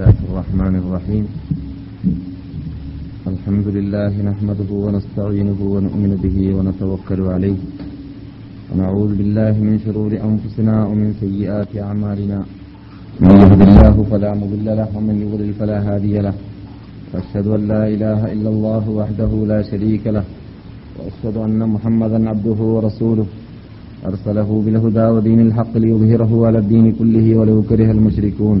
الله الرحمن الرحيم الحمد لله نحمده ونستعينه ونؤمن به ونتوكل عليه ونعوذ بالله من شرور أنفسنا ومن سيئات أعمالنا من يهد الله فلا مضل له ومن يضلل فلا هادي له وأشهد أن لا إله إلا الله وحده لا شريك له وأشهد أن محمدا عبده ورسوله أرسله بالهدى ودين الحق ليظهره على الدين كله ولو كره المشركون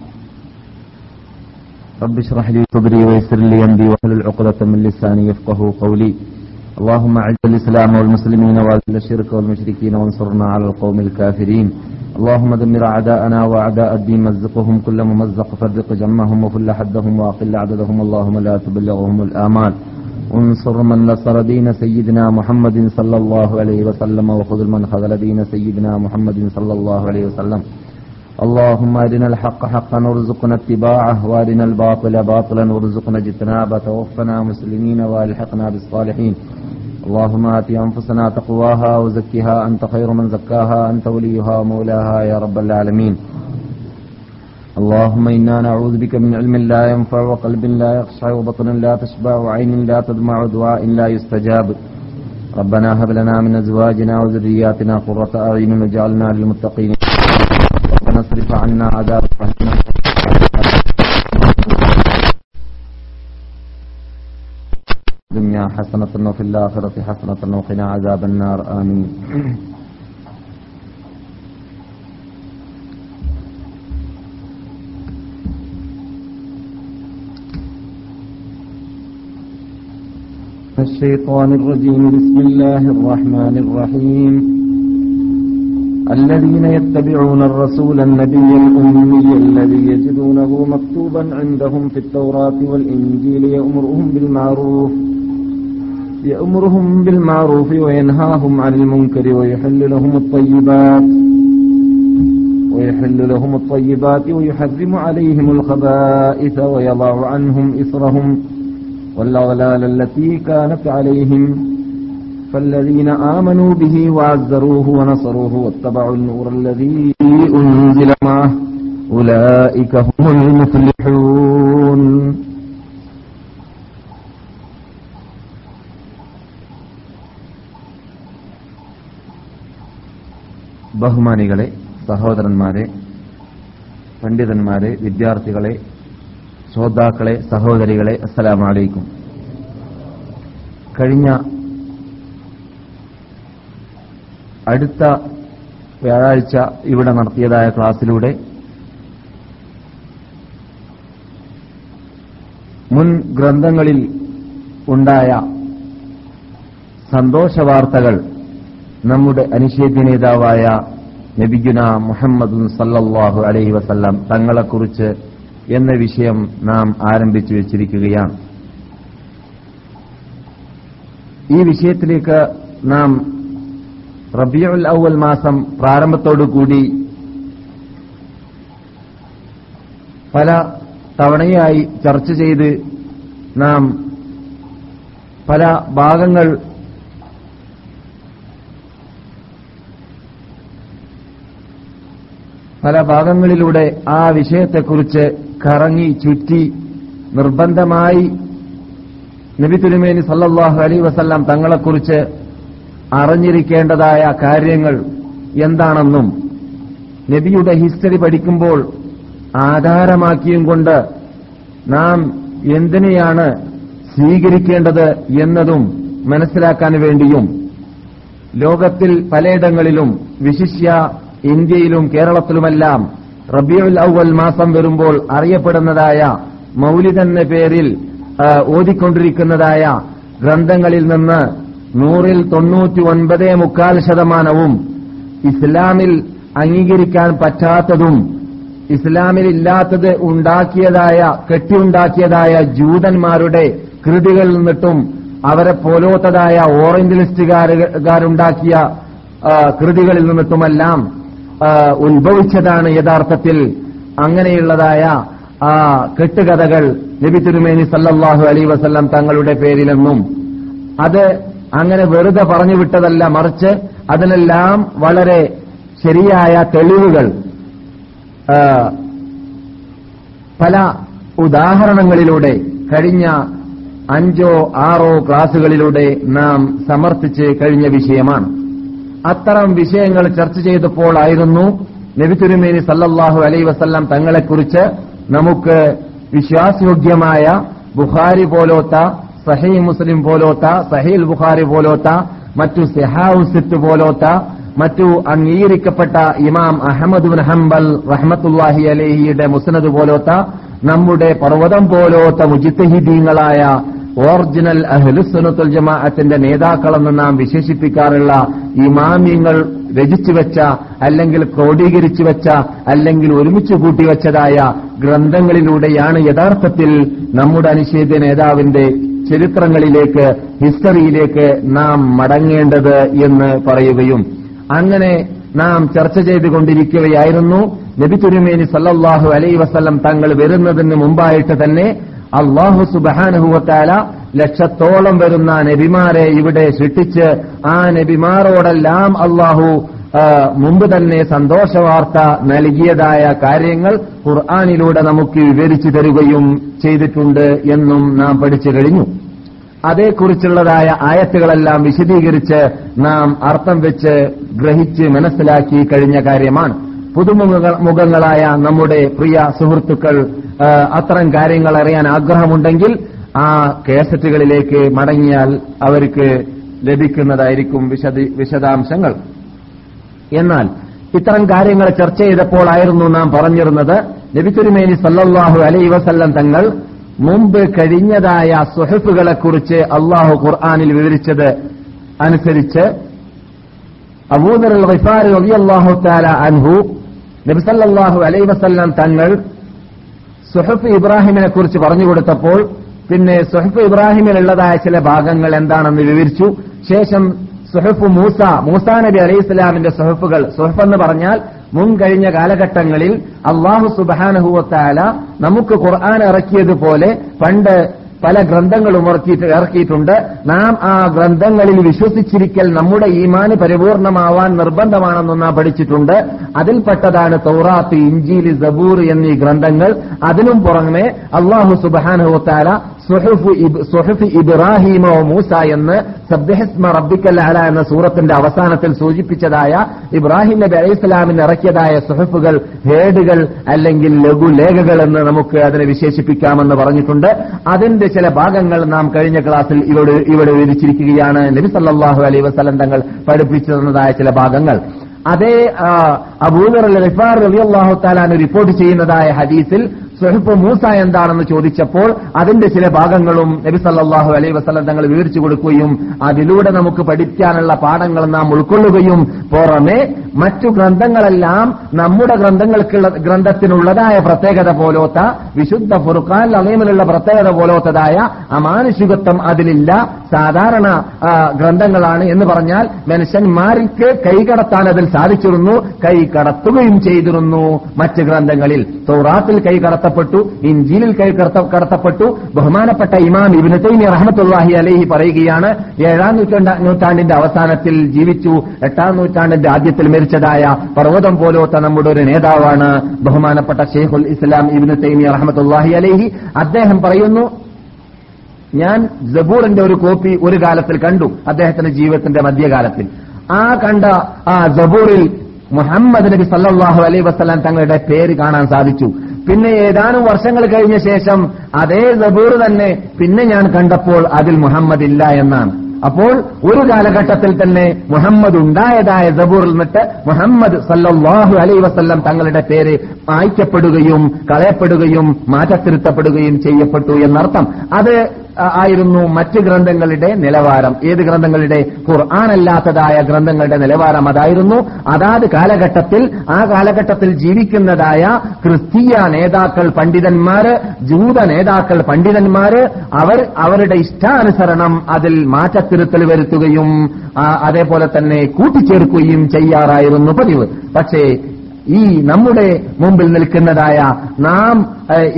رب اشرح لي صدري ويسر لي أمري واحلل عقدة من لساني يفقه قولي. اللهم أعز الإسلام والمسلمين وأذل الشرك والمشركين وانصرنا على القوم الكافرين. اللهم دمر أعداءنا وأعداء الدين مزقهم كل ممزق فرق جمهم وكل حدهم وأقل عددهم. اللهم لا تبلغهم الآمال. انصر من نصر دين سيدنا محمد صلى الله عليه وسلم وخذ من خذل دين سيدنا محمد صلى الله عليه وسلم. اللهم أرنا الحق حقا وارزقنا اتباعه وأرنا الباطل باطلا وارزقنا اجتنابه توفنا مسلمين والحقنا بالصالحين. اللهم آت أنفسنا تقواها وزكها أنت خير من زكاها أنت وليها ومولاها يا رب العالمين. اللهم إنا نعوذ بك من علم لا ينفع وقلب لا يخشع وبطن لا تشبع وعين لا تدمع ودعاء لا يستجاب. ربنا هب لنا من أزواجنا وذرياتنا قرة أعين واجعلنا للمتقين. ربنا اصرف عنا عذاب جهنم الدنيا حسنة وفي الآخرة حسنة وقنا عذاب النار. آمين. الشيطان الرجيم. بسم الله الرحمن الرحيم. الذين يتبعون الرسول النبي الأمي الذي يجدونه مكتوبا عندهم في التوراة والإنجيل يأمرهم بالمعروف يأمرهم بالمعروف وينهاهم عن المنكر ويحل لهم الطيبات ويحل لهم الطيبات ويحرم عليهم الخبائث ويضع عنهم إصرهم والأغلال التي كانت عليهم. فالذين آمنوا به وعزروه ونصروه واتبعوا النور الذي أنزل معه أولئك هم المفلحون ബഹുമാനികളെ സഹോദരന്മാരെ പണ്ഡിതന്മാരെ വിദ്യാർത്ഥികളെ ശ്രോതാക്കളെ സഹോദരികളെ അസ്സലാമു അലൈക്കും കഴിഞ്ഞ അടുത്ത വ്യാഴാഴ്ച ഇവിടെ നടത്തിയതായ ക്ലാസ്സിലൂടെ മുൻ ഗ്രന്ഥങ്ങളിൽ ഉണ്ടായ സന്തോഷ വാർത്തകൾ നമ്മുടെ അനിഷേധ്യ നേതാവായ നബിഗുന മുഹമ്മദ് സല്ലാഹു അലൈഹി വസല്ലം തങ്ങളെക്കുറിച്ച് എന്ന വിഷയം നാം ആരംഭിച്ചു വെച്ചിരിക്കുകയാണ്. ഈ വിഷയത്തിലേക്ക് നാം റബിയുൽ ഔവൽ മാസം പ്രാരംഭത്തോടുകൂടി പല തവണയായി ചർച്ച ചെയ്ത് നാം പല ഭാഗങ്ങൾ പല ഭാഗങ്ങളിലൂടെ ആ വിഷയത്തെക്കുറിച്ച് കറങ്ങി ചുറ്റി നിർബന്ധമായി നബി തിരുമേനി സല്ലല്ലാഹു അലൈ വസല്ലാം തങ്ങളെക്കുറിച്ച് അറിഞ്ഞിരിക്കേണ്ടതായ കാര്യങ്ങൾ എന്താണെന്നും നബിയുടെ ഹിസ്റ്ററി പഠിക്കുമ്പോൾ ആധാരമാക്കിയും കൊണ്ട് നാം എന്തിനെയാണ് സ്വീകരിക്കേണ്ടത് എന്നതും മനസ്സിലാക്കാൻ വേണ്ടിയും ലോകത്തിൽ പലയിടങ്ങളിലും വിശിഷ്യ ഇന്ത്യയിലും കേരളത്തിലുമെല്ലാം റബിയുൽ ഔവൽ മാസം വരുമ്പോൾ അറിയപ്പെടുന്നതായ മൗലിദ് എന്ന പേരിൽ ഓതിക്കൊണ്ടിരിക്കുന്നതായ ഗ്രന്ഥങ്ങളിൽ നിന്ന് നൂറിൽ തൊണ്ണൂറ്റി ഒൻപതേ മുക്കാൽ ശതമാനവും ഇസ്ലാമിൽ അംഗീകരിക്കാൻ പറ്റാത്തതും ഇസ്ലാമിൽ ഇല്ലാത്തത് ഉണ്ടാക്കിയതായ കെട്ടിയുണ്ടാക്കിയതായ ജൂതന്മാരുടെ കൃതികളിൽ നിന്നിട്ടും അവരെ പോലോത്തതായ ഓറഞ്ച് ലിസ്റ്റുകാരുണ്ടാക്കിയ കൃതികളിൽ നിന്നിട്ടുമെല്ലാം ഉത്ഭവിച്ചതാണ് യഥാർത്ഥത്തിൽ അങ്ങനെയുള്ളതായ ആ കെട്ടുകഥകൾ നബി തിരുമേനി സല്ലാഹു അലൈ വസല്ലം തങ്ങളുടെ പേരിലെന്നും. അത് അങ്ങനെ വെറുതെ പറഞ്ഞു വിട്ടതല്ല മറിച്ച് അതിനെല്ലാം വളരെ ശരിയായ തെളിവുകൾ പല ഉദാഹരണങ്ങളിലൂടെ കഴിഞ്ഞ അഞ്ചോ ആറോ ക്ലാസുകളിലൂടെ നാം സമർത്ഥിച്ച് കഴിഞ്ഞ വിഷയമാണ്. അത്തരം വിഷയങ്ങൾ ചർച്ച ചെയ്തപ്പോഴായിരുന്നു നബി സല്ലാഹു അലൈ വസല്ലം തങ്ങളെക്കുറിച്ച് നമുക്ക് വിശ്വാസയോഗ്യമായ ബുഖാരി പോലോത്ത സഹീ മുസ്ലിം പോലോത്ത സഹീൽ ബുഖാരി പോലോത്ത മറ്റു സെഹാവുസിത്ത് പോലോത്ത മറ്റു അംഗീകരിക്കപ്പെട്ട ഇമാം അഹമ്മദ് ഹംബൽ റഹ്മത്തുല്ലാഹി അലേഹിയുടെ മുസ്നദ് പോലോത്ത നമ്മുടെ പർവതം പോലോത്ത മുജിത്തഹിദീങ്ങളായ ഓറിജിനൽ അഹ്ലുസുനത്തുൽ ജമാഅത്തിന്റെ നേതാക്കളെന്ന് നാം വിശേഷിപ്പിക്കാറുള്ള ഇമാമ്യങ്ങൾ രചിച്ചു വെച്ച അല്ലെങ്കിൽ ക്രോഡീകരിച്ചു വെച്ച അല്ലെങ്കിൽ ഒരുമിച്ച് കൂട്ടിവെച്ചതായ ഗ്രന്ഥങ്ങളിലൂടെയാണ് യഥാർത്ഥത്തിൽ നമ്മുടെ അനിഷേധ്യ നേതാവിന്റെ ചരിത്രങ്ങളിലേക്ക് ഹിസ്റ്ററിയിലേക്ക് നാം മടങ്ങേണ്ടത് എന്ന് പറയുകയും അങ്ങനെ നാം ചർച്ച ചെയ്തുകൊണ്ടിരിക്കുകയായിരുന്നു. നബി തുരുമേനി സല്ലല്ലാഹു അലൈ വസല്ലം തങ്ങൾ വരുന്നതിന് മുമ്പായിട്ട് തന്നെ അള്ളാഹു സുബാനുഹുവത്താല ലക്ഷത്തോളം വരുന്ന നബിമാരെ ഇവിടെ സൃഷ്ടിച്ച് ആ നബിമാരോടെല്ലാം അള്ളാഹു മുമ്പ് തന്നെ സന്തോഷവാർത്ത നൽകിയതായ കാര്യങ്ങൾ ഖുർആാനിലൂടെ നമുക്ക് വിവരിച്ചു തരികയും ചെയ്തിട്ടുണ്ട് എന്നും നാം പഠിച്ചു കഴിഞ്ഞു. അതേക്കുറിച്ചുള്ളതായ ആയത്തുകളെല്ലാം വിശദീകരിച്ച് നാം അർത്ഥം വെച്ച് ഗ്രഹിച്ച് മനസ്സിലാക്കി കഴിഞ്ഞ കാര്യമാണ്. പുതുമുഖ മുഖങ്ങളായ നമ്മുടെ പ്രിയ സുഹൃത്തുക്കൾ അത്തരം കാര്യങ്ങൾ അറിയാൻ ആഗ്രഹമുണ്ടെങ്കിൽ ആ കേസറ്റുകളിലേക്ക് മടങ്ങിയാൽ അവർക്ക് ലഭിക്കുന്നതായിരിക്കും വിശദാംശങ്ങൾ. എന്നാൽ ഇത്തരം കാര്യങ്ങൾ ചർച്ച ചെയ്തപ്പോഴായിരുന്നു നാം പറഞ്ഞിരുന്നത് നബിത്തുരുമേനി സല്ലാഹു അലൈ വസല്ലം തങ്ങൾ മുമ്പ് കഴിഞ്ഞതായ സുഹഫുകളെക്കുറിച്ച് അള്ളാഹു ഖുർആാനിൽ വിവരിച്ചത് അനുസരിച്ച് അബൂദർ റളിയല്ലാഹു തആല അൻഹു നബി അലൈ വസല്ലം തങ്ങൾ സുഹഫ് ഇബ്രാഹിമിനെ കുറിച്ച് പറഞ്ഞു കൊടുത്തപ്പോൾ പിന്നെ സുഹഫ് ഇബ്രാഹിമിലുള്ളതായ ചില ഭാഗങ്ങൾ എന്താണെന്ന് വിവരിച്ചു. ശേഷം സുഹഫ് മൂസ മൂസാ നബി അലൈഹി സ്വലാമിന്റെ സുഹഫുകൾ. സുഹഫ് എന്ന് പറഞ്ഞാൽ മുൻ കഴിഞ്ഞ കാലഘട്ടങ്ങളിൽ അള്ളാഹു സുബാനഹുവത്താല നമുക്ക് ഖുർആൻ ഇറക്കിയതുപോലെ പണ്ട് പല ഗ്രന്ഥങ്ങളും ഇറക്കിയിട്ടുണ്ട്. നാം ആ ഗ്രന്ഥങ്ങളിൽ വിശ്വസിച്ചിരിക്കൽ നമ്മുടെ ഈമാന് പരിപൂർണമാവാൻ നിർബന്ധമാണെന്ന് നാം പഠിച്ചിട്ടുണ്ട്. അതിൽപ്പെട്ടതാണ് തൗറാത്ത് ഇഞ്ചീലി സബൂർ എന്നീ ഗ്രന്ഥങ്ങൾ. അതിനും പുറമെ അള്ളാഹു സുബാനുഹത്താല സുഹഫ് ഇബ്- സുഹഫ് ഇബ്രാഹിമോ മൂസ എന്ന് സബ്ദഹിസ്മ റബ്ബിക്കൽ അല എന്ന സൂറത്തിന്റെ അവസാനത്തിൽ സൂചിപ്പിച്ചതായ ഇബ്രാഹിം നബി അലൈഹി സ്വലാമിന് ഇറക്കിയതായ സുഹഫുകൾ ഹേഡുകൾ അല്ലെങ്കിൽ ലഘുലേഖകൾ എന്ന് നമുക്ക് അതിനെ വിശേഷിപ്പിക്കാമെന്ന് പറഞ്ഞിട്ടുണ്ട്. അതിന്റെ ചില ഭാഗങ്ങൾ നാം കഴിഞ്ഞ ക്ലാസ്സിൽ ഇവിടെ ഇവിടെ വിവരിച്ചിരിക്കുകയാണ് നബി സല്ലാഹു അലൈഹി വസല്ലം തങ്ങൾ പഠിപ്പിച്ചു തന്നതായ ചില ഭാഗങ്ങൾ. അതേ അബൂദർ അൽ റബി റളിയല്ലാഹു താലാൻ റിപ്പോർട്ട് ചെയ്യുന്നതായ ഹദീസിൽ സുഹിപ്പ് മൂസ എന്താണെന്ന് ചോദിച്ചപ്പോൾ അതിന്റെ ചില ഭാഗങ്ങളും നബി സല്ലാഹു അലൈ വസ്ലം തങ്ങൾ വിവരിച്ചു കൊടുക്കുകയും അതിലൂടെ നമുക്ക് പഠിക്കാനുള്ള പാഠങ്ങൾ നാം ഉൾക്കൊള്ളുകയും പുറമെ മറ്റു ഗ്രന്ഥങ്ങളെല്ലാം നമ്മുടെ ഗ്രന്ഥങ്ങൾക്കുള്ള ഗ്രന്ഥത്തിനുള്ളതായ പ്രത്യേകത പോലോത്ത വിശുദ്ധ ഫുർഖാൻ അലൈമിലുള്ള പ്രത്യേകത പോലോത്തതായ അമാനുഷികത്വം അതിലില്ല. സാധാരണ ഗ്രന്ഥങ്ങളാണ് എന്ന് പറഞ്ഞാൽ മനുഷ്യന്മാർക്ക് കൈകടത്താൻ അതിൽ സാധിച്ചിരുന്നു കൈ കടത്തുകയും ചെയ്തിരുന്നു. മറ്റ് ഗ്രന്ഥങ്ങളിൽ തോറാത്തിൽ കൈ കടത്തപ്പെട്ടു ഇഞ്ചിലിൽ കൈ കടത്തപ്പെട്ടു. ബഹുമാനപ്പെട്ട ഇമാം ഇബ്നു തൈമി റഹ്മത്തുള്ളാഹി അലൈഹി പറയുകയാണ് ഏഴാം നൂറ്റാണ്ട നൂറ്റാണ്ടിന്റെ അവസാനത്തിൽ ജീവിച്ചു എട്ടാം നൂറ്റാണ്ടിന്റെ ആദ്യത്തിൽ മരിച്ചതായ പർവതം പോലോത്ത നമ്മുടെ ഒരു നേതാവാണ് ബഹുമാനപ്പെട്ട ഷെയ്ഖുൽ ഇസ്ലാം ഇബ്നു തൈമി റഹ്മത്തുള്ളാഹി അലൈഹി. അദ്ദേഹം പറയുന്നു ഞാൻ ജബൂറിന്റെ ഒരു കോപ്പി ഒരു കാലത്തിൽ കണ്ടു അദ്ദേഹത്തിന്റെ ജീവിതത്തിന്റെ മധ്യകാലത്തിൽ. ആ കണ്ട ആ ജബൂറിൽ മുഹമ്മദ് നബി സല്ലാഹു അലൈ വസല്ലം തങ്ങളുടെ പേര് കാണാൻ സാധിച്ചു. പിന്നെ ഏതാനും വർഷങ്ങൾ കഴിഞ്ഞ ശേഷം അതേ ജബൂർ തന്നെ പിന്നെ ഞാൻ കണ്ടപ്പോൾ അതിൽ മുഹമ്മദ് ഇല്ല എന്നാണ്. അപ്പോൾ ഒരു കാലഘട്ടത്തിൽ തന്നെ മുഹമ്മദ് ഉണ്ടായതായ ജബൂറിൽ നിന്നിട്ട് മുഹമ്മദ് സല്ലാഹു അലൈ വസല്ലം തങ്ങളുടെ പേര് മായ്ക്കപ്പെടുകയും കളയപ്പെടുകയും മാറ്റത്തിരുത്തപ്പെടുകയും ചെയ്യപ്പെട്ടു എന്നർത്ഥം. അത് ആയിരുന്നു മറ്റ് ഗ്രന്ഥങ്ങളുടെ നിലവാരം. ഏത് ഗ്രന്ഥങ്ങളുടെ? ഖുർആാനല്ലാത്തതായ ഗ്രന്ഥങ്ങളുടെ നിലവാരം അതായിരുന്നു. അതാത് കാലഘട്ടത്തിൽ ആ കാലഘട്ടത്തിൽ ജീവിക്കുന്നതായ ക്രിസ്തീയ നേതാക്കൾ പണ്ഡിതന്മാര് ജൂത നേതാക്കൾ പണ്ഡിതന്മാര് അവർ അവരുടെ ഇഷ്ടാനുസരണം അതിൽ മാറ്റത്തിരുത്തൽ വരുത്തുകയും അതേപോലെ തന്നെ കൂട്ടിച്ചേർക്കുകയും ചെയ്യാറായിരുന്നു പതിവ്. പക്ഷേ ഈ നമ്മുടെ മുമ്പിൽ നിൽക്കുന്നതായ നാം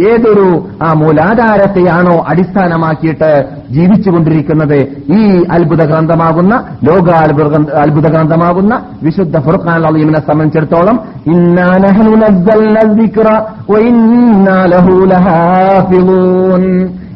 ഏതൊരു ആ മൂലാധാരത്തെയാണോ അടിസ്ഥാനമാക്കിയിട്ട് ജീവിച്ചുകൊണ്ടിരിക്കുന്നത്? ഈ അത്ഭുത ഗ്രന്ഥമാകുന്ന ലോക അത്ഭുത ഗ്രന്ഥമാകുന്ന വിശുദ്ധ ഫുർഖാൻ അലീമിനെ സംബന്ധിച്ചിടത്തോളം ഇന്നാ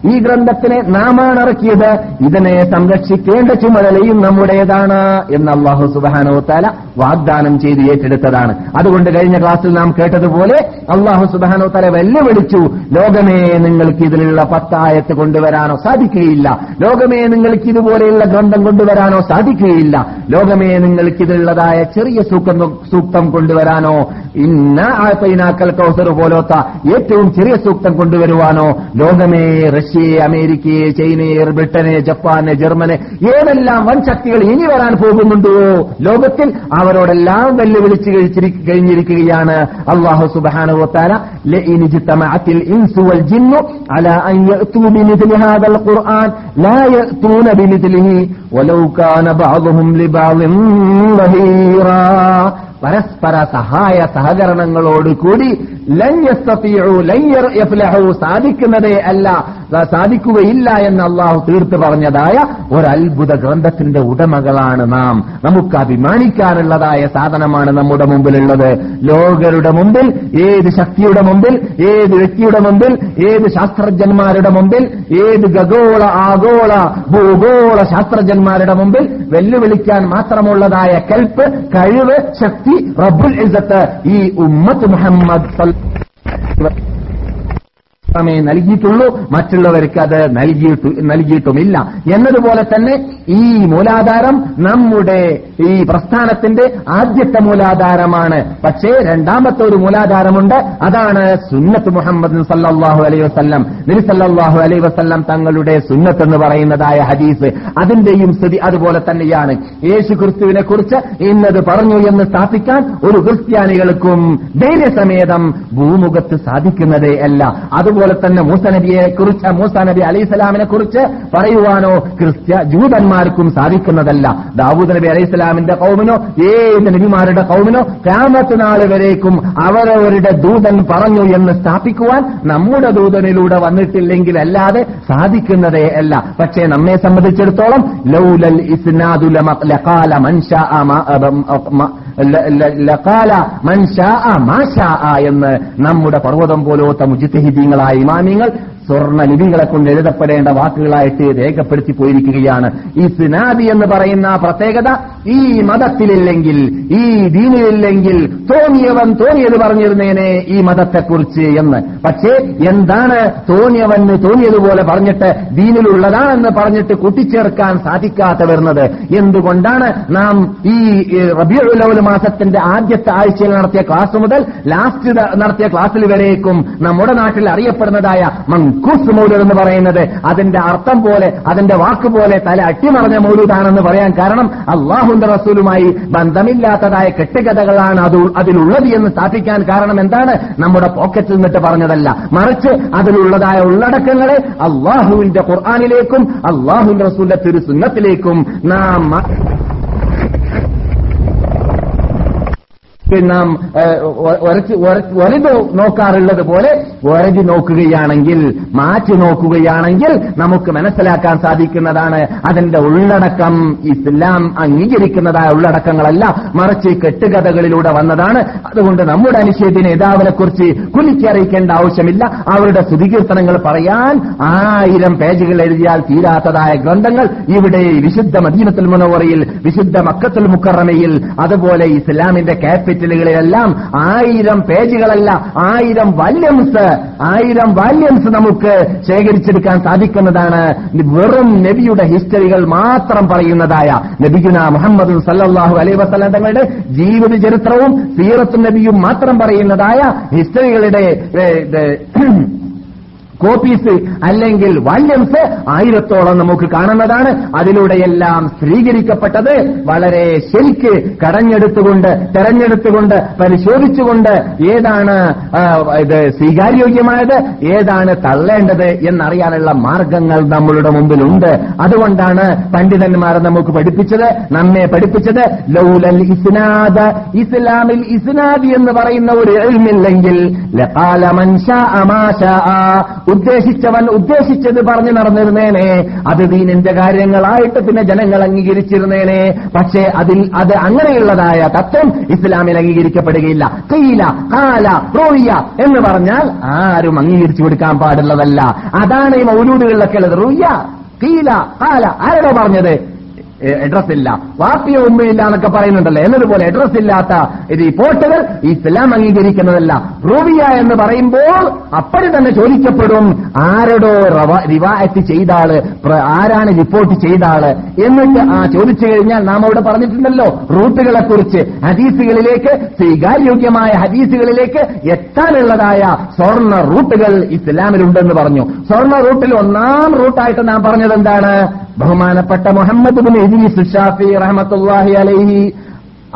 ഈ ഗ്രന്ഥത്തിനെ നാമാണ് ഇറക്കിയത്. ഇതിനെ സംരക്ഷിക്കേണ്ട ചുമതലയും നമ്മുടേതാണ് എന്ന് അള്ളാഹു സുബാനോത്താല വാഗ്ദാനം ചെയ്ത് ഏറ്റെടുത്തതാണ്. അതുകൊണ്ട് കഴിഞ്ഞ ക്ലാസ്സിൽ നാം കേട്ടതുപോലെ അള്ളാഹു സുബാനോത്താല വെല്ലുവിളിച്ചു. ലോകമേ നിങ്ങൾക്ക് ഇതിലുള്ള പത്തായത്ത് കൊണ്ടുവരാനോ സാധിക്കുകയില്ല. ലോകമേ നിങ്ങൾക്ക് ഇതുപോലെയുള്ള ഗ്രന്ഥം കൊണ്ടുവരാനോ സാധിക്കുകയില്ല. ലോകമേ നിങ്ങൾക്ക് ഇതിലുള്ളതായ ചെറിയ സൂക്തം സൂക്തം കൊണ്ടുവരാനോ ഇന്ന ആത്തൈനാക്കൽ കൗസർ പോലോത്ത ഏറ്റവും ചെറിയ സൂക്തം കൊണ്ടുവരുവാനോ ലോകമേ റഷ്യയെ അമേരിക്കയെ ചൈനയെ ബ്രിട്ടനെ ജപ്പാനെ ജർമ്മനെ ഏതെല്ലാം വൻ ശക്തികൾ ഇനി വരാൻ പോകുന്നുണ്ടോ? ലോകത്തിൽ അവരോടെല്ലാം വെല്ലുവിളിച്ച് കഴിഞ്ഞിരിക്കുകയാണ് അള്ളാഹു സുബാനുവത്താല പരസ്പര സഹായ സഹകരണങ്ങളോടുകൂടി സാധിക്കുന്നതേ അല്ല സാധിക്കുകയില്ല എന്ന് അള്ളാഹു തീർത്ത് പറഞ്ഞതായ ഒരത്ഭുത ഗ്രന്ഥത്തിന്റെ ഉടമകളാണ് നാം. നമുക്ക് അഭിമാനിക്കാനുള്ളതായ സാധനമാണ് നമ്മുടെ മുമ്പിലുള്ളത്. ലോകരുടെ മുമ്പിൽ ഏത് ശക്തിയുടെ മുമ്പിൽ ഏത് വ്യക്തിയുടെ മുമ്പിൽ ഏത് ശാസ്ത്രജ്ഞന്മാരുടെ മുമ്പിൽ ഏത് ഗഗോള ആഗോള ഭൂഗോള ശാസ്ത്രജ്ഞന്മാരുടെ മുമ്പിൽ വെല്ലുവിളിക്കാൻ മാത്രമുള്ളതായ കെൽപ്പ് കഴിവ് ശക്തി റബ്ബുൽ ഇസത്ത് ഈ ഉമ്മത്ത് മുഹമ്മദ് സല്ല- മാത്രമേ നൽകിയിട്ടുള്ളൂ. മറ്റുള്ളവർക്ക് അത് നൽകിയിട്ടു നൽകിയിട്ടുമില്ല. എന്നതുപോലെ തന്നെ ഈ മൂലാധാരം നമ്മുടെ ഈ പ്രസ്ഥാനത്തിന്റെ ആദ്യത്തെ മൂലാധാരമാണ്. പക്ഷേ രണ്ടാമത്തെ ഒരു മൂലാധാരമുണ്ട്. അതാണ് സുന്നത്ത് മുഹമ്മദ് സല്ലാഹു അലൈ വസല്ലം. നബി സല്ലല്ലാഹു അലൈഹി വസല്ലം തങ്ങളുടെ സുന്നത്ത് എന്ന് പറയുന്നതായ ഹദീസ് അതിന്റെയും സ്ഥിതി അതുപോലെ തന്നെയാണ്. യേശു ക്രിസ്തുവിനെ കുറിച്ച് ഇന്നത് പറഞ്ഞു എന്ന് സ്ഥാപിക്കാൻ ഒരു ക്രിസ്ത്യാനികൾക്കും ധൈര്യസമേതം ഭൂമുഖത്ത് സാധിക്കുന്നതേ അല്ല. അതുപോലെ തന്നെ മൂസ നബിയെ കുറിച്ച് മൂസ നബി അലൈഹിസ്സലാമിനെ കുറിച്ച് പറയുവാനോ ക്രിസ്ത്യ ജൂതന്മാർക്കും സാധിക്കുന്നതല്ല. ദാവൂദ് നബി അലൈഹിസ്സലാമിന്റെ കൗമിനോ ഏത് നബിമാരുടെ കൗമിനോ ക്യാമത്ത് നാൾ വരേക്കും അവരവരുടെ ദൂതൻ പറഞ്ഞു എന്ന് സ്ഥാപിക്കുവാൻ നമ്മുടെ ദൂതനിലൂടെ വന്നിട്ടില്ലെങ്കിൽ അല്ലാതെ സാധിക്കുന്നതേ അല്ല. പക്ഷേ നമ്മെ സംബന്ധിച്ചിടത്തോളം ലൗലൽ ഇസ്നാദുല ലഖാല മൻഷാ ലഖാല മൻ ശാഅ മാ എന്ന് നമ്മുടെ പർവതം പോലോത്ത മുജിത്തഹിദീങ്ങളായ ഇമാമിങ്ങൾ സ്വർണ ലിപികളെ കൊണ്ട് എഴുതപ്പെടേണ്ട വാക്കുകളായിട്ട് രേഖപ്പെടുത്തി പോയിരിക്കുകയാണ്. ഈ സിനാദി എന്ന് പറയുന്ന പ്രത്യേകത ഈ മതത്തിലില്ലെങ്കിൽ ഈ ദീനിലില്ലെങ്കിൽ തോന്നിയവൻ തോന്നിയത് പറഞ്ഞിരുന്നേനെ ഈ മതത്തെക്കുറിച്ച് എന്ന്. പക്ഷേ എന്താണ് തോന്നിയവന് തോന്നിയതുപോലെ പറഞ്ഞിട്ട് ദീനിലുള്ളതാണെന്ന് പറഞ്ഞിട്ട് കൂട്ടിച്ചേർക്കാൻ സാധിക്കാത്ത വരുന്നത്? എന്തുകൊണ്ടാണ് നാം ഈ റബിയുലവൽ മാസത്തിന്റെ ആദ്യത്തെ ആഴ്ചയിൽ നടത്തിയ ക്ലാസ് മുതൽ ലാസ്റ്റ് നടത്തിയ ക്ലാസ്സിൽ വരേക്കും നമ്മുടെ നാട്ടിൽ അറിയപ്പെടുന്നതായ മങ്കൂസ് മൗലൂദ് എന്ന് പറയുന്നത് അതിന്റെ അർത്ഥം പോലെ അതിന്റെ വാക്ക് പോലെ തല അട്ടിമറഞ്ഞ മൗലൂദാണെന്ന് പറയാൻ കാരണം അള്ളാഹുന്റെ റസൂലുമായി ബന്ധമില്ലാത്തതായ കെട്ടുകഥകളാണ് അത് അതിലുള്ളത് എന്ന് സ്ഥാപിക്കാൻ കാരണം എന്താണ്? നമ്മുടെ പോക്കറ്റിൽ നിന്നിട്ട് പറഞ്ഞതല്ല. മറിച്ച് അതിലുള്ളതായ ഉള്ളടക്കങ്ങളെ അള്ളാഹുവിന്റെ ഖുർആാനിലേക്കും അള്ളാഹുവിന്റെ റസൂലിന്റെ തിരുസുന്നത്തിലേക്കും നാം മ- നാം വലുത് നോക്കാറുള്ളത് പോലെ വരതി നോക്കുകയാണെങ്കിൽ മാറ്റി നോക്കുകയാണെങ്കിൽ നമുക്ക് മനസ്സിലാക്കാൻ സാധിക്കുന്നതാണ് അതിന്റെ ഉള്ളടക്കം. ഇസ്ലാം അംഗീകരിക്കുന്നതായ ഉള്ളടക്കങ്ങളല്ല മറിച്ച് കെട്ടുകഥകളിലൂടെ വന്നതാണ്. അതുകൊണ്ട് നമ്മുടെ അനിഷേധ നേതാവിനെ കുറിച്ച് കുലിക്കറിയിക്കേണ്ട ആവശ്യമില്ല. അവരുടെ സ്തുതികീർത്തനങ്ങൾ പറയാൻ ആയിരം പേജുകൾ എഴുതിയാൽ തീരാത്തതായ ഗ്രന്ഥങ്ങൾ ഇവിടെ വിശുദ്ധ മദീനത്തുൽ മുനവറയിൽ വിശുദ്ധ മക്കത്തുൽ മുക്കറമയിൽ അതുപോലെ ഇസ്ലാമിന്റെ ക്യാപിറ്റലുകളിലെല്ലാം ആയിരം പേജുകളല്ല ആയിരം വല്യംസ് ആയിരം വാല്യംസ് നമുക്ക് ശേഖരിച്ചെടുക്കാൻ സാധിക്കുന്നതാണ്. വെറും നബിയുടെ ഹിസ്റ്ററികൾ മാത്രം പറയുന്നതായ നബിഗുന മുഹമ്മദ് സല്ലാഹു അലൈ വസ്ലാം തങ്ങളുടെ ജീവിത ചരിത്രവും സീറത്തും നബിയും മാത്രം പറയുന്നതായ ഹിസ്റ്ററികളുടെ കോപ്പീസ് അല്ലെങ്കിൽ വല്യംസ് ആയിരത്തോളം നമുക്ക് കാണുന്നതാണ്. അതിലൂടെയെല്ലാം സ്ത്രീകരിക്കപ്പെട്ടത് വളരെ ശരിക്ക് കടഞ്ഞെടുത്തുകൊണ്ട് തെരഞ്ഞെടുത്തുകൊണ്ട് പരിശോധിച്ചുകൊണ്ട് ഏതാണ് ഇത് സ്വീകാര്യോഗ്യമായത് ഏതാണ് തള്ളേണ്ടത് എന്നറിയാനുള്ള മാർഗങ്ങൾ നമ്മളുടെ മുമ്പിലുണ്ട്. അതുകൊണ്ടാണ് പണ്ഡിതന്മാർ നമുക്ക് പഠിപ്പിച്ചത് നമ്മെ പഠിപ്പിച്ചത് ലൗലൽ ഇസ്നാദ് ഇസ്ലാമിൽ ഇസ്നാദ് എന്ന് പറയുന്ന ഒരു എഴുമില്ലെങ്കിൽ ഉദ്ദേശിച്ചവൻ ഉദ്ദേശിച്ചത് പറഞ്ഞു നടന്നിരുന്നേനെ. അത് ദീനിന്റെ കാര്യങ്ങളായിട്ട് പിന്നെ ജനങ്ങൾ അംഗീകരിച്ചിരുന്നേനെ. പക്ഷേ അതിൽ അത് അങ്ങനെയുള്ളതായ തത്വം ഇസ്ലാമിൽ അംഗീകരിക്കപ്പെടുകയില്ല. കീല കാല റൂയ എന്ന് പറഞ്ഞാൽ ആരും അംഗീകരിച്ചു കൊടുക്കാൻ പാടുള്ളതല്ല. അതാണ് ഈ മൗലൂദുകളിലൊക്കെ ഉള്ളത്. റൂയ കീല കാല. ആരോ പറഞ്ഞത്? അഡ്രസ് ഇല്ല. വാപ്പിയ ഉമ്മയില്ല എന്നൊക്കെ പറയുന്നുണ്ടല്ലോ. എന്നതുപോലെ അഡ്രസ് ഇല്ലാത്ത റിപ്പോർട്ടുകൾ ഇസ്ലാം അംഗീകരിക്കുന്നതല്ല. റൂബിയ എന്ന് പറയുമ്പോൾ അപ്പോഴും തന്നെ ചോദിക്കപ്പെടും ആരോടോ റിവായത്ത് ചെയ്ത ആൾ ആരാണ് റിപ്പോർട്ട് ചെയ്ത ആൾ എന്നിട്ട് ആ ചോദിച്ചു കഴിഞ്ഞാൽ നാം അവിടെ പറഞ്ഞിട്ടുണ്ടല്ലോ. റൂട്ടുകളെ കുറിച്ച് ഹദീസുകളിലേക്ക് സ്വീകാര്യോഗ്യമായ ഹദീസുകളിലേക്ക് എത്താനുള്ളതായ സ്വർണ റൂട്ടുകൾ ഇസ്ലാമിലുണ്ടെന്ന് പറഞ്ഞു. സ്വർണ റൂട്ടിൽ ഒന്നാം റൂട്ടായിട്ട് നാം പറഞ്ഞത് എന്താണ് ബഹുമാനപ്പെട്ട മുഹമ്മദ് ബിൻ ഇദ്രീസ് ഷാഫി റഹ്മത്തുള്ളാഹി അലൈഹി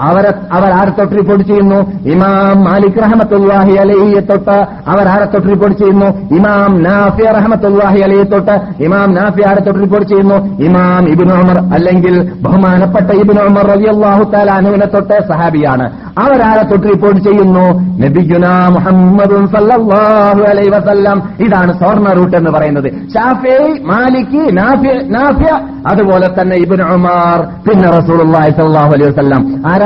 അവരെ അവർ ആരെ തൊട്ട് റിപ്പോർട്ട് ചെയ്യുന്നു? ഇമാം മാലിക് റഹമത്തുല്ലാഹി അലഹിയെ തൊട്ട്. അവർ ആരെ തൊട്ട് റിപ്പോർട്ട് ചെയ്യുന്നു? ഇമാം നാഫി റഹമത്തുല്ലാഹി അലഹിയെ തൊട്ട്. ഇമാം നാഫി ആരെ തൊട്ട് റിപ്പോർട്ട് ചെയ്യുന്നു? ഇമാം ഇബിൻ ഉമർ അല്ലെങ്കിൽ ബഹുമാനപ്പെട്ട ഇബിൻ ഉമർ റളിയല്ലാഹു തആല അനുവിനെ തൊട്ട് സഹാബിയാണ്. അവരാരെ തൊട്ട് റിപ്പോർട്ട് ചെയ്യുന്നു? നബിഗുന മുഹമ്മദ് അലൈഹി വസല്ലം. ഇതാണ് സ്വർണ റൂട്ട് എന്ന് പറയുന്നത്. ഷാഫി മാലിക് നാഫിയ അതുപോലെ തന്നെ ഇബിൻ ഉമാർ പിന്നെ സ്വല്ലല്ലാഹു അലൈഹി വസല്ലം.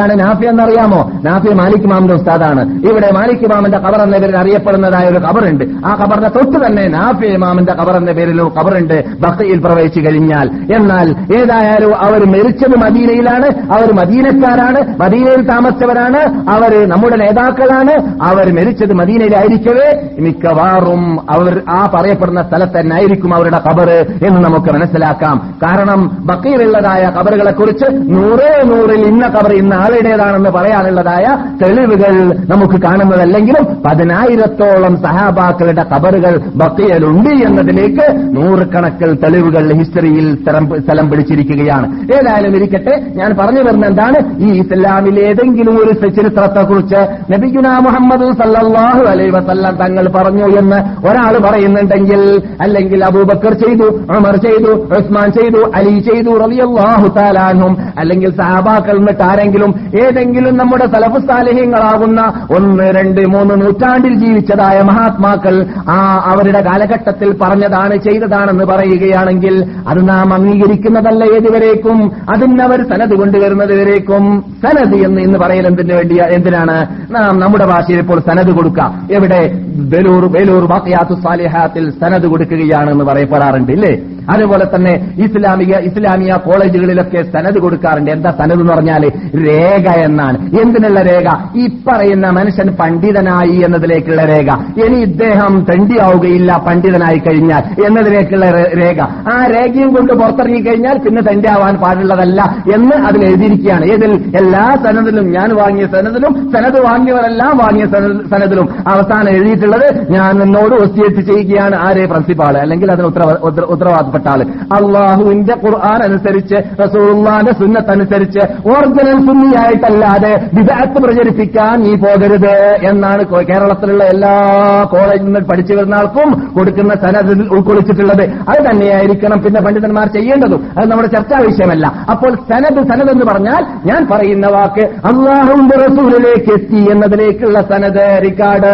ആരാണ് നാഫി എന്നറിയാമോ? നാഫി മാലിക് മാമിന്റെ ഉസ്താദാണ്. ഇവിടെ മാലിക് മാമിന്റെ കബർ എന്ന പേരിൽ അറിയപ്പെടുന്നതായ ഒരു കബറുണ്ട് ആ കബറിന്റെ തൊട്ട് തന്നെ നാഫി ഇമാമിന്റെ കബർ എന്ന പേരിൽ ഒരു കബറുണ്ട് ഭക്തിയിൽ പ്രവേശിച്ചു കഴിഞ്ഞാൽ. എന്നാൽ ഏതായാലും അവർ മരിച്ചത് മദീനയിലാണ്. അവർ മദീനക്കാരാണ്. മദീനയിൽ താമസിച്ചവരാണ്. അവർ നമ്മുടെ നേതാക്കളാണ്. അവർ മരിച്ചത് മദീനയിലായിരിക്കവേ. മിക്കവാറും അവർ ആ പറയപ്പെടുന്ന സ്ഥലത്ത് തന്നെ ആയിരിക്കും അവരുടെ കബർ എന്ന് നമുക്ക് മനസ്സിലാക്കാം. കാരണം ബക്കയിലുള്ളതായ ഖബറുകളെ കുറിച്ച് നൂറേ നൂറിൽ ഇന്ന കബർ ഇന്ന ആളുടേതാണെന്ന് പറയാനുള്ളതായ തെളിവുകൾ നമുക്ക് കാണുന്നതല്ലെങ്കിലും പതിനായിരത്തോളം സഹാബാക്കളുടെ കബറുകൾ ബക്കയിലുണ്ട് എന്നതിലേക്ക് നൂറുകണക്കിൽ തെളിവുകൾ ഹിസ്റ്ററിയിൽ സ്ഥലം പിടിച്ചിരിക്കുകയാണ്. ഏതായാലും ഇരിക്കട്ടെ ഞാൻ പറഞ്ഞു വരുന്ന എന്താണ്? ഈ ഇസ്ലാമിൽ ഏതെങ്കിലും ഒരു ചരിത്രത്തെക്കുറിച്ച് നബിഗുന മുഹമ്മദ് സല്ലാഹു അലൈ വസല്ലം തങ്ങൾ പറഞ്ഞു എന്ന് ഒരാൾ പറയുന്നുണ്ടെങ്കിൽ അല്ലെങ്കിൽ അബൂബക്കർ ചെയ്തു ഉമർ ചെയ്തു ഉസ്മാൻ ചെയ്തു അലി ചെയ്തു റളിയല്ലാഹു താലാനും അല്ലെങ്കിൽ സഹാബാക്കൾ എന്നിട്ട് ആരെങ്കിലും ഏതെങ്കിലും നമ്മുടെ സലഫ് സാലഹ്യങ്ങളാകുന്ന ഒന്ന് രണ്ട് മൂന്ന് നൂറ്റാണ്ടിൽ ജീവിച്ചതായ മഹാത്മാക്കൾ ആ അവരുടെ കാലഘട്ടത്തിൽ പറഞ്ഞതാണ് ചെയ്തതാണെന്ന് പറയുകയാണെങ്കിൽ അത് നാം അംഗീകരിക്കുന്നതല്ല ഏതുവരേക്കും. അതിനവർ സനത് കൊണ്ടുവരുന്നത് വരേക്കും സനത് എന്ന് ഇന്ന് പറയൽ എന്തിനു വേണ്ടി എന്തിനാണ്? നാം നമ്മുടെ ഭാഷയിൽ ഇപ്പോൾ സനത് കൊടുക്കുക എവിടെ? ബലൂർ ബലൂർ ബാക്കിയാത്തു സാലിഹാത്തിൽ സനത് കൊടുക്കുകയാണെന്ന് പറയപ്പെടാറുണ്ട് ഇല്ലേ? അതുപോലെ തന്നെ ഇസ്ലാമിക ഇസ്ലാമിക കോളേജുകളിലൊക്കെ സനത് കൊടുക്കാറുണ്ട്. എന്താ സനത് എന്ന് പറഞ്ഞാൽ രേഖ എന്നാണ്. എന്തിനുള്ള രേഖ? ഈ പറയുന്ന മനുഷ്യൻ പണ്ഡിതനായി എന്നതിലേക്കുള്ള രേഖ. ഇനി ഇദ്ദേഹം തെണ്ടിയാവുകയില്ല പണ്ഡിതനായി കഴിഞ്ഞാൽ എന്നതിലേക്കുള്ള രേഖ. ആ രേഖയും കൊണ്ട് പുറത്തിറങ്ങി കഴിഞ്ഞാൽ പിന്നെ തെണ്ടിയാവാൻ പാടുള്ളതല്ല എന്ന് അതിൽ എഴുതിയിരിക്കുകയാണ്. ഏതിൽ എല്ലാ സനദിലും ഞാൻ വാങ്ങിയ സനദിലും സനത് വാങ്ങിയവരെല്ലാം വാങ്ങിയ സനതിലും അവസാനം എഴുതിയിട്ടുള്ളത് ഞാൻ എന്നോട് ഒസ്റ്റിയേറ്റ് ചെയ്യുകയാണ്. ആരെ? പ്രിൻസിപ്പാൾ അല്ലെങ്കിൽ അതിന് ഉത്തരവ- ഉത്തരവാദപ്പെട്ട ആൾ. അള്ളാഹുവിന്റെ ഖുർആൻ അനുസരിച്ച് റസൂള്ളാന്റെ സുന്നത്ത് അനുസരിച്ച് ഒറിജിനൽ സുന്നിയായിട്ടല്ലാതെ വിദഗ്ധ പ്രചരിപ്പിക്കാൻ നീ പോകരുത് എന്നാണ് കേരളത്തിലുള്ള എല്ലാ കോളേജിൽ നിന്ന് പഠിച്ചു വരുന്ന ആൾക്കും കൊടുക്കുന്ന സനദിൽ ഉൾക്കൊള്ളിച്ചിട്ടുള്ളത്. അത് തന്നെയായിരിക്കണം പിന്നെ പണ്ഡിതന്മാർ ചെയ്യേണ്ടതും. അത് നമ്മുടെ ചർച്ചാ വിഷയമല്ല. അപ്പോൾ സനദ് സനദ് എന്ന് പറഞ്ഞാൽ ഞാൻ പറയുന്ന വാക്ക് അള്ളാഹുവിന്റെ റസൂലിലേക്ക് എത്തി എന്നതിലേക്കുള്ള സനദ് റിക്കാർഡ്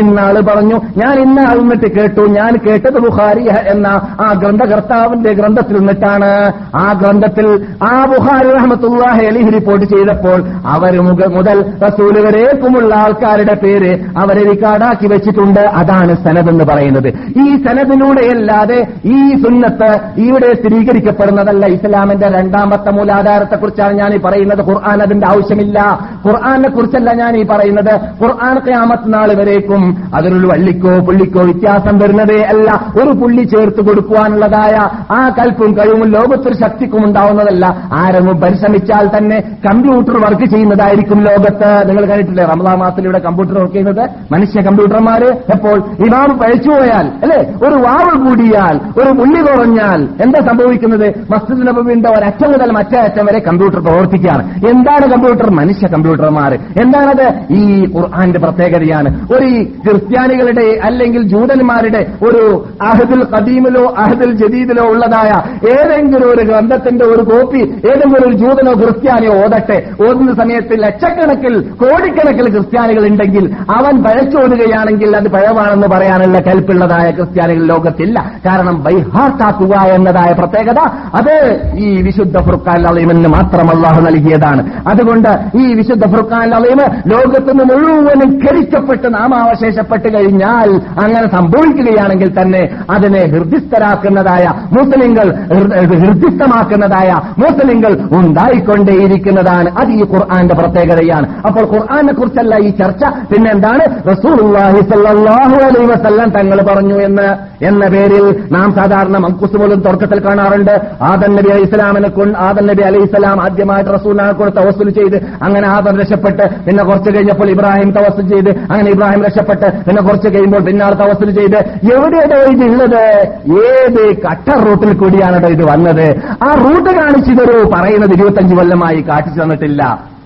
ഇന്നാൾ പറഞ്ഞു ഞാൻ ഇന്നാൾ നിന്നിട്ട് കേട്ടു. ഞാൻ കേട്ടത് ബുഖാരി എന്ന ആ ഗ്രന്ഥകർത്താവിന്റെ ഗ്രന്ഥത്തിൽ നിന്നിട്ടാണ് ആ ഗ്രന്ഥത്തിൽ ആ ബുഹാരി റഹ്മത്തുള്ളാഹി അലിഹി റിപ്പോർട്ട് ചെയ്തപ്പോൾ അവർ മുതൽ റസൂൽ വരേക്കുമുള്ള ആൾക്കാരുടെ പേര് അവരെ റിക്കാർഡാക്കി വെച്ചിട്ടുണ്ട്. അതാണ് സനദ് എന്ന് പറയുന്നത്. ഈ സനദിലൂടെയല്ലാതെ ഈ സുന്നത്ത് ഇവിടെ സ്ഥിരീകരിക്കപ്പെടുന്നതല്ല. ഇസ്ലാമിന്റെ രണ്ടാമത്തെ മൂലാധാരത്തെക്കുറിച്ചാണ് ഞാൻ ഈ പറയുന്നത്. ഖുർആൻ അതിന്റെ ആവശ്യമില്ല. ഖുർആാനെ കുറിച്ചല്ല ഞാൻ ഈ പറയുന്നത്. ഖുർആൻ ക്യാമത്ത് നാൾ വരേക്കും. അതിലൊരു വള്ളിക്കോ പുള്ളിക്കോ വ്യത്യാസം വരുന്നതേ അല്ല. ഒരു പുള്ളി ചേർത്ത് കൊടുക്കുവാനുള്ളതായ ഉണ്ടാക്കുന്നതായ ആ കൽപ്പും കഴിവും ലോകത്തൊരു ശക്തിക്കും ഉണ്ടാവുന്നതല്ല. ആരെങ്കിലും പരിശ്രമിച്ചാൽ തന്നെ കമ്പ്യൂട്ടർ വർക്ക് ചെയ്യുന്നതായിരിക്കും ലോകത്ത്. നിങ്ങൾ കണ്ടിട്ടില്ലേ റമദാ ഇവിടെ കമ്പ്യൂട്ടർ വർക്ക് ചെയ്യുന്നത്? മനുഷ്യ കമ്പ്യൂട്ടർമാര് എപ്പോൾ ഇമാം പഴിച്ചു പോയാൽ അല്ലെ? ഒരു വാവ് കൂടിയാൽ ഒരു പുള്ളി കുറഞ്ഞാൽ എന്താ സംഭവിക്കുന്നത്? മസ്ജിദ് ഒരറ്റം മുതൽ മറ്റേ അറ്റം വരെ കമ്പ്യൂട്ടർ പ്രവർത്തിക്കുകയാണ്. എന്താണ് കമ്പ്യൂട്ടർ? മനുഷ്യ കമ്പ്യൂട്ടർമാർ എന്താണത്? ഈ ഖുർആാന്റെ പ്രത്യേകതയാണ്. ഒരു ക്രിസ്ത്യാനികളുടെ അല്ലെങ്കിൽ ജൂതന്മാരുടെ ഒരു അഹദുൽ കദീമിലോ അഹദുൽ ജദീദിലോ ഉള്ളതായ ഏതെങ്കിലും ഒരു ഗ്രന്ഥത്തിന്റെ ഒരു കോപ്പി ഏതെങ്കിലും ഒരു ജൂതനോ ക്രിസ്ത്യാനിയോ ഓതട്ടെ. ഓതുന്ന സമയത്ത് ലക്ഷക്കണക്കിൽ കോടിക്കണക്കിൽ ക്രിസ്ത്യാനികൾ ഉണ്ടെങ്കിൽ അവൻ പഴച്ചോടുകയാണെങ്കിൽ അത് പഴവാണെന്ന് പറയാനുള്ള കൽപ്പുള്ളതായ ക്രിസ്ത്യാനികൾ ലോകത്തില്ല. കാരണം ബൈഹാർട്ടാക്കുക എന്നതായ പ്രത്യേകത അത് ഈ വിശുദ്ധ ഫുർഖാൻ അലീമിന് മാത്രം അള്ളാഹു നൽകിയതാണ്. അതുകൊണ്ട് ഈ വിശുദ്ധ ഫുർഖാൻ അലീം ലോകത്തുനിന്ന് മുഴുവനും ഖരിക്കപ്പെട്ട് നാമാവശേഷപ്പെട്ട് കഴിഞ്ഞാൽ അങ്ങനെ സംഭവിക്കുകയാണെങ്കിൽ തന്നെ അതിനെ മുസ്ലിങ്ങൾ ഹൃദ്യസ്ഥമാക്കുന്നതായ മുസ്ലിങ്ങൾ ഉണ്ടായിക്കൊണ്ടേയിരിക്കുന്നതാണ്. അത് ഈ ഖുർആന്റെ പ്രത്യേകതയാണ്. അപ്പോൾ ഖുർആനെ കുറിച്ചല്ല ഈ ചർച്ച. പിന്നെന്താണ്? സ്വല്ലല്ലാഹു അലൈഹി വസല്ലം തങ്ങൾ പറഞ്ഞു എന്ന് എന്ന പേരിൽ നാം സാധാരണ മങ്കുസ് പോലും തുടക്കത്തിൽ കാണാറുണ്ട്. ആദൻ നബി അലൈഹി ഇസ്ലാമിനെ കൊണ്ട് ആദൻ നബി അലൈഹി ഇസ്ലാം ആദ്യമായിട്ട് റസൂലിനെ കൊണ്ട് തവസ്സുൽ ചെയ്ത് അങ്ങനെ ആദൻ രക്ഷപ്പെട്ട് പിന്നെ കുറച്ച് കഴിഞ്ഞപ്പോൾ ഇബ്രാഹിം തവസ്സുൽ ചെയ്ത് അങ്ങനെ ഇബ്രാഹിം രക്ഷപ്പെട്ട് പിന്നെ കുറച്ച് കഴിയുമ്പോൾ പിന്നാൾ തവസ്സുൽ ചെയ്ത്. എവിടെയാണ് ഇത് ഉള്ളത്? ഏത് കട്ടർ റൂട്ടിൽ കൂടിയാണ് ഇത് വന്നത്? ആ റൂട്ട് കാണിച്ചിതൊരു പറയുന്നത് ഇരുപത്തഞ്ച് കൊല്ലമായി കാട്ടിച്ചു തന്നിട്ടില്ല.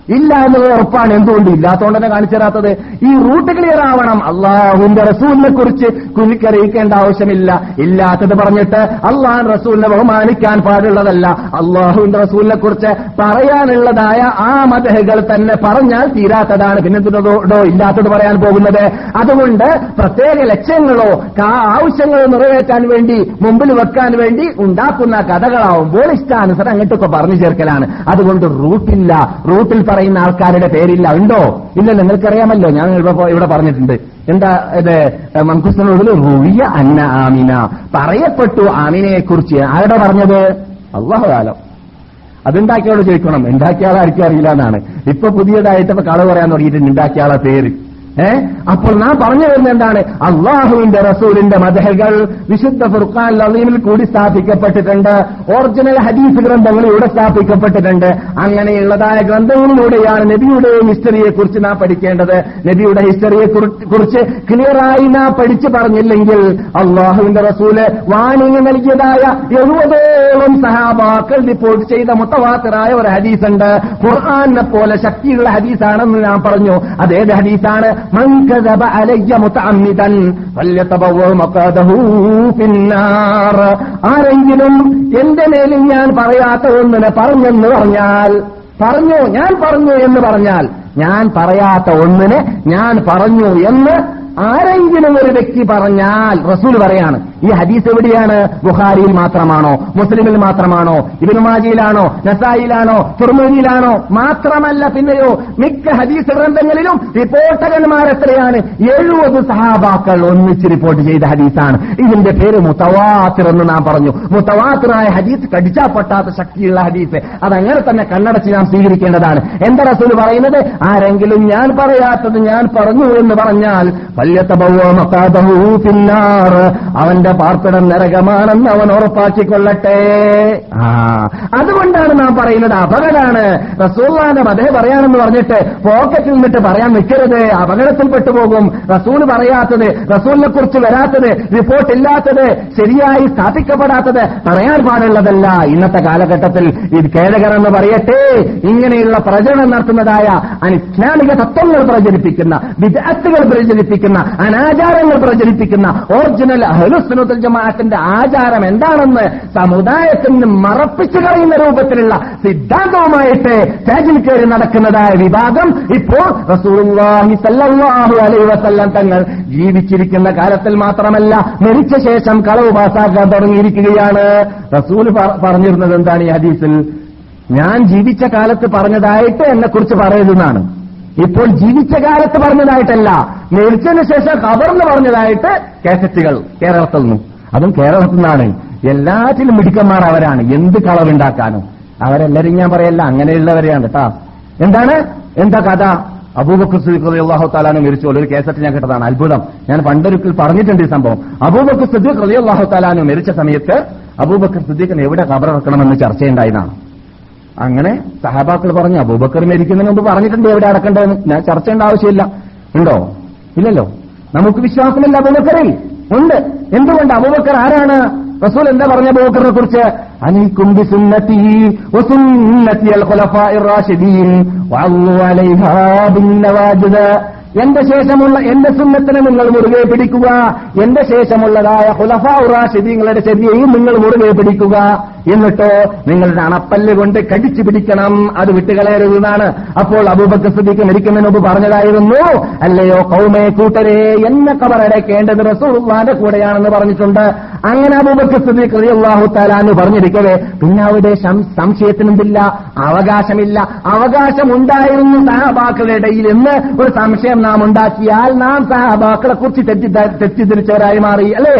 ഇല്ല എന്നത് ഉറപ്പാണ്. എന്തുകൊണ്ട്? ഇല്ലാത്തതുകൊണ്ട് തന്നെ കാണിച്ചു തരാത്തത്. ഈ റൂട്ട് ക്ലിയർ ആവണം. അള്ളാഹുവിന്റെ റസൂലിനെ കുറിച്ച് കുലിക്കറിയിക്കേണ്ട ആവശ്യമില്ല. ഇല്ലാത്തത് പറഞ്ഞിട്ട് അള്ളാഹ് റസൂലിനെ ബഹുമാനിക്കാൻ പാടുള്ളതല്ല. അള്ളാഹുവിന്റെ റസൂലിനെ കുറിച്ച് പറയാനുള്ളതായ ആ മതഹകൾ തന്നെ പറഞ്ഞാൽ തീരാത്തതാണ്. പിന്നെ ഇല്ലാത്തത് പറയാൻ പോകുന്നത്? അതുകൊണ്ട് പ്രത്യേക ലക്ഷ്യങ്ങളോ ആവശ്യങ്ങളോ നിറവേറ്റാൻ വേണ്ടി മുമ്പിൽ വെക്കാൻ വേണ്ടി ഉണ്ടാക്കുന്ന കഥകളാവുമ്പോൾ ഇഷ്ടാനുസരം അങ്ങോട്ടൊക്കെ പറഞ്ഞു ചേർക്കലാണ്. അതുകൊണ്ട് റൂട്ടില്ല. റൂട്ടിൽ പറയുന്ന ആൾക്കാരുടെ പേരില്ല. ഉണ്ടോ? ഇല്ല നിങ്ങൾക്കറിയാമല്ലോ. ഞാൻ ഇവിടെ പറഞ്ഞിട്ടുണ്ട്. എന്താ ഇത്? മൻകുസ്തനോട് റുവിയ അന്ന ആമിന. പറയപ്പെട്ടു ആമിനയെ കുറിച്ച് ആരുടെ പറഞ്ഞത്? അള്ളാഹുകാലം അതുണ്ടാക്കിയോട് ചോദിക്കണം. ഉണ്ടാക്കിയ ആളായിരിക്കും അറിയില്ല എന്നാണ്. ഇപ്പൊ പുതിയതായിട്ട് കളവ് പറയാൻ തുടങ്ങിയിട്ടുണ്ട്. ഉണ്ടാക്കിയ പേര്. ഏ? അപ്പോൾ നാം പറഞ്ഞു വരുന്നത് എന്താണ്? അള്ളാഹുവിന്റെ റസൂലിന്റെ മതഹകൾ വിശുദ്ധ ഫുർഖാൻ ലളീമിൽ കൂടി സ്ഥാപിക്കപ്പെട്ടിട്ടുണ്ട്. ഒറിജിനൽ ഹദീസ് ഗ്രന്ഥങ്ങൾ ഇവിടെ സ്ഥാപിക്കപ്പെട്ടിട്ടുണ്ട്. അങ്ങനെയുള്ളതായ ഗ്രന്ഥങ്ങളിലൂടെയാണ് നബിയുടെ ഹിസ്റ്ററിയെ കുറിച്ച് നാം പഠിക്കേണ്ടത്. നബിയുടെ ഹിസ്റ്ററിയെ കുറിച്ച് ക്ലിയറായി നാം പഠിച്ചു പറഞ്ഞില്ലെങ്കിൽ അള്ളാഹുവിന്റെ റസൂൽ വാണിംഗ് നൽകിയതായ എഴുപതോളം സഹാബാക്കൾ റിപ്പോർട്ട് ചെയ്ത മുത്തവാത്തറായ ഒരു ഹദീസ് ഉണ്ട് ഖുർആാനെ പോലെ ശക്തിയുള്ള ഹദീസാണെന്ന് ഞാൻ പറഞ്ഞു. അതേത് ഹദീസാണ്? من كذب علي متعمدا فليتبوأ مقعده في النار ആരെങ്കിലും എന്റെ മേലിൽ ഞാൻ പറയാത്ത ഒന്നിനെ പറഞ്ഞെന്ന് പറഞ്ഞാൽ പറഞ്ഞു ഞാൻ പറഞ്ഞു എന്ന് പറഞ്ഞാൽ ഞാൻ പറയാത്ത ഒന്നിനെ ഞാൻ പറഞ്ഞു എന്ന് ആരെങ്കിലും ഒരു വ്യക്തി പറഞ്ഞാൽ റസൂൽ പറയാണ് ഈ ഹദീസ് എവിടെയാണ്? ബുഹാരിയിൽ മാത്രമാണോ? മുസ്ലിമിൽ മാത്രമാണോ? ഇബിനുമാജിയിലാണോ നസായിലാണോ? തുർമുരിയിലാണോ മാത്രമല്ല പിന്നെയോ മിക്ക ഹദീസ് ഗ്രന്ഥങ്ങളിലും റിപ്പോർട്ടകന്മാർ എത്രയാണ്? എഴുപത് സഹാബാക്കൾ ഒന്നിച്ച് റിപ്പോർട്ട് ചെയ്ത ഹദീസാണ്. ഇതിന്റെ പേര് മുത്തവാത്തിർ എന്ന് നാം പറഞ്ഞു. മുത്തവാത്തിറായ ഹദീസ് കടിച്ചാ പൊട്ടാത്ത ശക്തിയുള്ള ഹദീസ്. അതങ്ങനെ തന്നെ കണ്ണടച്ച് നാം സ്വീകരിക്കേണ്ടതാണ്. എന്താ റസൂൽ പറയുന്നത്? ആരെങ്കിലും ഞാൻ പറയാത്തത് ഞാൻ പറഞ്ഞു എന്ന് പറഞ്ഞാൽ അവന്റെ പാർപ്പിടം നരകമാണെന്ന് അവൻ ഉറപ്പാക്കിക്കൊള്ളട്ടെ. ആ അതുകൊണ്ടാണ് നാം പറയുന്നത് അപകടമാണ്. റസൂള്ളാന്റെ മതേ പറയാണെന്ന് പറഞ്ഞിട്ട് പോക്കറ്റിൽ നിന്നിട്ട് പറയാൻ നിൽക്കരുത്. അപകടത്തിൽ പെട്ടുപോകും. റസൂൾ പറയാത്തത് റസൂലിനെ കുറിച്ച് വരാത്തത് റിപ്പോർട്ട് ഇല്ലാത്തത് ശരിയായി സ്ഥാപിക്കപ്പെടാത്തത് പറയാൻ പാടുള്ളതല്ല. ഇന്നത്തെ കാലഘട്ടത്തിൽ ഇത് ഖേദകരെന്ന് പറയട്ടെ ഇങ്ങനെയുള്ള പ്രചരണം നടത്തുന്നതായ അനിസ്ലാമിക തത്വങ്ങൾ പ്രചരിപ്പിക്കുന്ന വിദഗ്ധകൾ പ്രചരിപ്പിക്കുന്ന അനാചാരങ്ങൾ പ്രചരിപ്പിക്കുന്ന ഒറിജിനൽ അഹ്ലുസ്സുന്നത്തുൽ ജമാഅത്തിന്റെ ആചാരം എന്താണെന്ന് സമുദായത്തിൽ നിന്ന് മറപ്പിച്ചു കളയുന്ന രൂപത്തിലുള്ള സിദ്ധാന്തവുമായിട്ട് സ്റ്റേജിൽ കയറി നടക്കുന്നതായ വിഭാഗം ഇപ്പോൾ റസൂലുള്ളാഹി അലൈഹി വസല്ലം തങ്ങൾ ജീവിച്ചിരിക്കുന്ന കാലത്തിൽ മാത്രമല്ല മരിച്ച ശേഷം കളവ് പാസാക്കാൻ തുടങ്ങിയിരിക്കുകയാണ്. റസൂൽ പറഞ്ഞിരുന്നത് എന്താണ് ഈ ഹദീസിൽ? ഞാൻ ജീവിച്ച കാലത്ത് പറഞ്ഞതായിട്ട് എന്നെക്കുറിച്ച് പറയുന്നതാണ് ഇപ്പോൾ ജീവിച്ച കാലത്ത് പറഞ്ഞതായിട്ടല്ല. മരിച്ചതിന് ശേഷം ഖബറിന് പറഞ്ഞതായിട്ട് കാസറ്റുകൾ കേരളത്തിൽ നിന്നും. അതും കേരളത്തിൽ നിന്നാണ്. എല്ലാറ്റിലും മിടുക്കന്മാർ അവരാണ്. എന്ത് കളവുണ്ടാക്കാനും. അവരെല്ലാരും ഞാൻ പറയല്ല അങ്ങനെയുള്ളവരെയാണ് കേട്ടാ. എന്താണ്? എന്താ കഥ? അബൂബക്കർ സിദ്ദീഖ് അള്ളാഹു താലാനും മരിച്ചു. ഒരു കേസറ്റ് ഞാൻ കേട്ടതാണ്. അത്ഭുതം. ഞാൻ പണ്ടൊരിക്കൽ പറഞ്ഞിട്ടുണ്ട് ഈ സംഭവം. അബൂബക്കർ സിദ്ദീഖ് അള്ളാഹു താലാനും മരിച്ച സമയത്ത് അബൂബക്കർ സിദ്ദീഖിന് എവിടെ കബറിറക്കണമെന്ന് ചർച്ചയുണ്ടായതാണ് അങ്ങനെ സഹാബാക്കൾ പറഞ്ഞു അബൂബക്കർ മരിക്കുന്നതിന് മുമ്പ് പറഞ്ഞിട്ടുണ്ട് എവിടെ അടക്കേണ്ടതെന്ന്. ഞാൻ ചർച്ച ചെയ്യേണ്ട ആവശ്യമില്ല. ഉണ്ടോ? ഇല്ലല്ലോ. നമുക്ക് വിശ്വാസമില്ല അബൂബക്കറിൽ. ഉണ്ട്. എന്തുകൊണ്ട്? അബൂബക്കർ ആരാണ്? റസൂൽ എന്താ പറഞ്ഞ അബൂബക്കറിനെ കുറിച്ച്? എന്റെ ശേഷമുള്ള എന്റെ സുന്നത്തിനെ നിങ്ങൾ മുറുകെ പിടിക്കുക. എന്റെ ശേഷമുള്ളതായ ഹുലഫ റാഷിദീങ്ങളുടെ ശരിയെയും നിങ്ങൾ മുറുകെ പിടിക്കുക. എന്നിട്ടോ നിങ്ങളുടെ അണപ്പല്ല് കൊണ്ട് കടിച്ചു പിടിക്കണം. അത് വിട്ടുകളയരുതെന്നാണ് അപ്പോൾ അബൂബക്കർ സിദ്ദീഖ് മരിക്കുന്നതിന് മുമ്പ് പറഞ്ഞതായിരുന്നു. അല്ലയോ കൗമേ കൂട്ടരെ എന്നെ കബറടക്കേണ്ടത് റസൂള്ളാന്റെ കൂടെയാണെന്ന് പറഞ്ഞിട്ടുണ്ട്. അങ്ങനെ അബൂബക്കർ സിദ്ദീഖ് റളിയല്ലാഹു തആലാന്ന് പറഞ്ഞിരിക്കവേ പിന്നെ അവിടെ സംശയത്തിനെന്തില്ല? അവകാശമില്ല. അവകാശം ഉണ്ടായിരുന്നു സഹാബാക്കളുടെ ഇടയിൽ എന്ന് ഒരു സംശയം നാം ഉണ്ടാക്കിയാൽ നാം സഹബാക്കളെ കുറിച്ച് തെറ്റി തെറ്റിദ്ധരിച്ചവരായി മാറി അല്ലേ?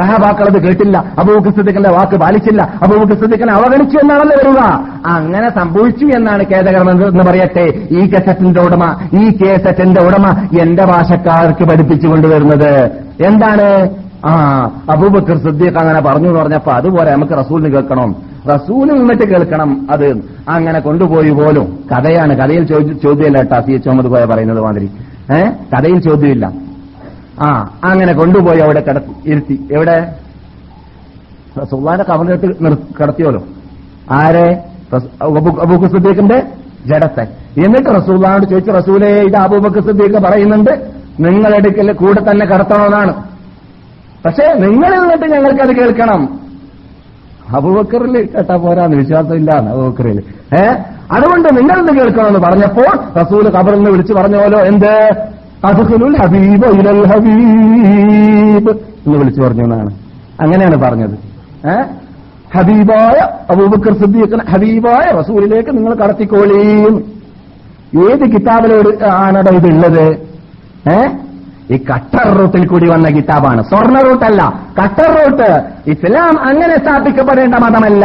സഹാബാക്കൾ അത് കേട്ടില്ല. അബൂബക്കർ സിദ്ദിഖിന്റെ വാക്ക് പാലിച്ചില്ല. അബൂബക്കർ സിദ്ദിഖിനെ അവഗണിച്ചു എന്നാണല്ലോ വരിക. അങ്ങനെ സംഭവിച്ചു എന്നാണ് ഖേദകരം എന്ന് പറയട്ടെ. ഈ കസറ്റിന്റെ ഉടമ ഈ കേസറ്റിന്റെ ഉടമ എന്റെ ഭാഷക്കാർക്ക് പഠിപ്പിച്ചു കൊണ്ടുവരുന്നത്. എന്താണ്? ആ അബൂബക്കർ സിദ്ദീഖ് അങ്ങനെ പറഞ്ഞു എന്ന് പറഞ്ഞപ്പോ അതുപോലെ നമുക്ക് റസൂലിന് കേൾക്കണം. റസൂലിൽ നിന്നിട്ട് കേൾക്കണം അത്. അങ്ങനെ കൊണ്ടുപോയി പോലും. കഥയാണ്. കഥയിൽ ചോദ്യ- ചോദ്യമല്ല കേട്ടാ. സി എച്ച് മുഹമ്മദ് പോയ പറയുന്നത് മാതിരി. ഏഹ് കഥയിൽ ചോദ്യമില്ല. ആ അങ്ങനെ കൊണ്ടുപോയി അവിടെ കിടത്തി ഇരുത്തി. എവിടെ? റസൂള്ളാന്റെ കവറിലിട്ട് നിർ- കിടത്തിയോലോ. ആരെ? അബൂബക്കർ സിദ്ദീഖിന്റെ ജഡത്തെ എന്നിട്ട് റസൂള്ളാനോട് ചോദിച്ചു റസൂലെ ഇത് അബൂബക്കർ സിദ്ദീഖ് പറയുന്നുണ്ട്. നിങ്ങളെടുക്കൽ കൂടെ തന്നെ കടത്തണമെന്നാണ്. പക്ഷേ നിങ്ങളിൽ നിന്നിട്ട് ഞങ്ങൾക്കത് കേൾക്കണം. അബൂബക്കറിൽ കേട്ടാ പോരാന്ന് വിശ്വാസമില്ല അബൂബക്കറിൽ ഏ? അതുകൊണ്ട് നിങ്ങൾ കേൾക്കണമെന്ന് പറഞ്ഞപ്പോൾ റസൂൽ കബറിൽ നിന്ന് വിളിച്ചു പറഞ്ഞോലോ എന്ത്? അദ്ഖുലുൽ ഹബീബ് ഇലൽ ഹബീബ്. എന്ന് വിളിച്ചു പറഞ്ഞു എന്നാണ്. അങ്ങനെയാണ് പറഞ്ഞത്. ഹബീബായ അബൂബക്കർ സിദ്ദീഖിന് ഹബീബായ റസൂലിലേക്ക് നിങ്ങൾ കടത്തിക്കോളിയും ഏത് കിതാബിലോട് ആണടോ ഇതുള്ളത് ഏ? ഈ കട്ടർ റൂട്ടിൽ കൂടി വന്ന കിതാബാണ്. സ്വർണ റൂട്ടല്ല കട്ടർ റൂട്ട്. ഇസ്ലാം അങ്ങനെ സ്ഥാപിക്കപ്പെടേണ്ട മതമല്ല.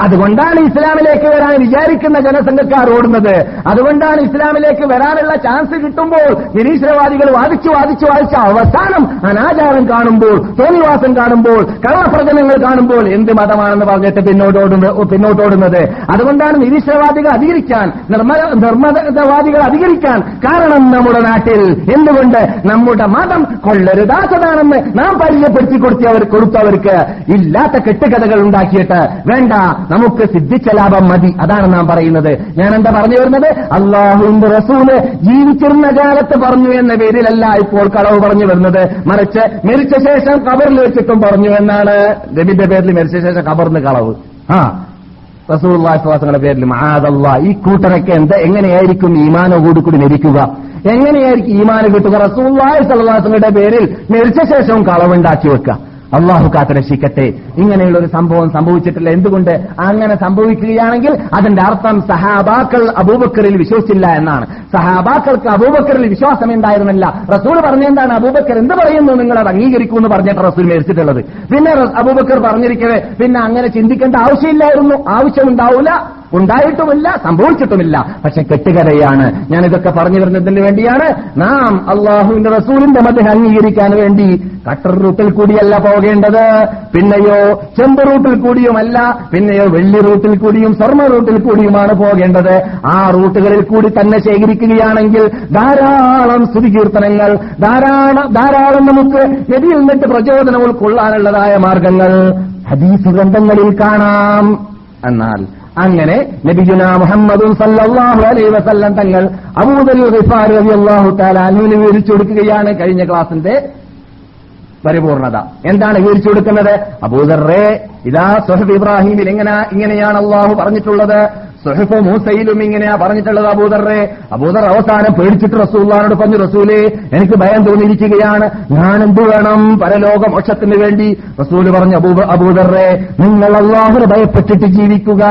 അതുകൊണ്ടാണ് ഇസ്ലാമിലേക്ക് വരാൻ വിചാരിക്കുന്ന ജനസംഘക്കാർ ഓടുന്നത്. അതുകൊണ്ടാണ് ഇസ്ലാമിലേക്ക് വരാനുള്ള ചാൻസ് കിട്ടുമ്പോൾ നിരീശ്വരവാദികൾ വാദിച്ചു വാദിച്ചു വാദിച്ച അവസാനം അനാചാരം കാണുമ്പോൾ തോന്നിവാസം കാണുമ്പോൾ കള്ളപ്രചനങ്ങൾ കാണുമ്പോൾ എന്ത് മതമാണെന്ന് പറഞ്ഞിട്ട് പിന്നോട്ടോടുന്നത് പിന്നോട്ടോടുന്നത് അതുകൊണ്ടാണ് നിരീശ്വരവാദികൾ അധികരിക്കാൻ നിർമ്മ നിർമ്മതവാദികൾ അധികരിക്കാൻ കാരണം നമ്മുടെ നാട്ടിൽ. എന്തുകൊണ്ട്? നമ്മുടെ മതം കൊള്ളരുതാത്തതാണെന്ന് നാം പരിചയപ്പെടുത്തി കൊടുത്തവർ കൊടുത്തവർക്ക് ഇല്ലാത്ത കെട്ടുകഥകൾ ഉണ്ടാക്കിയിട്ട് വേണ്ട നമുക്ക് സിദ്ധിച്ച ലാഭം മതി. അതാണ് നാം പറയുന്നത്. ഞാൻ എന്താ പറഞ്ഞു വരുന്നത്? അള്ളാഹുവിന്റെ റസൂൽ ജീവിച്ചിരുന്ന കാലത്ത് പറഞ്ഞു എന്ന പേരിലല്ല ഇപ്പോൾ കളവ് പറഞ്ഞു വരുന്നത്. മറിച്ച് മരിച്ച ശേഷം കബറിൽ വെച്ചിട്ടും പറഞ്ഞു എന്നാണ്. രബിന്റെ പേരിൽ മരിച്ച ശേഷം കബറിന് കളവ്. ആ. റസൂള്ളാസ്വാസങ്ങളുടെ പേരിൽ മഹാദല്ല ഈ കൂട്ടരൊക്കെ എന്ത്? എങ്ങനെയായിരിക്കും ഈമാനോ കൂടി കൂടി മരിക്കുക? എങ്ങനെയായിരിക്കും ഈമാന് കിട്ടുക? റസൂള്ളാഹി സല്ലാസങ്ങളുടെ പേരിൽ മരിച്ച ശേഷവും കളവുണ്ടാക്കി വെക്കുക. അള്ളാഹു കാത്തരക്ഷിക്കട്ടെ. ഇങ്ങനെയുള്ള ഒരു സംഭവം സംഭവിച്ചിട്ടില്ല. എന്തുകൊണ്ട്? അങ്ങനെ സംഭവിക്കുകയാണെങ്കിൽ അതിന്റെ അർത്ഥം സഹാബാക്കൾ അബൂബക്കറിൽ വിശ്വസിച്ചില്ല എന്നാണ്. സഹാബാക്കൾക്ക് അബൂബക്കറിൽ വിശ്വാസം ഉണ്ടായിരുന്നില്ല. റസൂൽ പറഞ്ഞെന്താണ് അബൂബക്കർ എന്ത് പറയുന്നു? നിങ്ങൾ അത് അംഗീകരിക്കൂ എന്ന് പറഞ്ഞിട്ട് റസൂൽ മരിച്ചിട്ടുള്ളത്. പിന്നെ അബൂബക്കർ പറഞ്ഞിരിക്കവേ പിന്നെ അങ്ങനെ ചിന്തിക്കേണ്ട ആവശ്യമില്ലായിരുന്നു. ആവശ്യമുണ്ടാവില്ല ഉണ്ടായിട്ടുമില്ല സംഭവിച്ചിട്ടുമില്ല. പക്ഷെ കെട്ടുകഥയാണ്. ഞാൻ ഇതൊക്കെ പറഞ്ഞു വരുന്നതിന് വേണ്ടിയാണ് നാം അള്ളാഹുവിന്റെ റസൂലിന്റെ മതം അംഗീകരിക്കാൻ വേണ്ടി കട്ടർ റൂട്ടിൽ കൂടിയല്ല പോകേണ്ടത്. പിന്നെയോ ചെമ്പ് റൂട്ടിൽ കൂടിയുമല്ല പിന്നെയോ വെള്ളി റൂട്ടിൽ കൂടിയും സ്വർണ റൂട്ടിൽ കൂടിയുമാണ് പോകേണ്ടത്. ആ റൂട്ടുകളിൽ കൂടി തന്നെ ശേഖരിക്കുകയാണെങ്കിൽ ധാരാളം സ്തുതികീർത്തനങ്ങൾ ധാരാളം ധാരാളം നമുക്ക് എതിയിൽ നിന്നിട്ട് പ്രചോദനം ഉൾക്കൊള്ളാനുള്ളതായ മാർഗങ്ങൾ ഹദീസ് ഗ്രന്ഥങ്ങളിൽ കാണാം. എന്നാൽ അങ്ങനെ നബിജുന മുഹമ്മദും സല്ലാഹു അലൈ വസല്ലം തങ്ങൾ അബൂദൽ റിഫാർ റളിയല്ലാഹു അള്ളാഹു താലാനുവിന് വിവരിച്ചു കൊടുക്കുകയാണ് കഴിഞ്ഞ ക്ലാസിന്റെ പരിപൂർണത. എന്താണ് വിവരിച്ചു കൊടുക്കുന്നത്? അബൂദറേ ഇതാ സുഹബ് ഇബ്രാഹിമിൽ എങ്ങനെ ഇങ്ങനെയാണ് അള്ളാഹു പറഞ്ഞിട്ടുള്ളത്? സുഹഫ് മൂസയിലും ഇങ്ങനെയാ പറഞ്ഞിട്ടുള്ളത് അബൂദറെ അബൂദർ അവസാനം പേടിച്ചിട്ട് റസൂള്ളാനോട് പറഞ്ഞു റസൂലേ എനിക്ക് ഭയം തോന്നിയിരിക്കുകയാണ്. ഞാൻ എന്ത് വേണം പരലോക മോക്ഷത്തിന് വേണ്ടി? റസൂൽ പറഞ്ഞു അബൂ അബൂദറെ നിങ്ങൾ അള്ളാഹുനെ ഭയപ്പെട്ടിട്ട് ജീവിക്കുക.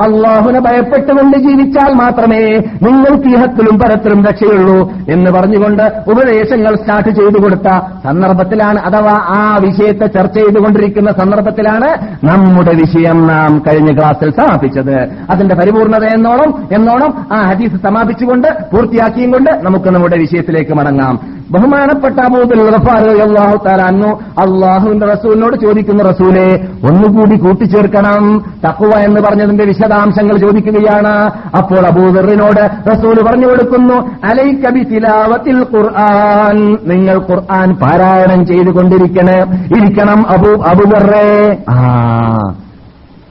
അള്ളാഹുനെ ഭയപ്പെട്ടുകൊണ്ട് ജീവിച്ചാൽ മാത്രമേ നിങ്ങൾക്ക് ഇഹത്തിലും പരത്തിലും രക്ഷയുള്ളൂ. എന്ന് പറഞ്ഞുകൊണ്ട് ഉപദേശങ്ങൾ സ്റ്റാർട്ട് ചെയ്തു കൊടുത്ത സന്ദർഭത്തിലാണ് അഥവാ ആ വിഷയത്തെ ചർച്ച ചെയ്തുകൊണ്ടിരിക്കുന്ന സന്ദർഭത്തിലാണ് നമ്മുടെ വിഷയം നാം കഴിഞ്ഞ ക്ലാസ്സിൽ സമാപിച്ചത്. അതിന്റെ പരിപൂർണത എന്നോണം എന്നോണം ആ ഹദീസ് സമാപിച്ചുകൊണ്ട് പൂർത്തിയാക്കിയും കൊണ്ട് നമുക്ക് നമ്മുടെ വിഷയത്തിലേക്ക് മടങ്ങാം. ബഹുമാനപ്പെട്ട അള്ളാഹു താലാന്നു അള്ളാഹുവിന്റെ റസൂലിനോട് ചോദിക്കുന്ന റസൂലെ ഒന്നുകൂടി കൂട്ടിച്ചേർക്കണം. തക്കുവ എന്ന് പറഞ്ഞതിന്റെ വിശദാംശങ്ങൾ ചോദിക്കുകയാണ്. അപ്പോൾ അബൂദറിനോട് റസൂൽ പറഞ്ഞു കൊടുക്കുന്നു അലൈക്കബി തിലാവത്തിൽ ഖുർആൻ. നിങ്ങൾ ഖുർആൻ പാരായണം ചെയ്തുകൊണ്ടിരിക്കണേ. ഇരിക്കണം അബൂ അബുദറേ ആ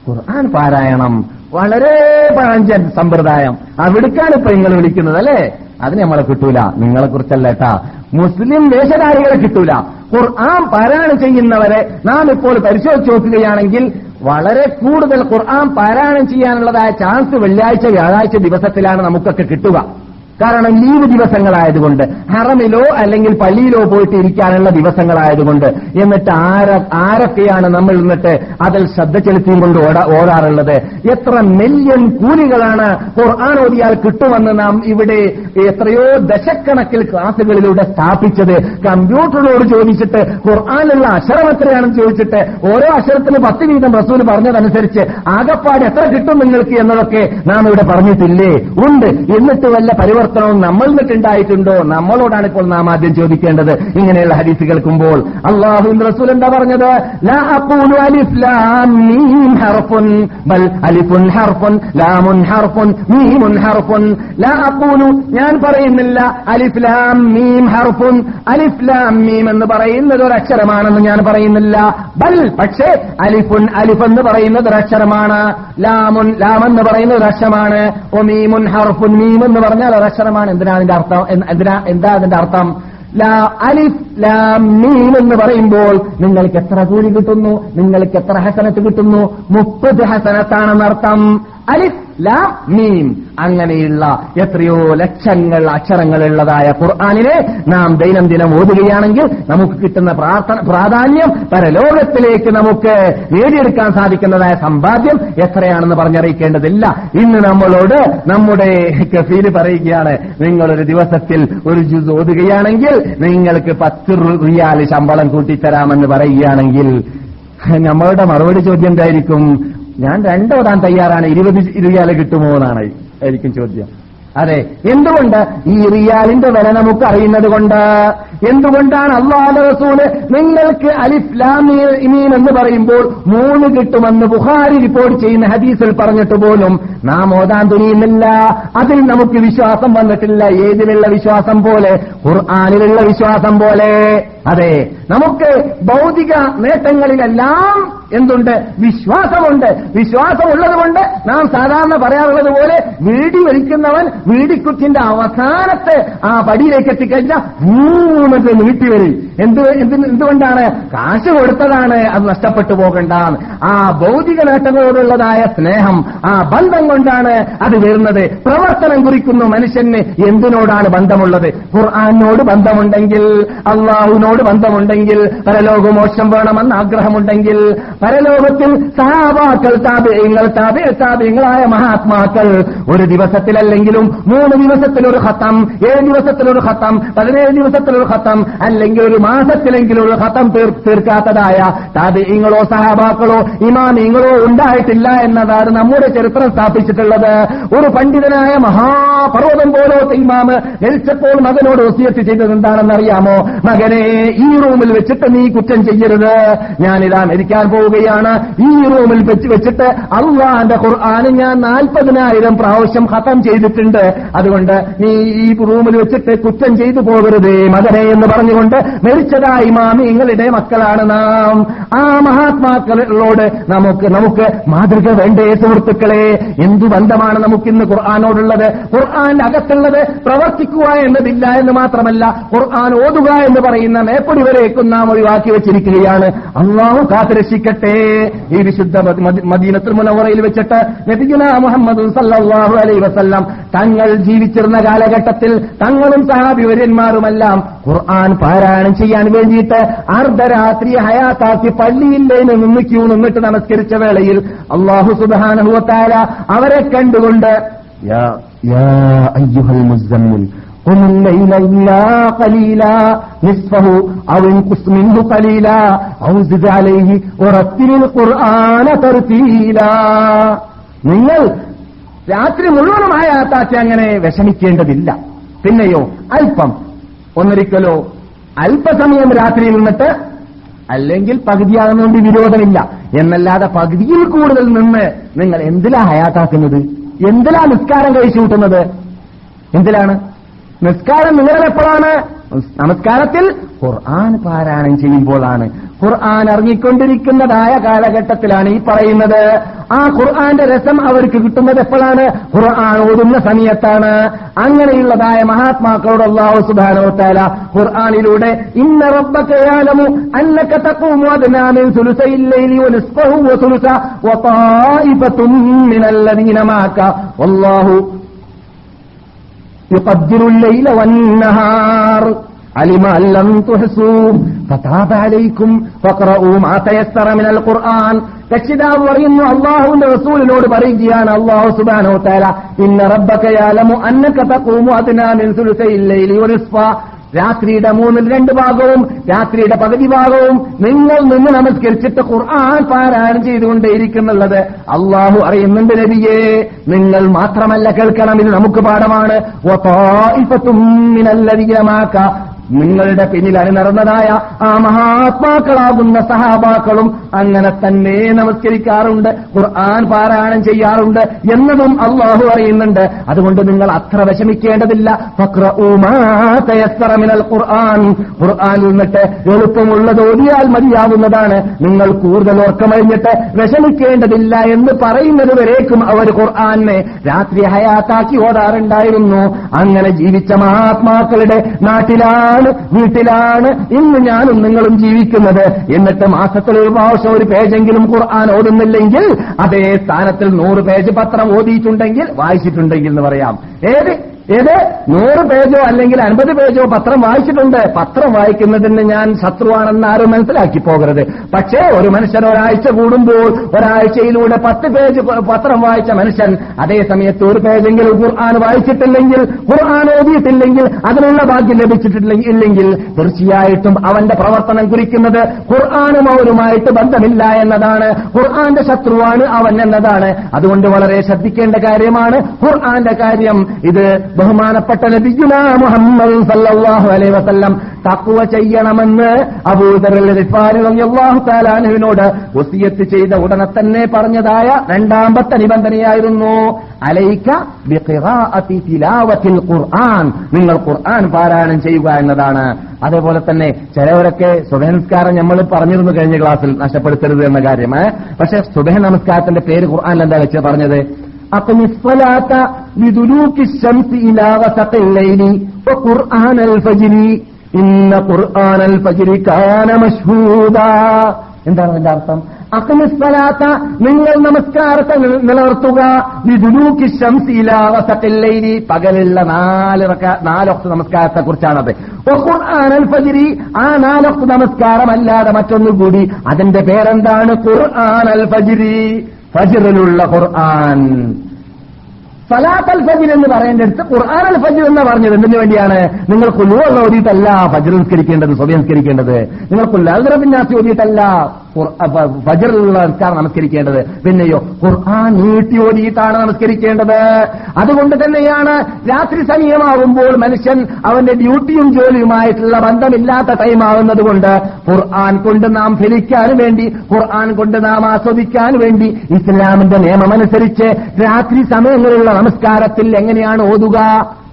ഖുർആൻ പാരായണം. വളരെ പഴഞ്ചൻ സമ്പ്രദായം. അവിടുക്കാണ് ഇപ്പൊ നിങ്ങൾ വിളിക്കുന്നത് അല്ലേ? അത് നമ്മളെ കിട്ടൂല. നിങ്ങളെ കുറിച്ചല്ല കേട്ടാ. മുസ്ലിം വേഷധാരികളെ കിട്ടൂല. ഖുർആൻ പാരായണം ചെയ്യുന്നവരെ നാം ഇപ്പോൾ പരിശോധിച്ച് നോക്കുകയാണെങ്കിൽ വളരെ കൂടുതൽ ഖുർആൻ പാരായണം ചെയ്യാനുള്ളതായ ചാൻസ് വെള്ളിയാഴ്ച വ്യാഴാഴ്ച ദിവസത്തിലാണ് നമുക്കൊക്കെ കിട്ടുക. കാരണം ലീവ് ദിവസങ്ങളായതുകൊണ്ട് ഹറമിലോ അല്ലെങ്കിൽ പള്ളിയിലോ പോയിട്ട് ഇരിക്കാനുള്ള ദിവസങ്ങളായതുകൊണ്ട് എന്നിട്ട് ആര ആരൊക്കെയാണ് നമ്മൾ എന്നിട്ട് അതിൽ ശ്രദ്ധ ചെലുത്തിയും കൊണ്ട് ഓടാറുള്ളത്? എത്ര മില്യൺ കൂലികളാണ് ഖുർആൻ ഓതിയാൽ കിട്ടുമെന്ന് നാം ഇവിടെ എത്രയോ ദശക്കണക്കിൽ ക്ലാസുകളിലൂടെ സ്ഥാപിച്ചത്. കമ്പ്യൂട്ടറിനോട് ചോദിച്ചിട്ട് ഖുർആാനുള്ള അക്ഷരം എത്രയാണെന്ന് ചോദിച്ചിട്ട് ഓരോ അക്ഷരത്തിന് പത്ത് വീതം റസൂൽ പറഞ്ഞതനുസരിച്ച് ആകപ്പാട് എത്ര കിട്ടും നിങ്ങൾക്ക് എന്നതൊക്കെ നാം ഇവിടെ പറഞ്ഞിട്ടില്ലേ? ഉണ്ട്. എന്നിട്ട് വല്ല പരിവർത്തനവും നമ്മൾ നിന്നിട്ടുണ്ടായിട്ടുണ്ടോ? നമ്മളോടാണ് ഇപ്പോൾ നാം ആദ്യം ചോദിക്കേണ്ടത്. ഇങ്ങനെയുള്ള ഹദീസ് കേൾക്കുമ്പോൾ അള്ളാഹു റസൂൽ എന്താ പറഞ്ഞത്? ഞാൻ പറയുന്നില്ല. അലിഫ്ലാം മീം ഹർഫുൻ അലിഫ്ലാം മീം എന്ന് പറയുന്നത് ഒരു അക്ഷരമാണെന്ന് ഞാൻ പറയുന്നില്ല. ബൽ പക്ഷേ അലിഫുൻ അലിഫ് എന്ന് പറയുന്നത് ഒരു അക്ഷരമാണ് ലാമുൻ ലാം എന്ന് പറയുന്നത് ഒരു അക്ഷരമാണ് ഒ മീമുൻ ഹർഫുൻ മീം എന്ന് പറഞ്ഞാൽ ഒരു അക്ഷരമാണ് എന്തിനാ അതിന്റെ അർത്ഥം? എന്തിനാ? എന്താ അതിന്റെ അർത്ഥം? അലിഫ് ലാം മീൻ എന്ന് പറയുമ്പോൾ നിങ്ങൾക്ക് എത്ര കൂലി കിട്ടുന്നു? നിങ്ങൾക്ക് എത്ര ഹസനത്ത് കിട്ടുന്നു? മുപ്പത് ഹസനത്താണെന്നർത്ഥം. അലിഫ് ലാ മീം. അങ്ങനെയുള്ള എത്രയോ ലക്ഷങ്ങൾ അക്ഷരങ്ങളുള്ളതായ ഖുർആാനിനെ നാം ദൈനംദിനം ഓതുകയാണെങ്കിൽ നമുക്ക് കിട്ടുന്ന പ്രാധാന്യം പരലോകത്തിലേക്ക് നമുക്ക് നേടിയെടുക്കാൻ സാധിക്കുന്നതായ സമ്പാദ്യം എത്രയാണെന്ന് പറഞ്ഞറിയിക്കേണ്ടതില്ല. ഇന്ന് നമ്മളോട് നമ്മുടെ കഫീൽ പറയുകയാണ് നിങ്ങളൊരു ദിവസത്തിൽ ഒരു ജ്യൂസ് ഓതുകയാണെങ്കിൽ നിങ്ങൾക്ക് പത്ത് റിയാൽ ശമ്പളം കൂട്ടിത്തരാമെന്ന് പറയുകയാണെങ്കിൽ നമ്മളുടെ മറുപടി ചോദ്യം എന്തായിരിക്കും? ഞാൻ രണ്ടോതാൻ തയ്യാറാണ് ഇരുപത് റിയാൽ കിട്ടുമോ എന്നാണ് ആയിരിക്കും ചോദ്യം. അതെ എന്തുകൊണ്ട് ഈ റിയാലിന്റെ വില നമുക്ക് അറിയുന്നത് കൊണ്ട്? എന്തുകൊണ്ടാണ് അള്ളാഹ് റസൂൽ നിങ്ങൾക്ക് അലിഫ്ലാമീൻ എന്ന് പറയുമ്പോൾ മൂന്ന് കിട്ടുമെന്ന് ബുഹാരി റിപ്പോർട്ട് ചെയ്യുന്ന ഹദീസിൽ പറഞ്ഞിട്ട് പോലും നാം ഓതാൻ തുനിയുന്നില്ല. അതിൽ നമുക്ക് വിശ്വാസം വന്നിട്ടില്ല. ഏതിലുള്ള വിശ്വാസം പോലെ? ഖുർആാനിലുള്ള വിശ്വാസം പോലെ. അതെ നമുക്ക് ഭൗതിക നേട്ടങ്ങളിലെല്ലാം എന്തുണ്ട്? വിശ്വാസമുണ്ട്. വിശ്വാസമുള്ളതുകൊണ്ട് നാം സാധാരണ പറയാറുള്ളത് പോലെ വീടി വലിക്കുന്നവൻ വീടിക്കുറ്റിന്റെ അവസാനത്തെ ആ പടിയിലേക്ക് എത്തിക്കഴിഞ്ഞാൽ മൂന്നിട്ട് നീട്ടി വരും. എന്ത് എന്തുകൊണ്ടാണ്? കാശ് കൊടുത്തതാണ് അത് നഷ്ടപ്പെട്ടു പോകണ്ട ആ ഭൗതിക നേട്ടങ്ങളോടുള്ളതായ സ്നേഹം ആ ബന്ധം കൊണ്ടാണ് അത് വരുന്നത്. പ്രവർത്തനം കുറിക്കുന്നു മനുഷ്യന് എന്തിനോടാണ് ബന്ധമുള്ളത്? ഖുർആാനോട് ബന്ധമുണ്ടെങ്കിൽ അള്ളാഹുവിനോട് ബന്ധമുണ്ടെങ്കിൽ പരലോകമോക്ഷം വേണമെന്ന് ആഗ്രഹമുണ്ടെങ്കിൽ പരലോകത്തിൽ സഹാബാക്കൾ താപേയങ്ങൾ താപേ താപയങ്ങളായ മഹാത്മാക്കൾ ഒരു ദിവസത്തിലല്ലെങ്കിലും മൂന്ന് ദിവസത്തിലൊരു ഹത്തം ഏഴ് ദിവസത്തിലൊരു ഹത്തം പതിനേഴ് ദിവസത്തിലൊരു ഹത്തം അല്ലെങ്കിൽ ഒരു മാസത്തിലെങ്കിലും ഒരു ഹത്തം തീർ- തീർക്കാത്തതായ താപേയങ്ങളോ സഹാബാക്കളോ ഇമാമിങ്ങളോ ഉണ്ടായിട്ടില്ല എന്നതാണ് നമ്മുടെ ചരിത്രം സ്ഥാപിച്ചിട്ടുള്ളത്. ഒരു പണ്ഡിതനായ മഹാപർവതം പോലത്തെ ഇമാമ് മരിച്ചപ്പോൾ മകനോട് ഒസിയത്ത് ചെയ്തത് എന്താണെന്ന് അറിയാമോ മകനെ ഈ റൂമിൽ വെച്ചിട്ട് നീ കുറ്റം ചെയ്യരുത്. ഞാനിതാ മരിക്കാൻ പോവുകയാണ്. ഈ റൂമിൽ വെച്ച് വെച്ചിട്ട് അള്ളാന്റെ ഖുർആാന് ഞാൻ നാൽപ്പതിനായിരം പ്രാവശ്യം ഹതം ചെയ്തിട്ടുണ്ട്. അതുകൊണ്ട് നീ ഈ റൂമിൽ വെച്ചിട്ട് കുറ്റം ചെയ്തു പോകരുതേ മകനെ എന്ന് പറഞ്ഞുകൊണ്ട് മരിച്ചതായി മാമിങ്ങളുടെ മക്കളാണ് നാം. ആ മഹാത്മാക്കളോട് നമുക്ക് നമുക്ക് മാതൃക വേണ്ടേ സുഹൃത്തുക്കളെ? എന്തു ബന്ധമാണ് നമുക്കിന്ന് ഖുർആാനോടുള്ളത്? ഖുർആാന്റെ അകത്തുള്ളത് പ്രവർത്തിക്കുക എന്നതില്ല എന്ന് മാത്രമല്ല ഖുർആൻ ഓതുക എന്ന് പറയുന്ന മേപ്പടി വരേക്കും നാം ഒഴിവാക്കി വെച്ചിരിക്കുകയാണ്. അള്ളാഹു കാത്തുരക്ഷിക്കട്ടെ. ഈ വിശുദ്ധ മദ- മദ- മദീനത്തുൽ മുനവറയിൽ വെച്ചിട്ട് നബിഗുന മുഹമ്മദ് സല്ലാഹു അലൈ വസല്ലം തങ്ങൾ ജീവിച്ചിരുന്ന കാലഘട്ടത്തിൽ തങ്ങളും സഹാബിവര്യന്മാരുമെല്ലാം ഖുർആൻ പാരായണം ചെയ്യാൻ വേണ്ടിയിട്ട് അർദ്ധരാത്രി ഹയാത്താക്കി പള്ളിയില്ലേന് നിന്ന് ക്യൂ നിന്നിട്ട് നമസ്കരിച്ച വേളയിൽ അള്ളാഹു സുബാനഹുവത്താര അവരെ കണ്ടുകൊണ്ട് യാ قم الليل إلا قليلا نصفه أو انقص منه قليلا أو زد عليه ورتل القرآن ترتيلا നിങ്ങൾ രാത്രി മുഴുവനും ആയാത്താക്കി അങ്ങനെ വിഷമിക്കേണ്ടതില്ല പിന്നെയോ അല്പം ഒന്നൊരിക്കലോ അല്പസമയം രാത്രി നിന്നിട്ട് അല്ലെങ്കിൽ പകുതിയാകുന്നതുകൊണ്ട് വിരോധമില്ല എന്നല്ലാതെ പകുതിയിൽ കൂടുതൽ നിന്ന് നിങ്ങൾ എന്തിലാ ഹയാത്താക്കുന്നത് എന്തിലാ നിസ്കാരം കഴിച്ചു കൂട്ടുന്നത് എന്തിലാണ് നിസ്കാരം നിങ്ങൾ എപ്പോഴാണ് നമസ്കാരത്തിൽ ഖുർആൻ പാരായണം ചെയ്യുമ്പോഴാണ്. ഖുർആൻ ഇറങ്ങിക്കൊണ്ടിരിക്കുന്നതായ കാലഘട്ടത്തിലാണ് ഈ പറയുന്നത്. ആ ഖുർആന്റെ രസം അവർക്ക് കിട്ടുന്നത് എപ്പോഴാണ്? ഖുർആൻ ഓടുന്ന സമയത്താണ്. അങ്ങനെയുള്ളതായ മഹാത്മാക്കളോട് അള്ളാഹു സുബാനോ താല ഖുർആനിലൂടെ ഇന്ന റബ്ബക യഅലമു അന്നക തഖൂമു അദ്നാ മിൻ സുലുസൈൽ ലൈലി വനിസ്ഫഹു വസുലുസ വതായിഫത്തും മിനല്ലദീന മാക. വല്ലാഹു يقدر الليل والنهار علم أن لم تحصوا فتاب عليكم فاقرؤوا ما تيسر من القرآن രക്ഷിതാവ് പറയുന്നു അള്ളാഹുവിന്റെ റസൂലിനോട് പറയുകയാണ് അള്ളാഹു സുബാനോ താല ഇന്ന റബ്ബക യാലമു അന്നക തഖൂമു അദ്നാ മിൻ സുലുസൈൽ ലൈലി വനിസ്ഫ രാത്രിയുടെ മൂന്നിൽ രണ്ട് ഭാഗവും രാത്രിയുടെ പകുതി ഭാഗവും നിങ്ങൾ നിന്ന് നമസ്കരിച്ചിട്ട് ഖുർആൻ പാരായണം ചെയ്തുകൊണ്ടേയിരിക്കുന്നുള്ളത്. അള്ളാഹു അറിയുന്നുണ്ട് നബിയെ നിങ്ങൾ മാത്രമല്ല കേൾക്കണം ഇത് നമുക്ക് പാഠമാണ്. നിങ്ങളുടെ പിന്നിൽ അണിനിറന്നതായ ആ മഹാത്മാക്കളാകുന്ന സഹാബാക്കളും അങ്ങനെ തന്നെ നമസ്കരിക്കാറുണ്ട് ഖുർആൻ പാരായണം ചെയ്യാറുണ്ട് എന്നതും അള്ളാഹു അറിയുന്നുണ്ട്. അതുകൊണ്ട് നിങ്ങൾ അത്ര വിഷമിക്കേണ്ടതില്ല. ഖുർആൻ. ഖുർആനിൽ നിന്നിട്ട് എളുപ്പമുള്ളത് ഓതിയാൽ മതിയാവുന്നതാണ് നിങ്ങൾ കൂടുതൽ ഓർക്കമഴിഞ്ഞിട്ട് വിഷമിക്കേണ്ടതില്ല എന്ന് പറയുന്നത് വരേക്കും അവർ ഖുർആാനെ രാത്രി ഹയാത്താക്കി ഓതാറുണ്ടായിരുന്നു. അങ്ങനെ ജീവിച്ച മഹാത്മാക്കളുടെ നാട്ടിലാണ് വീട്ടിലാണ് ഇന്ന് ഞാനും നിങ്ങളും ജീവിക്കുന്നത്. എന്നിട്ട് മാസത്തിൽ ഒരു പ്രാവശ്യം ഒരു പേജെങ്കിലും ഖുർആൻ ഓടുന്നില്ലെങ്കിൽ അതേ സ്ഥാനത്തിൽ നൂറ് പേജ് പത്രം ഓതിയിട്ടുണ്ടെങ്കിൽ വായിച്ചിട്ടുണ്ടെങ്കിൽ എന്ന് പറയാം. ഏത്? ഏത് നൂറ് പേജോ അല്ലെങ്കിൽ അൻപത് പേജോ പത്രം വായിച്ചിട്ടുണ്ട്. പത്രം വായിക്കുന്നതിന് ഞാൻ ശത്രുവാണെന്ന് ആരും മനസ്സിലാക്കി പോകരുത്. പക്ഷേ ഒരു മനുഷ്യൻ ഒരാഴ്ച കൂടുമ്പോൾ ഒരാഴ്ചയിലൂടെ പത്ത് പേജ് പത്രം വായിച്ച മനുഷ്യൻ അതേ സമയത്ത് ഒരു പേജെങ്കിലും ഖുർആൻ വായിച്ചിട്ടില്ലെങ്കിൽ ഖുർആൻ ഓതിയിട്ടില്ലെങ്കിൽ അതിനുള്ള ഭാഗ്യം ലഭിച്ചിട്ടില്ലെങ്കിൽ ഇല്ലെങ്കിൽ തീർച്ചയായിട്ടും അവന്റെ പ്രവർത്തനം കുറിക്കുന്നത് ഖുർആാനും അവരുമായിട്ട് ബന്ധമില്ല എന്നതാണ്. ഖുർആന്റെ ശത്രുവാണ് അവൻ എന്നതാണ്. അതുകൊണ്ട് വളരെ ശ്രദ്ധിക്കേണ്ട കാര്യമാണ് ഖുർആന്റെ കാര്യം. ഇത് ബഹുമാനപ്പെട്ട നബിയുന മുഹമ്മദ് സല്ലല്ലാഹു അലൈഹി വസല്ലം തക്കുവ ചെയ്യണമെന്ന് താലാനുവിനോട് വസിയത്ത് ചെയ്ത ഉടനെ തന്നെ പറഞ്ഞതായ രണ്ടാമത്തെ നിബന്ധനയായിരുന്നു അലൈക ബിഖിറാഅത്തി തിലാവത്തിൽ ഖുർആൻ. നിങ്ങൾ ഖുർആൻ പാരായണം ചെയ്യുക എന്നതാണ്. അതേപോലെ തന്നെ ചിലവരൊക്കെ സുബഹ നമസ്കാരം നമ്മൾ പറഞ്ഞിരുന്നു കഴിഞ്ഞ ക്ലാസ്സിൽ നഷ്ടപ്പെടുത്തരുത് എന്ന കാര്യം പക്ഷേ പക്ഷെ സുബഹ നമസ്കാരത്തിന്റെ പേര് ഖുർആൻ എന്താ വെച്ച് പറഞ്ഞത്? أقم الصلاة لدلوك الشمس إلى غسق الليل وقرآن الفجر إن قرآن الفجر كان مشهودا എന്താണ് അതിന്റെ അർത്ഥം അക്മിസ്വലാത്ത നിങ്ങൾ നമസ്കാരത്തെ നില- നിലനിർത്തുക വിദുലൂക്കി ശംസിലൈലി പകലുള്ള നാല് റക്ക- നാലൊക്ത് നമസ്കാരത്തെ കുറിച്ചാണത് ഖുർആൻ ഫജിരി ആ നാലൊക്ത് നമസ്കാരമല്ലാതെ മറ്റൊന്നുകൂടി അതിന്റെ പേരെന്താണ് ഖുർആൻ അൽ ഫജിരി ഫജിറിലുള്ള ഖുർആൻ. സലാത്ത് അൽ ഫജിർ എന്ന് പറയേണ്ടടുത്ത് ഖുർആൻ അൽ ഫജിർ എന്ന് പറഞ്ഞത് എന്തിനു വേണ്ടിയാണ്? നിങ്ങൾ കുല്ലുവെള്ള ഓതിയിട്ടല്ല ഫജിർ നിസ്കരിക്കേണ്ടത് സ്വയം നിസ്കരിക്കേണ്ടത്. നിങ്ങൾ കുല്ലാൽ ഓതിയിട്ടല്ല. ഫജിറിലുള്ള നമസ്കാരം നമസ്കരിക്കേണ്ടത്. പിന്നെയോ ഖുർആൻ നീട്ടി ഓടിയിട്ടാണ് നമസ്കരിക്കേണ്ടത്. അതുകൊണ്ട് തന്നെയാണ് രാത്രി സമയമാകുമ്പോൾ മനുഷ്യൻ അവന്റെ ഡ്യൂട്ടിയും ജോലിയുമായിട്ടുള്ള ബന്ധമില്ലാത്ത ടൈം ആവുന്നതുകൊണ്ട് ഖുർആൻ കൊണ്ട് നാം ഫലിക്കാൻ വേണ്ടി ഖുർആൻ കൊണ്ട് നാം ആസ്വദിക്കാൻ വേണ്ടി ഇസ്ലാമിന്റെ നിയമമനുസരിച്ച് രാത്രി സമയങ്ങളിലുള്ള നമസ്കാരത്തിൽ എങ്ങനെയാണ് ഓതുക?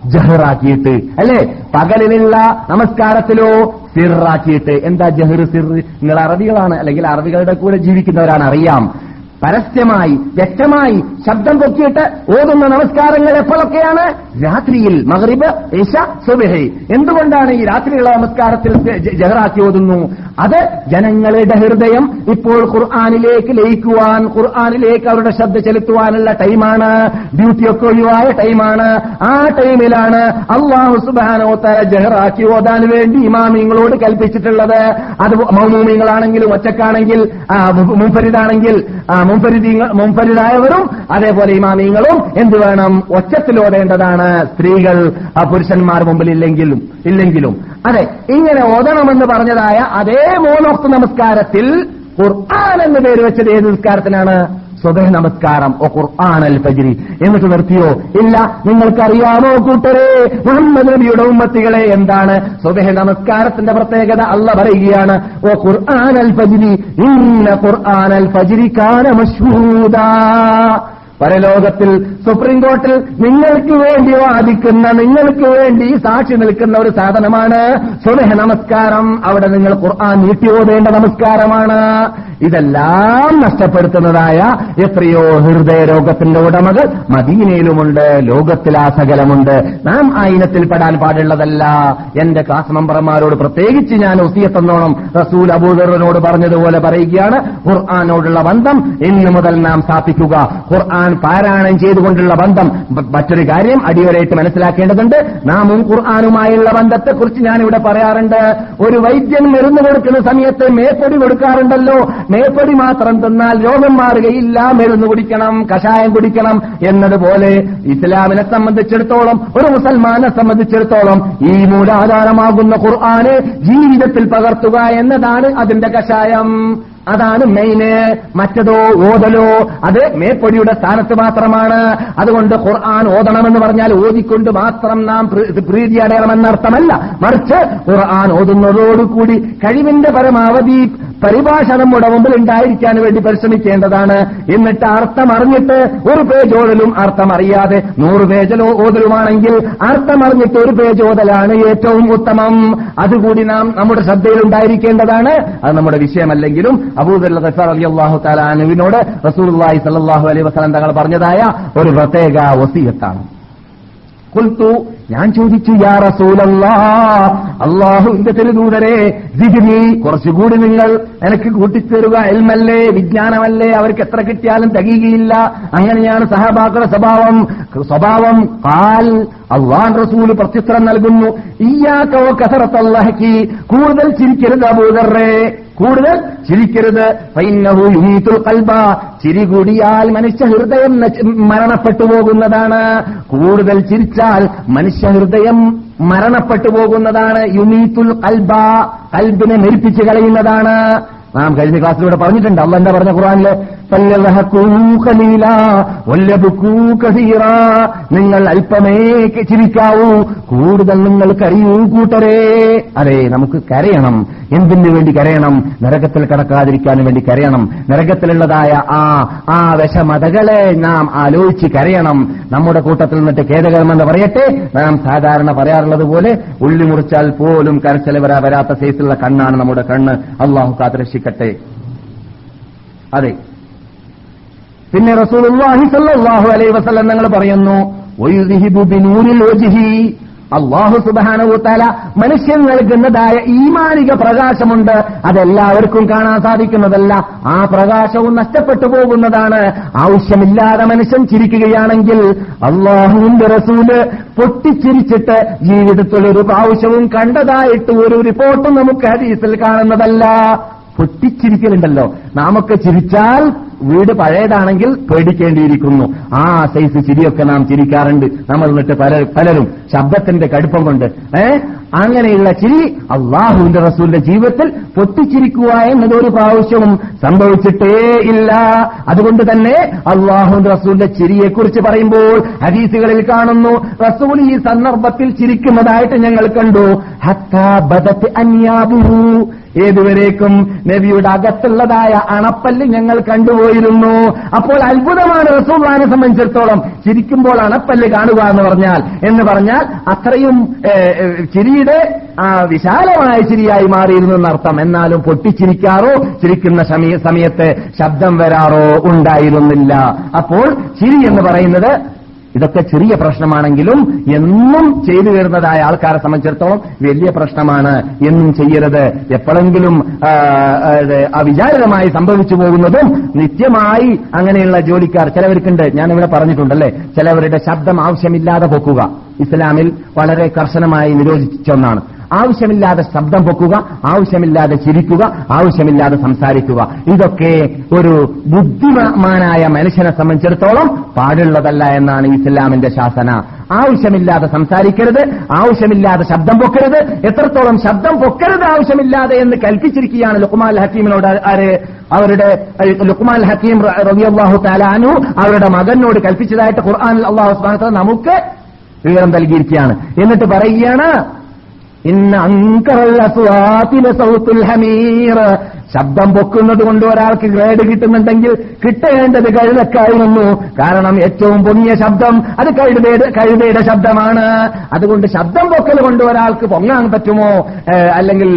ജഹറാക്കിയിട്ട്. അല്ലേ? പകലിലുള്ള നമസ്കാരത്തിലോ സിറാക്കിയിട്ട്. എന്താ ജഹർ സിർ നിങ്ങൾ അറബികളാണ് അല്ലെങ്കിൽ അറബികളുടെ കൂടെ ജീവിക്കുന്നവരാണ് അറിയാം. പരസ്യമായി വ്യക്തമായി ശബ്ദം പൊക്കിയിട്ട് ഓതുന്ന നമസ്കാരങ്ങൾ എപ്പോഴൊക്കെയാണ്? രാത്രിയിൽ മഹറിബ് ഇഷ സുബഹി. എന്തുകൊണ്ടാണ് ഈ രാത്രിയുള്ള നമസ്കാരത്തിൽ ജഹറാക്കി ഓതുന്നു? അത് ജനങ്ങളുടെ ഹൃദയം ഇപ്പോൾ ഖുർആാനിലേക്ക് ലയിക്കുവാൻ ഖുർആാനിലേക്ക് അവരുടെ ശ്രദ്ധ ചെലുത്തുവാനുള്ള ടൈമാണ് ഡ്യൂട്ടിയൊക്കെ ഒഴിവായ ടൈമാണ്. ആ ടൈമിലാണ് അള്ളാഹു സുബാനോ തല ജഹറാക്കി ഓതാൻ വേണ്ടി ഇമാമിങ്ങളോട് കൽപ്പിച്ചിട്ടുള്ളത്. അത് മൗമൂമിങ്ങളാണെങ്കിലും ഒറ്റക്കാണെങ്കിൽ ആ, മു- മുൻഫരിദാണെങ്കിൽ ആ, മുൻഫരിദീങ്ങ- മുൻഫരിദായവരും അതേപോലെ ഇമാമിങ്ങളും എന്ത് വേണം? ഒച്ചത്തിൽ ഓടേണ്ടതാണ് സ്ത്രീകൾ പുരുഷന്മാർ മുമ്പിൽ ഇല്ലെങ്കിലും ഇല്ലെങ്കിലും. അതെ ഇങ്ങനെ ഓതണമെന്ന് പറഞ്ഞതായ അതേ മൂന്നോക്ത് നമസ്കാരത്തിൽ ഖുർആൻ എന്ന് പേര് വെച്ചത് ഏത് നിസ്കാരത്തിനാണ് സ്വതഹ നമസ്കാരം. ഓ ഖുർആൻ അൽ ഫജ്രി. എന്നിട്ട് നിർത്തിയോ? ഇല്ല. നിങ്ങൾക്കറിയാമോ കൂട്ടരെ? മുഹമ്മദ് നബിയുടെ ഉമ്മത്തികളെ എന്താണ്? സ്വതഹ നമസ്കാരത്തിന്റെ പ്രത്യേകത അല്ല പറയുകയാണ്. ഓ ഖുർആൻ അൽ ഫജ്രി. ഇന്ന ഖുർആൻ അൽ ഫജ്രി കാന മഷ്ഹൂദാ പരലോകത്തിൽ സുപ്രീം കോർട്ടിൽ നിങ്ങൾക്ക് വേണ്ടി വാദിക്കുന്ന നിങ്ങൾക്ക് വേണ്ടി സാക്ഷി നിൽക്കുന്ന ഒരു സാധനമാണ്. സുലഹ നമസ്കാരം. അവിടെ നിങ്ങൾ ഖുർആൻ നീട്ടി ഓതേണ്ട നമസ്കാരമാണ്. ഇതെല്ലാം നഷ്ടപ്പെടുത്തുന്നതായ എത്രയോ ഹൃദയ രോഗത്തിന്റെ ഉടമകൾ മദീനയിലുമുണ്ട് ലോകത്തിലാസകലമുണ്ട് നാം ആ ഇനത്തിൽ പെടാൻ പാടുള്ളതല്ല. എന്റെ ക്ലാസ് മെമ്പർമാരോട് പ്രത്യേകിച്ച് ഞാൻ ഒസിയത്തെന്നോണം റസൂൽ അബൂദറിനോട് പറഞ്ഞതുപോലെ പറയുകയാണ് ഖുർആാനോടുള്ള ബന്ധം ഇന്നു മുതൽ നാം സ്ഥാപിക്കുക. ഖുർആൻ പാരായണം ചെയ്തുകൊണ്ടുള്ള ബന്ധം മറ്റൊരു കാര്യം അടിയോരായിട്ട് മനസ്സിലാക്കേണ്ടതുണ്ട്. നാമും ഖുർആാനുമായുള്ള ബന്ധത്തെക്കുറിച്ച് ഞാനിവിടെ പറയാറുണ്ട്. ഒരു വൈദ്യൻ മരുന്ന് കൊടുക്കുന്ന സമയത്ത് മേപ്പൊടി കൊടുക്കാറുണ്ടല്ലോ. മേപ്പൊടി മാത്രം തന്നാൽ രോഗം മാറുകയില്ല. മരുന്ന് കുടിക്കണം കഷായം കുടിക്കണം എന്നതുപോലെ ഇസ്ലാമിനെ സംബന്ധിച്ചിടത്തോളം ഒരു മുസൽമാനെ സംബന്ധിച്ചിടത്തോളം ഈ മൂലാധാരമാകുന്ന ഖുർആാന് ജീവിതത്തിൽ പകർത്തുക എന്നതാണ് അതിന്റെ കഷായം. അതാണ് മെയിന് മറ്റതോ ഓതലോ. അത് മേപ്പൊടിയുടെ സ്ഥാനത്ത് മാത്രമാണ്. അതുകൊണ്ട് ഖുർആൻ ഓതണമെന്ന് പറഞ്ഞാൽ ഓതിക്കൊണ്ട് മാത്രം നാം പ്രീ- പ്രീതി അടയണമെന്നർത്ഥമല്ല. മറിച്ച് ഖുർആൻ ഓതുന്നതോടുകൂടി കഴിവിന്റെ പരമാവധി പരിഭാഷ നമ്മുടെ മുമ്പിൽ ഉണ്ടായിരിക്കാൻ വേണ്ടി പരിശ്രമിക്കേണ്ടതാണ്. എന്നിട്ട് അർത്ഥം അറിഞ്ഞിട്ട് ഒരു പേജ് ഓതലും അർത്ഥം അറിയാതെ നൂറ് പേജലോ ഓതലുമാണെങ്കിൽ അർത്ഥം അറിഞ്ഞിട്ട് ഒരു പേജ് ഓതലാണ് ഏറ്റവും ഉത്തമം. അതുകൂടി നാം നമ്മുടെ ശ്രദ്ധയിൽ ഉണ്ടായിരിക്കേണ്ടതാണ്. അത് നമ്മുടെ വിഷയമല്ലെങ്കിലും അബൂദർ അലി അള്ളാഹു താലാനുവിനോട് റസൂലുള്ളാഹി സല്ലാഹു അലൈ വസല്ലം തങ്ങൾ പറഞ്ഞതായ ഒരു പ്രത്യേക വസീയത്താണ്. കുൽത്തു ഞാൻ ചോദിച്ചു യാ റസൂലല്ലാ അള്ളാഹുവിന്റെ തെരുദൂതരെ ജിഗ്നി കുറച്ചുകൂടി നിങ്ങൾ എനിക്ക് കൂട്ടിത്തരുക. എൽമല്ലേ വിജ്ഞാനമല്ലേ അവർക്ക് എത്ര കിട്ടിയാലും തകയുകയില്ല അങ്ങനെയാണ് സഹബാക്കളുടെ സ്വഭാവം. സ്വഭാവം കാൽ അള്ളാൻ റസൂൽ പ്രത്യുത്തരം നൽകുന്നു. ഇയാക്കോ കസറത്തല്ലാഹി കൂടുതൽ ചിരിക്കരുത് അബൂദറേ കൂടുതൽ ചിരിക്കരുത്. കൽബ ചിരി കൂടിയാൽ മനുഷ്യ ഹൃദയം മരണപ്പെട്ടു പോകുന്നതാണ്. കൂടുതൽ ചിരിച്ചാൽ മനുഷ്യ ഹൃദയം മരണപ്പെട്ടു പോകുന്നതാണ്. യുമീത്തുൽ കൽബ കൽബിനെ മരിപ്പിച്ചു കളയുന്നതാണ്. നാം കഴിഞ്ഞ ക്ലാസ്സിലൂടെ പറഞ്ഞിട്ടുണ്ട്. അല്ല എന്താ പറഞ്ഞ ഖുറാനിൽ. നിങ്ങൾ അല്പമേ ചിരിക്കാവൂ. കൂടുതൽ നിങ്ങൾ കരയൂ കൂട്ടരേ. അതെ നമുക്ക് കരയണം. എന്തിനു വേണ്ടി കരയണം? നരകത്തിൽ കടക്കാതിരിക്കാൻ വേണ്ടി കരയണം. നരകത്തിലുള്ളതായ ആ ആ വിഷമതകളെ നാം ആലോചിച്ച് കരയണം. നമ്മുടെ കൂട്ടത്തിൽ നിന്നിട്ട് ഖേദകരമെന്ന് പറയട്ടെ. നാം സാധാരണ പറയാറുള്ളത് പോലെ ഉള്ളി മുറിച്ചാൽ പോലും കരച്ചല വരാ വരാത്ത സൈസിലുള്ള കണ്ണാണ് നമ്മുടെ കണ്ണ്. അള്ളാഹു കാത്തുരക്ഷിക്കട്ടെ അതെ. പിന്നെ റസൂലുള്ളാഹി സല്ലല്ലാഹു അലൈഹി വസല്ലം ഞങ്ങൾ പറയുന്നു അള്ളാഹു സുബ്ഹാനഹു തആല മനുഷ്യൻ നൽകുന്നതായ ഈമാനിക പ്രകാശമുണ്ട്. അതെല്ലാവർക്കും കാണാൻ സാധിക്കുന്നതല്ല. ആ പ്രകാശവും നഷ്ടപ്പെട്ടു പോകുന്നതാണ്. ആവശ്യമില്ലാതെ മനുഷ്യൻ ചിരിക്കുകയാണെങ്കിൽ അള്ളാഹുവിന്റെ റസൂൽ പൊട്ടിച്ചിരിച്ചിട്ട് ജീവിതത്തിൽ ഒരു പ്രാവശ്യവും കണ്ടതായിട്ട് ഒരു റിപ്പോർട്ടും നമുക്ക് ഹദീസിൽ കാണുന്നതല്ല. പൊട്ടിച്ചിരിക്കലുണ്ടല്ലോ. നാമൊക്കെ ചിരിച്ചാൽ വീട് പഴയതാണെങ്കിൽ പേടിക്കേണ്ടിയിരിക്കുന്നു. ആ സൈസ് ചിരിയൊക്കെ നാം ചിരിക്കാറുണ്ട്. നമ്മൾ എന്നിട്ട് പല പലരും ശബ്ദത്തിന്റെ കടുപ്പം കൊണ്ട്. ഏ? അങ്ങനെയുള്ള ചിരി അള്ളാഹുവിന്റെ റസൂലിന്റെ ജീവിതത്തിൽ പൊട്ടിച്ചിരിക്കുക എന്നത് ഒരു പ്രാവശ്യവും സംഭവിച്ചിട്ടേ ഇല്ല. അതുകൊണ്ട് തന്നെ അള്ളാഹുവിന്റെ റസൂലിന്റെ ചിരിയെക്കുറിച്ച് പറയുമ്പോൾ ഹദീസുകളിൽ കാണുന്നു റസൂൽ ഈ സന്ദർഭത്തിൽ ചിരിക്കുന്നതായിട്ട് ഞങ്ങൾ കണ്ടു. ഹത്താ ബദത്ത് അന്യാബുഹു ഏതുവരേക്കും നബിയുടെ അകത്തുള്ളതായ അണപ്പല്ല് ഞങ്ങൾ കണ്ടുപോയിരുന്നു. അപ്പോൾ അത്ഭുതമാണ് റസൂള്ളാനെ സംബന്ധിച്ചിടത്തോളം ചിരിക്കുമ്പോൾ അണപ്പല്ല് കാണുക എന്ന് പറഞ്ഞാൽ. എന്ന് പറഞ്ഞാൽ അത്രയും ചിരിയുടെ വിശാലമായ ചിരിയായി മാറിയിരുന്നു എന്നർത്ഥം. എന്നാലും പൊട്ടിച്ചിരിക്കാറോ ചിരിക്കുന്ന സമയ- സമയത്ത് ശബ്ദം വരാറോ ഉണ്ടായിരുന്നില്ല. അപ്പോൾ ചിരി എന്ന് പറയുന്നത് ഇതൊക്കെ ചെറിയ പ്രശ്നമാണെങ്കിലും എന്നും ചെയ്തു വരുന്നതായ ആൾക്കാരെ സംബന്ധിച്ചിടത്തോളം വലിയ പ്രശ്നമാണ് എന്നും ചെയ്യരുത്. എപ്പോഴെങ്കിലും അവിചാരിതമായി സംഭവിച്ചു പോകുന്നതും നിത്യമായി അങ്ങനെയുള്ള ജോലിക്കാർ ചിലവർക്കുണ്ട്. ഇവിടെ പറഞ്ഞിട്ടുണ്ടല്ലേ? ചിലവരുടെ ശബ്ദം ആവശ്യമില്ലാതെ പൊക്കുക. ഇസ്ലാമിൽ വളരെ കർശനമായി നിരോധിച്ച ഒന്നാണ്. ആവശ്യമില്ലാതെ ശബ്ദം പൊക്കുക ആവശ്യമില്ലാതെ ചിരിക്കുക ആവശ്യമില്ലാതെ സംസാരിക്കുക. ഇതൊക്കെ ഒരു ബുദ്ധിമാനായ മനുഷ്യനെ സംബന്ധിച്ചിടത്തോളം പാടുള്ളതല്ല എന്നാണ് ഇസ്ലാമിന്റെ ശാസന. ആവശ്യമില്ലാതെ സംസാരിക്കരുത് ആവശ്യമില്ലാതെ ശബ്ദം പൊക്കരുത് എത്രത്തോളം ശബ്ദം പൊക്കരുത് ആവശ്യമില്ലാതെ എന്ന് കൽപ്പിച്ചിരിക്കുകയാണ് ലുക്മാൽ ഹക്കീമിനോട് ആര് അവരുടെ ലുക്മാൽ ഹക്കീം റബിയാഹു താലാനു അവരുടെ മകനോട് കൽപ്പിച്ചതായിട്ട് ഖുർആൻ അള്ളാഹു നമുക്ക് വിവരം നൽകിയിരിക്കുകയാണ്. എന്നിട്ട് പറയുകയാണ് إن أنكر الأصوات لصوت الحمير ശബ്ദം പൊക്കുന്നത് കൊണ്ട് ഒരാൾക്ക് ഗ്രേഡ് കിട്ടുന്നുണ്ടെങ്കിൽ കിട്ടേണ്ടത് കഴുതക്കായിരുന്നു കാരണം ഏറ്റവും പൊങ്ങിയ ശബ്ദം അത് കഴുതയുടെ കഴുതയുടെ ശബ്ദമാണ്. അതുകൊണ്ട് ശബ്ദം പൊക്കൽ കൊണ്ട് ഒരാൾക്ക് പൊങ്ങാൻ പറ്റുമോ? അല്ലെങ്കിൽ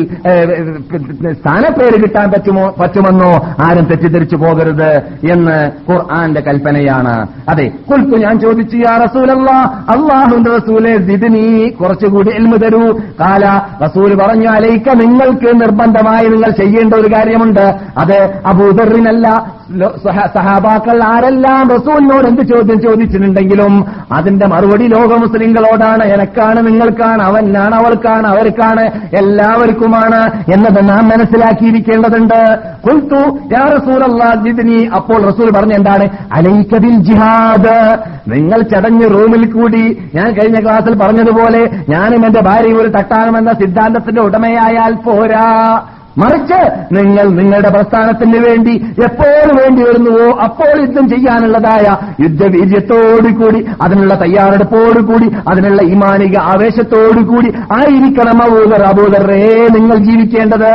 സ്ഥാനപ്പേര് കിട്ടാൻ പറ്റുമോ? പറ്റുമെന്നോ ആരും തെറ്റിദ്ധരിച്ചു പോകരുത് എന്ന് ഖുർആന്റെ കൽപ്പനയാണ്. അതെ കുൽത്തു ഞാൻ ചോദിച്ചു യാ റസൂലല്ല അള്ളാഹുന്റെ റസൂലെ ദിദിനി കുറച്ചുകൂടി എൽമു തരൂ. കാല റസൂൽ പറഞ്ഞു അലൈക്ക നിങ്ങൾക്ക് നിർബന്ധമായി നിങ്ങൾ ചെയ്യേണ്ട ഒരു കാര്യമുണ്ട്. അത് അബൂദറിനല്ല സഹാബാക്കൾ ആരെല്ലാം റസൂലിനോട് എന്ത് ചോദ്യം ചോദിച്ചിട്ടുണ്ടെങ്കിലും അതിന്റെ മറുപടി ലോക മുസ്ലിങ്ങളോടാണ്. എനക്കാണ് നിങ്ങൾക്കാണ് അവനാണ് അവൾക്കാണ് അവർക്കാണ് എല്ലാവർക്കുമാണ് എന്നത് നാം മനസ്സിലാക്കിയിരിക്കേണ്ടതുണ്ട്. കുൽത്തു യാ അള്ളാഹിദിനി അപ്പോൾ റസൂൽ പറഞ്ഞ എന്താണ്? അലൈക്കതിൽ ജിഹാദ്. നിങ്ങൾ ചടഞ്ഞ് റൂമിൽ കൂടി ഞാൻ കഴിഞ്ഞ ക്ലാസ്സിൽ പറഞ്ഞതുപോലെ ഞാനും എന്റെ ഭാര്യയും ഒരു തട്ടാനുമെന്ന സിദ്ധാന്തത്തിന്റെ ഉടമയായാൽ പോരാ. മറിച്ച് നിങ്ങൾ നിങ്ങളുടെ പ്രസ്ഥാനത്തിന് വേണ്ടി എപ്പോൾ വേണ്ടി വരുന്നുവോ അപ്പോൾ യുദ്ധം ചെയ്യാനുള്ളതായ യുദ്ധവീര്യത്തോടുകൂടി അതിനുള്ള തയ്യാറെടുപ്പോടുകൂടി അതിനുള്ള ഈമാനിക ആവേശത്തോടുകൂടി ആയിരിക്കണം അബൂദർ. അബൂദറേ നിങ്ങൾ ജീവിക്കേണ്ടത്.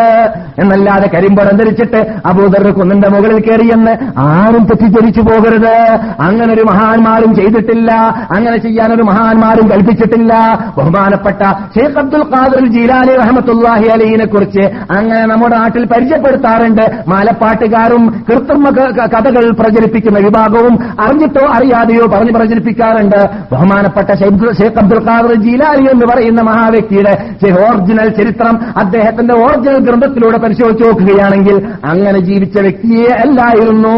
എന്നല്ലാതെ കരിമ്പടം ധരിച്ചിട്ട് അബൂദർ കുന്നിന്റെ മുകളിൽ കയറിയെന്ന് ആരും തെറ്റിദ്ധരിച്ചു പോകരുത്. അങ്ങനെ ഒരു മഹാന്മാരും ചെയ്തിട്ടില്ല. അങ്ങനെ ചെയ്യാൻ ഒരു മഹാന്മാരും കൽപ്പിച്ചിട്ടില്ല. ബഹുമാനപ്പെട്ട ഷെയ്ഖ് അബ്ദുൽ ഖാദർ ജീലാനി റഹമത്തുല്ലാഹി അലീനെ കുറിച്ച് അങ്ങനെ നമ്മുടെ നാട്ടിൽ പരിചയപ്പെടുത്താറുണ്ട്. മാലപ്പാട്ടുകാരും കൃത്രിമ കഥകൾ പ്രചരിപ്പിക്കുന്ന വിഭാഗവും അറിഞ്ഞിട്ടോ അറിയാതെയോ പറഞ്ഞു പ്രചരിപ്പിക്കാറുണ്ട്. ബഹുമാനപ്പെട്ട ഷെയ്ഖ് അബ്ദുൽ ഖാദർ ജീലാനി എന്ന് പറയുന്ന മഹാവ്യക്തിയുടെ ഓറിജിനൽ ചരിത്രം അദ്ദേഹത്തിന്റെ ഒറിജിനൽ ഗ്രന്ഥത്തിലൂടെ പരിശോധിച്ച് നോക്കുകയാണെങ്കിൽ അങ്ങനെ ജീവിച്ച വ്യക്തിയെ അല്ലായിരുന്നു.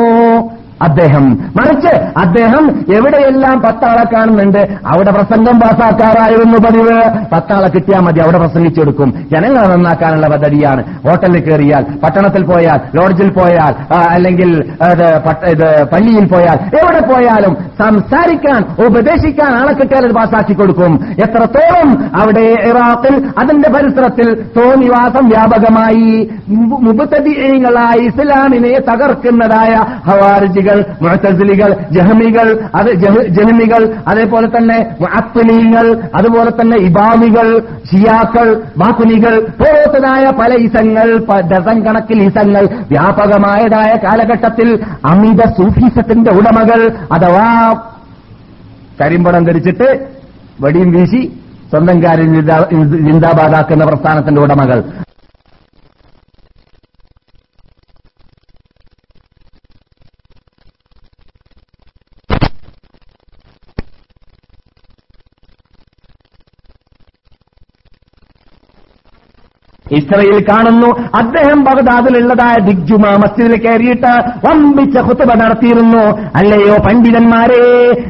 അദ്ദേഹം. മറിച്ച് അദ്ദേഹം എവിടെയെല്ലാം പത്താളെ കാണുന്നുണ്ട് അവിടെ പ്രസംഗം പാസാക്കാറായിരുന്നു പതിവ്. പത്താളെ കിട്ടിയാൽ മതി അവിടെ പ്രസംഗിച്ചെടുക്കും. ജനങ്ങളെ നന്നാക്കാനുള്ള പദ്ധതിയാണ്. ഹോട്ടലിൽ കയറിയാൽ പട്ടണത്തിൽ പോയാൽ ലോഡ്ജിൽ പോയാൽ അല്ലെങ്കിൽ പള്ളിയിൽ പോയാൽ എവിടെ പോയാലും സംസാരിക്കാൻ ഉപദേശിക്കാൻ ആളെ കിട്ടിയാൽ അത് പാസാക്കി കൊടുക്കും. എത്രത്തോളം അവിടെ ഇറാഖിൽ അതിന്റെ പരിസരത്തിൽ തോന്നിവാസം വ്യാപകമായി മുബത്തതികളായി ഇസ്ലാമിനെ തകർക്കുന്നതായ ഹവാരിജികൾ മുഴത്തസിലികൾ ജഹമികൾ അത് ജഹ- ജഹമികൾ അതേപോലെ തന്നെ മുഅത്ത്ലീങ്ങൾ അതുപോലെ തന്നെ ഇബാമികൾ ഷിയാക്കൾ ബാക്കുനികൾ പോലത്തതായ പല ഇസങ്ങൾ ഡസൻ കണക്കിൽ ഇസങ്ങൾ വ്യാപകമായതായ കാലഘട്ടത്തിൽ അമിത സൂഫീസത്തിന്റെ ഉടമകൾ അഥവാ കരിമ്പണം ധരിച്ചിട്ട് വെടിയും വീശി സ്വന്തം കാര്യം ജിന്ദാബാദാക്കുന്ന പ്രസ്ഥാനത്തിന്റെ ഉടമകൾ. ഇസ്രയേൽ കാണുന്നു. അദ്ദേഹം ബഗ്ദാദിലുള്ളതായ ദിഗ്ജുമ മസ്ജിദിൽ കയറിയിട്ട് വമ്പിച്ച കുത്തുബ നടത്തിയിരുന്നു. അല്ലയോ പണ്ഡിതന്മാരെ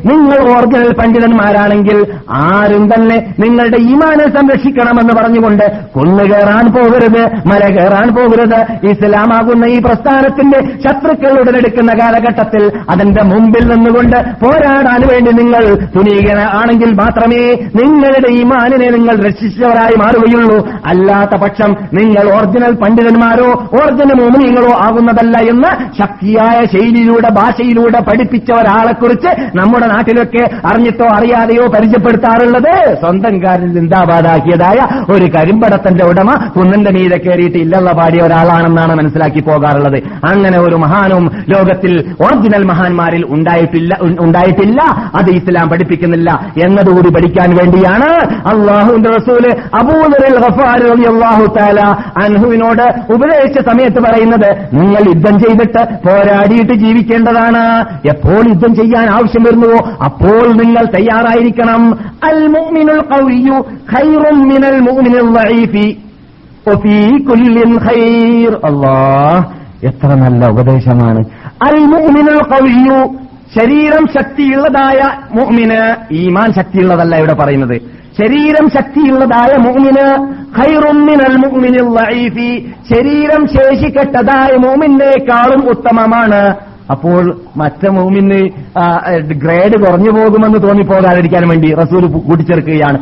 നിങ്ങൾ ഒറിജിനൽ പണ്ഡിതന്മാരാണെങ്കിൽ ആരും തന്നെ നിങ്ങളുടെ ഈമാനെ സംരക്ഷിക്കണമെന്ന് പറഞ്ഞുകൊണ്ട് കുന്നു കയറാൻ പോകരുത് മല കയറാൻ പോകരുത്. ഇസ്ലാമാകുന്ന ഈ പ്രസ്ഥാനത്തിന്റെ ശത്രുക്കൾ ഉടലെടുക്കുന്ന കാലഘട്ടത്തിൽ അതിന്റെ മുമ്പിൽ നിന്നുകൊണ്ട് പോരാടാൻ വേണ്ടി നിങ്ങൾ തുനീകന ആണെങ്കിൽ മാത്രമേ നിങ്ങളുടെ ഈമാനിനെ നിങ്ങൾ രക്ഷിച്ചവരായി മാറുകയുള്ളൂ. അല്ലാത്ത പക്ഷം നിങ്ങൾ ഒറിജിനൽ പണ്ഡിതന്മാരോ ഒറിജിനൽ മോമിനികളോ ആകുന്നതല്ല എന്ന് ശക്തിയായ ശൈലിയിലൂടെ ഭാഷയിലൂടെ പഠിപ്പിച്ച ഒരാളെക്കുറിച്ച് നമ്മുടെ നാട്ടിലൊക്കെ അറിഞ്ഞിട്ടോ അറിയാതെയോ പരിചയപ്പെടുത്താറുള്ളത് സ്വന്തം കാര്യം ചിന്താബാദാക്കിയതായ ഒരു കരിമ്പടത്തിന്റെ ഉടമ കുന്നിന്റെ മീതെ കയറിയിട്ട് ഇല്ലള്ള പാടിയ ഒരാളാണെന്നാണ് മനസ്സിലാക്കി പോകാറുള്ളത്. അങ്ങനെ ഒരു മഹാനും ലോകത്തിൽ ഒറിജിനൽ മഹാന്മാരിൽ ഉണ്ടായിട്ടില്ല ഉണ്ടായിട്ടില്ല. അത് ഇസ്ലാം പഠിപ്പിക്കുന്നില്ല എന്നതുകൂടി പഠിക്കാൻ വേണ്ടിയാണ് അള്ളാഹുന്റെ റസൂൽ അബൂദറിൽ അള്ളാഹു താല അൻഹുവിനോട് ഉപദേശിച്ച സമയത്ത് പറയുന്നത് നിങ്ങൾ യുദ്ധം ചെയ്തിട്ട് പോരാടിയിട്ട് ജീവിക്കേണ്ടതാണ്. എപ്പോൾ യുദ്ധം ചെയ്യാൻ ആവശ്യം വരുന്നുവോ അപ്പോൾ നിങ്ങൾ തയ്യാറായിരിക്കണം. അൽ മുഅ്മിനുൽ ഖവിയ്യു ഖൈറും മിനൽ മുഅ്മിനിൽ ളഈഫി വഫീ കുല്ലിൻ ഖൈർ. അല്ലാഹ് എത്ര നല്ല ഉപദേശമാണ്. അൽ മുഅ്മിനുൽ ഖവിയ്യു ശരീരം ശക്തിയുള്ളതായ മോമിന് ഈമാൻ ശക്തിയുള്ളതല്ല ഇവിടെ പറയുന്നത്. ശരീരം ശക്തിയുള്ളതായ മോമിന് ഹൈറുമിനൽ ലഈഫി. ശരീരം ശേഷിക്കെട്ടതായ മോമിനേക്കാളും ഉത്തമമാണ്. അപ്പോൾ മറ്റ മോമിന് ഗ്രേഡ് കുറഞ്ഞു പോകുമെന്ന് തോന്നിപ്പോകാതിരിക്കാൻ വേണ്ടി റസൂൽ കൂട്ടിച്ചേർക്കുകയാണ്.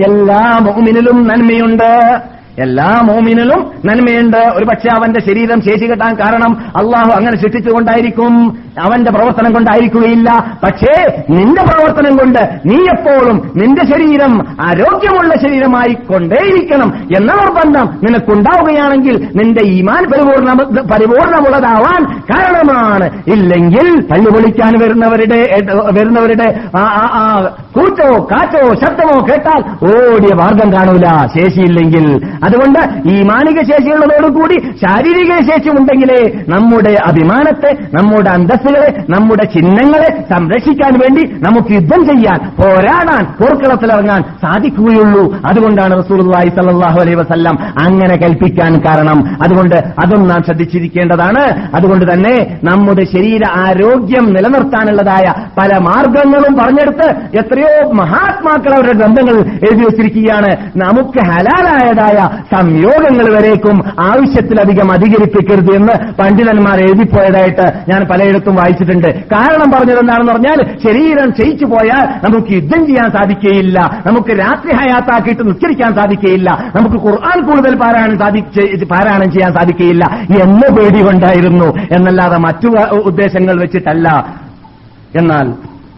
എല്ലാ മോമിനിലും നന്മയുണ്ട്. എല്ലാ മോമിനിലും നന്മയുണ്ട്. ഒരു പക്ഷെ അവന്റെ ശരീരം ശേഷി കെട്ടാൻ കാരണം അള്ളാഹു അങ്ങനെ ശിക്ഷിച്ചുകൊണ്ടായിരിക്കും അവന്റെ പ്രവർത്തനം കൊണ്ടായിരിക്കുകയില്ല. പക്ഷേ നിന്റെ പ്രവർത്തനം കൊണ്ട് നീ എപ്പോഴും നിന്റെ ശരീരം ആരോഗ്യമുള്ള ശരീരമായി കൊണ്ടേയിരിക്കണം എന്ന നിർബന്ധം നിനക്കുണ്ടാവുകയാണെങ്കിൽ നിന്റെ ഈമാൻ പരിപൂർണ പരിപൂർണമുള്ളതാവാൻ കാരണമാണ്. ഇല്ലെങ്കിൽ തള്ളുപൊളിക്കാൻ വരുന്നവരുടെ വരുന്നവരുടെ കൂറ്റോ കാറ്റോ ശബ്ദമോ കേട്ടാൽ ഓടിയ മാർഗം കാണൂല. ശേഷിയില്ലെങ്കിൽ അതുകൊണ്ട് ഈ മാനിക ശേഷിയുള്ളതോടുകൂടി ശാരീരിക ശേഷി ഉണ്ടെങ്കിലേ നമ്മുടെ അഭിമാനത്തെ നമ്മുടെ അന്തസ്സുകളെ നമ്മുടെ ചിഹ്നങ്ങളെ സംരക്ഷിക്കാൻ വേണ്ടി നമുക്ക് യുദ്ധം ചെയ്യാൻ പോരാടാൻ പോർക്കളത്തിലിറങ്ങാൻ സാധിക്കുകയുള്ളൂ. അതുകൊണ്ടാണ് റസൂലുള്ളാഹി സല്ലാഹു അലൈ വസല്ലം അങ്ങനെ കൽപ്പിക്കാൻ കാരണം. അതുകൊണ്ട് അതും നാം ശ്രദ്ധിച്ചിരിക്കേണ്ടതാണ്. അതുകൊണ്ട് തന്നെ നമ്മുടെ ശരീര ആരോഗ്യം നിലനിർത്താനുള്ളതായ പല മാർഗങ്ങളും പറഞ്ഞെടുത്ത് എത്രയോ മഹാത്മാക്കൾ അവരുടെ ഗ്രന്ഥങ്ങൾ എഴുതി വച്ചിരിക്കുകയാണ്. നമുക്ക് ഹലാലായതായ സംയോഗങ്ങൾ വരേക്കും ആവശ്യത്തിലധികം അധികരിപ്പിക്കരുത് എന്ന് പണ്ഡിതന്മാർ എഴുതിപ്പോയതായിട്ട് ഞാൻ പലയിടത്തും വായിച്ചിട്ടുണ്ട്. കാരണം പറഞ്ഞത് എന്താണെന്ന് പറഞ്ഞാൽ ശരീരം ക്ഷയിച്ചു പോയാൽ നമുക്ക് യുദ്ധം ചെയ്യാൻ സാധിക്കുകയില്ല. നമുക്ക് രാത്രി ഹയാത്താക്കിയിട്ട് നിസ്കരിക്കാൻ സാധിക്കുകയില്ല. നമുക്ക് ഖുർആൻ കൂടുതൽ പാരായണം പാരായണം ചെയ്യാൻ സാധിക്കുകയില്ല. എന്ന് പേടി കൊണ്ടായിരുന്നു. എന്നല്ലാതെ മറ്റു ഉദ്ദേശങ്ങൾ വെച്ചിട്ടല്ല. എന്നാൽ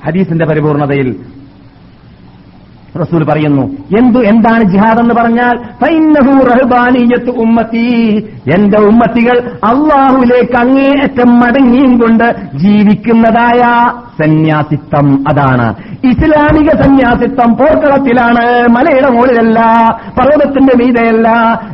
ഹദീസിന്റെ പരിപൂർണതയിൽ റസൂൽ പറയുന്നു എന്തു എന്താണ് ജിഹാദ് എന്ന് പറഞ്ഞാൽ ഉമ്മത്തി. എന്റെ ഉമ്മത്തികൾ അള്ളാഹുലേക്ക് അങ്ങേയറ്റം മടങ്ങിയും കൊണ്ട് ജീവിക്കുന്നതായ സന്യാസിത്വം അതാണ്. ഇസ്ലാമിക സന്യാസിത്വം പോർക്കളത്തിലാണ്. മലയുടെ മുകളിലല്ല പർവതത്തിന്റെ മീതയല്ല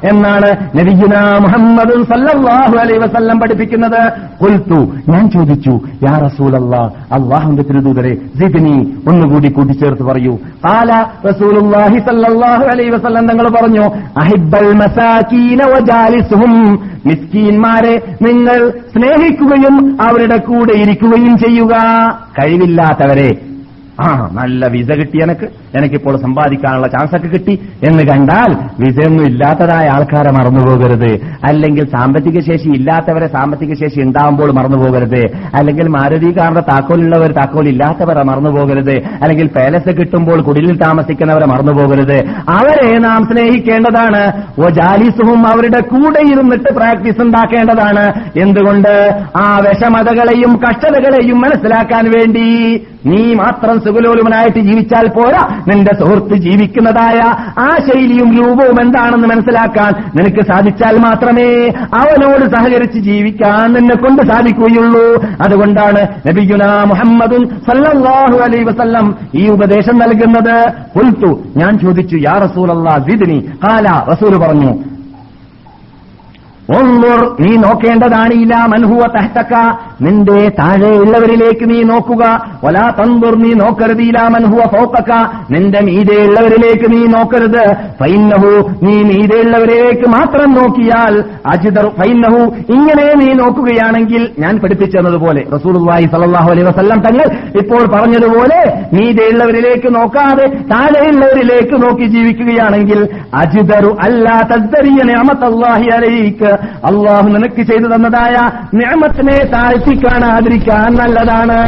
എന്നാണ് നബിഗുന മുഹമ്മദ് സല്ലാഹു അലൈ വസല്ലം പഠിപ്പിക്കുന്നത്. കൊൽത്തു ഞാൻ ചോദിച്ചു യാ റസൂൽ അള്ളാ അള്ളാഹുന്റെ തിരുദൂതരെ ജിദിനി ഒന്നുകൂടി കൂട്ടിച്ചേർത്ത് പറയൂ. കാല റസൂലുള്ളാഹി സല്ലല്ലാഹു അലൈഹി വസല്ലം തങ്ങൾ പറഞ്ഞു അഹിബൽ വജാലിസുഹും മിസ്കീന്മാരെ നിങ്ങൾ സ്നേഹിക്കുകയും അവരുടെ കൂടെ ഇരിക്കുകയും ചെയ്യുക. കഴിവില്ലാത്തവരെ ആ നല്ല വിസ കിട്ടി എനക്ക്. എനിക്കിപ്പോൾ സമ്പാദിക്കാനുള്ള ചാൻസ് ഒക്കെ കിട്ടി. എന്ന് കണ്ടാൽ വിസയൊന്നും ഇല്ലാത്തതായ ആൾക്കാരെ മറന്നുപോകരുത് അല്ലെങ്കിൽ സാമ്പത്തിക ശേഷി ഇല്ലാത്തവരെ സാമ്പത്തിക ശേഷി ഉണ്ടാകുമ്പോൾ മറന്നുപോകരുത് അല്ലെങ്കിൽ മാരുതി കാറിന്റെ താക്കോലുള്ളവർ താക്കോൽ ഇല്ലാത്തവരെ മറന്നുപോകരുത് അല്ലെങ്കിൽ പാലസ് കിട്ടുമ്പോൾ കുടിലിൽ താമസിക്കുന്നവരെ മറന്നുപോകരുത് അവരെ നാം സ്നേഹിക്കേണ്ടതാണ്. ഓ ജാലിസും അവരുടെ കൂടെ ഇരുന്നിട്ട് പ്രാക്ടീസ് ഉണ്ടാക്കേണ്ടതാണ്. എന്തുകൊണ്ട്? ആ വിഷമതകളെയും കഷ്ടതകളെയും മനസ്സിലാക്കാൻ വേണ്ടി നീ മാത്രം സുഖലോലുമനായിട്ട് ജീവിച്ചാൽ പോരാ. നിന്റെ സുഹൃത്ത് ജീവിക്കുന്നതായ ആ ശൈലിയും രൂപവും എന്താണെന്ന് മനസ്സിലാക്കാൻ നിനക്ക് സാധിച്ചാൽ മാത്രമേ അവനോട് സഹകരിച്ച് ജീവിക്കാൻ നിന്നെ കൊണ്ട് സാധിക്കുകയുള്ളൂ. അതുകൊണ്ടാണ് നബിയുന മുഹമ്മദും സല്ലാഹു അലൈ വസല്ലം ഈ ഉപദേശം നൽകുന്നത്. ഉൽത്തു ഞാൻ ചോദിച്ചു യാ റസൂൽ അള്ളാ സിദ്നി. കാല റസൂൽ പറഞ്ഞു ഒന്നൂർ നീ നോക്കേണ്ടതാണ് ഇല മൻഹുവ തഹ്തക്ക നിന്റെ താഴെയുള്ളവരിലേക്ക് നീ നോക്കുക. വലാ തന്തുർ നീ നോക്കരുത് ഇല മൻഹുവ ഫോക്കക്ക നിന്റെ മീതെയുള്ളവരിലേക്ക് നീ നോക്കരുത്. ഫൈന്നഹു നീ മീതെയുള്ളവരിലേക്ക് മാത്രം നോക്കിയാൽ അജിദർ ഫൈന്നഹു ഇങ്ങനെ നീ നോക്കുകയാണെങ്കിൽ ഞാൻ പഠിപ്പിച്ചതുപോലെ. റസൂലുള്ളാഹി സലാഹു അലൈ വസല്ലം തങ്ങൾ ഇപ്പോൾ പറഞ്ഞതുപോലെ മീതെയുള്ളവരിലേക്ക് നോക്കാതെ താഴെയുള്ളവരിലേക്ക് നോക്കി ജീവിക്കുകയാണെങ്കിൽ അജിദറു അല്ലാ തദ്ദരിയ അമത്തല്ലാഹി അലൈക്ക് അള്ളാഹു നിനക്ക് ചെയ്തു തന്നതായ നിയമത്തിനെ താഴ്ത്തി കാണാതിരിക്കാൻ നല്ലതാണ്.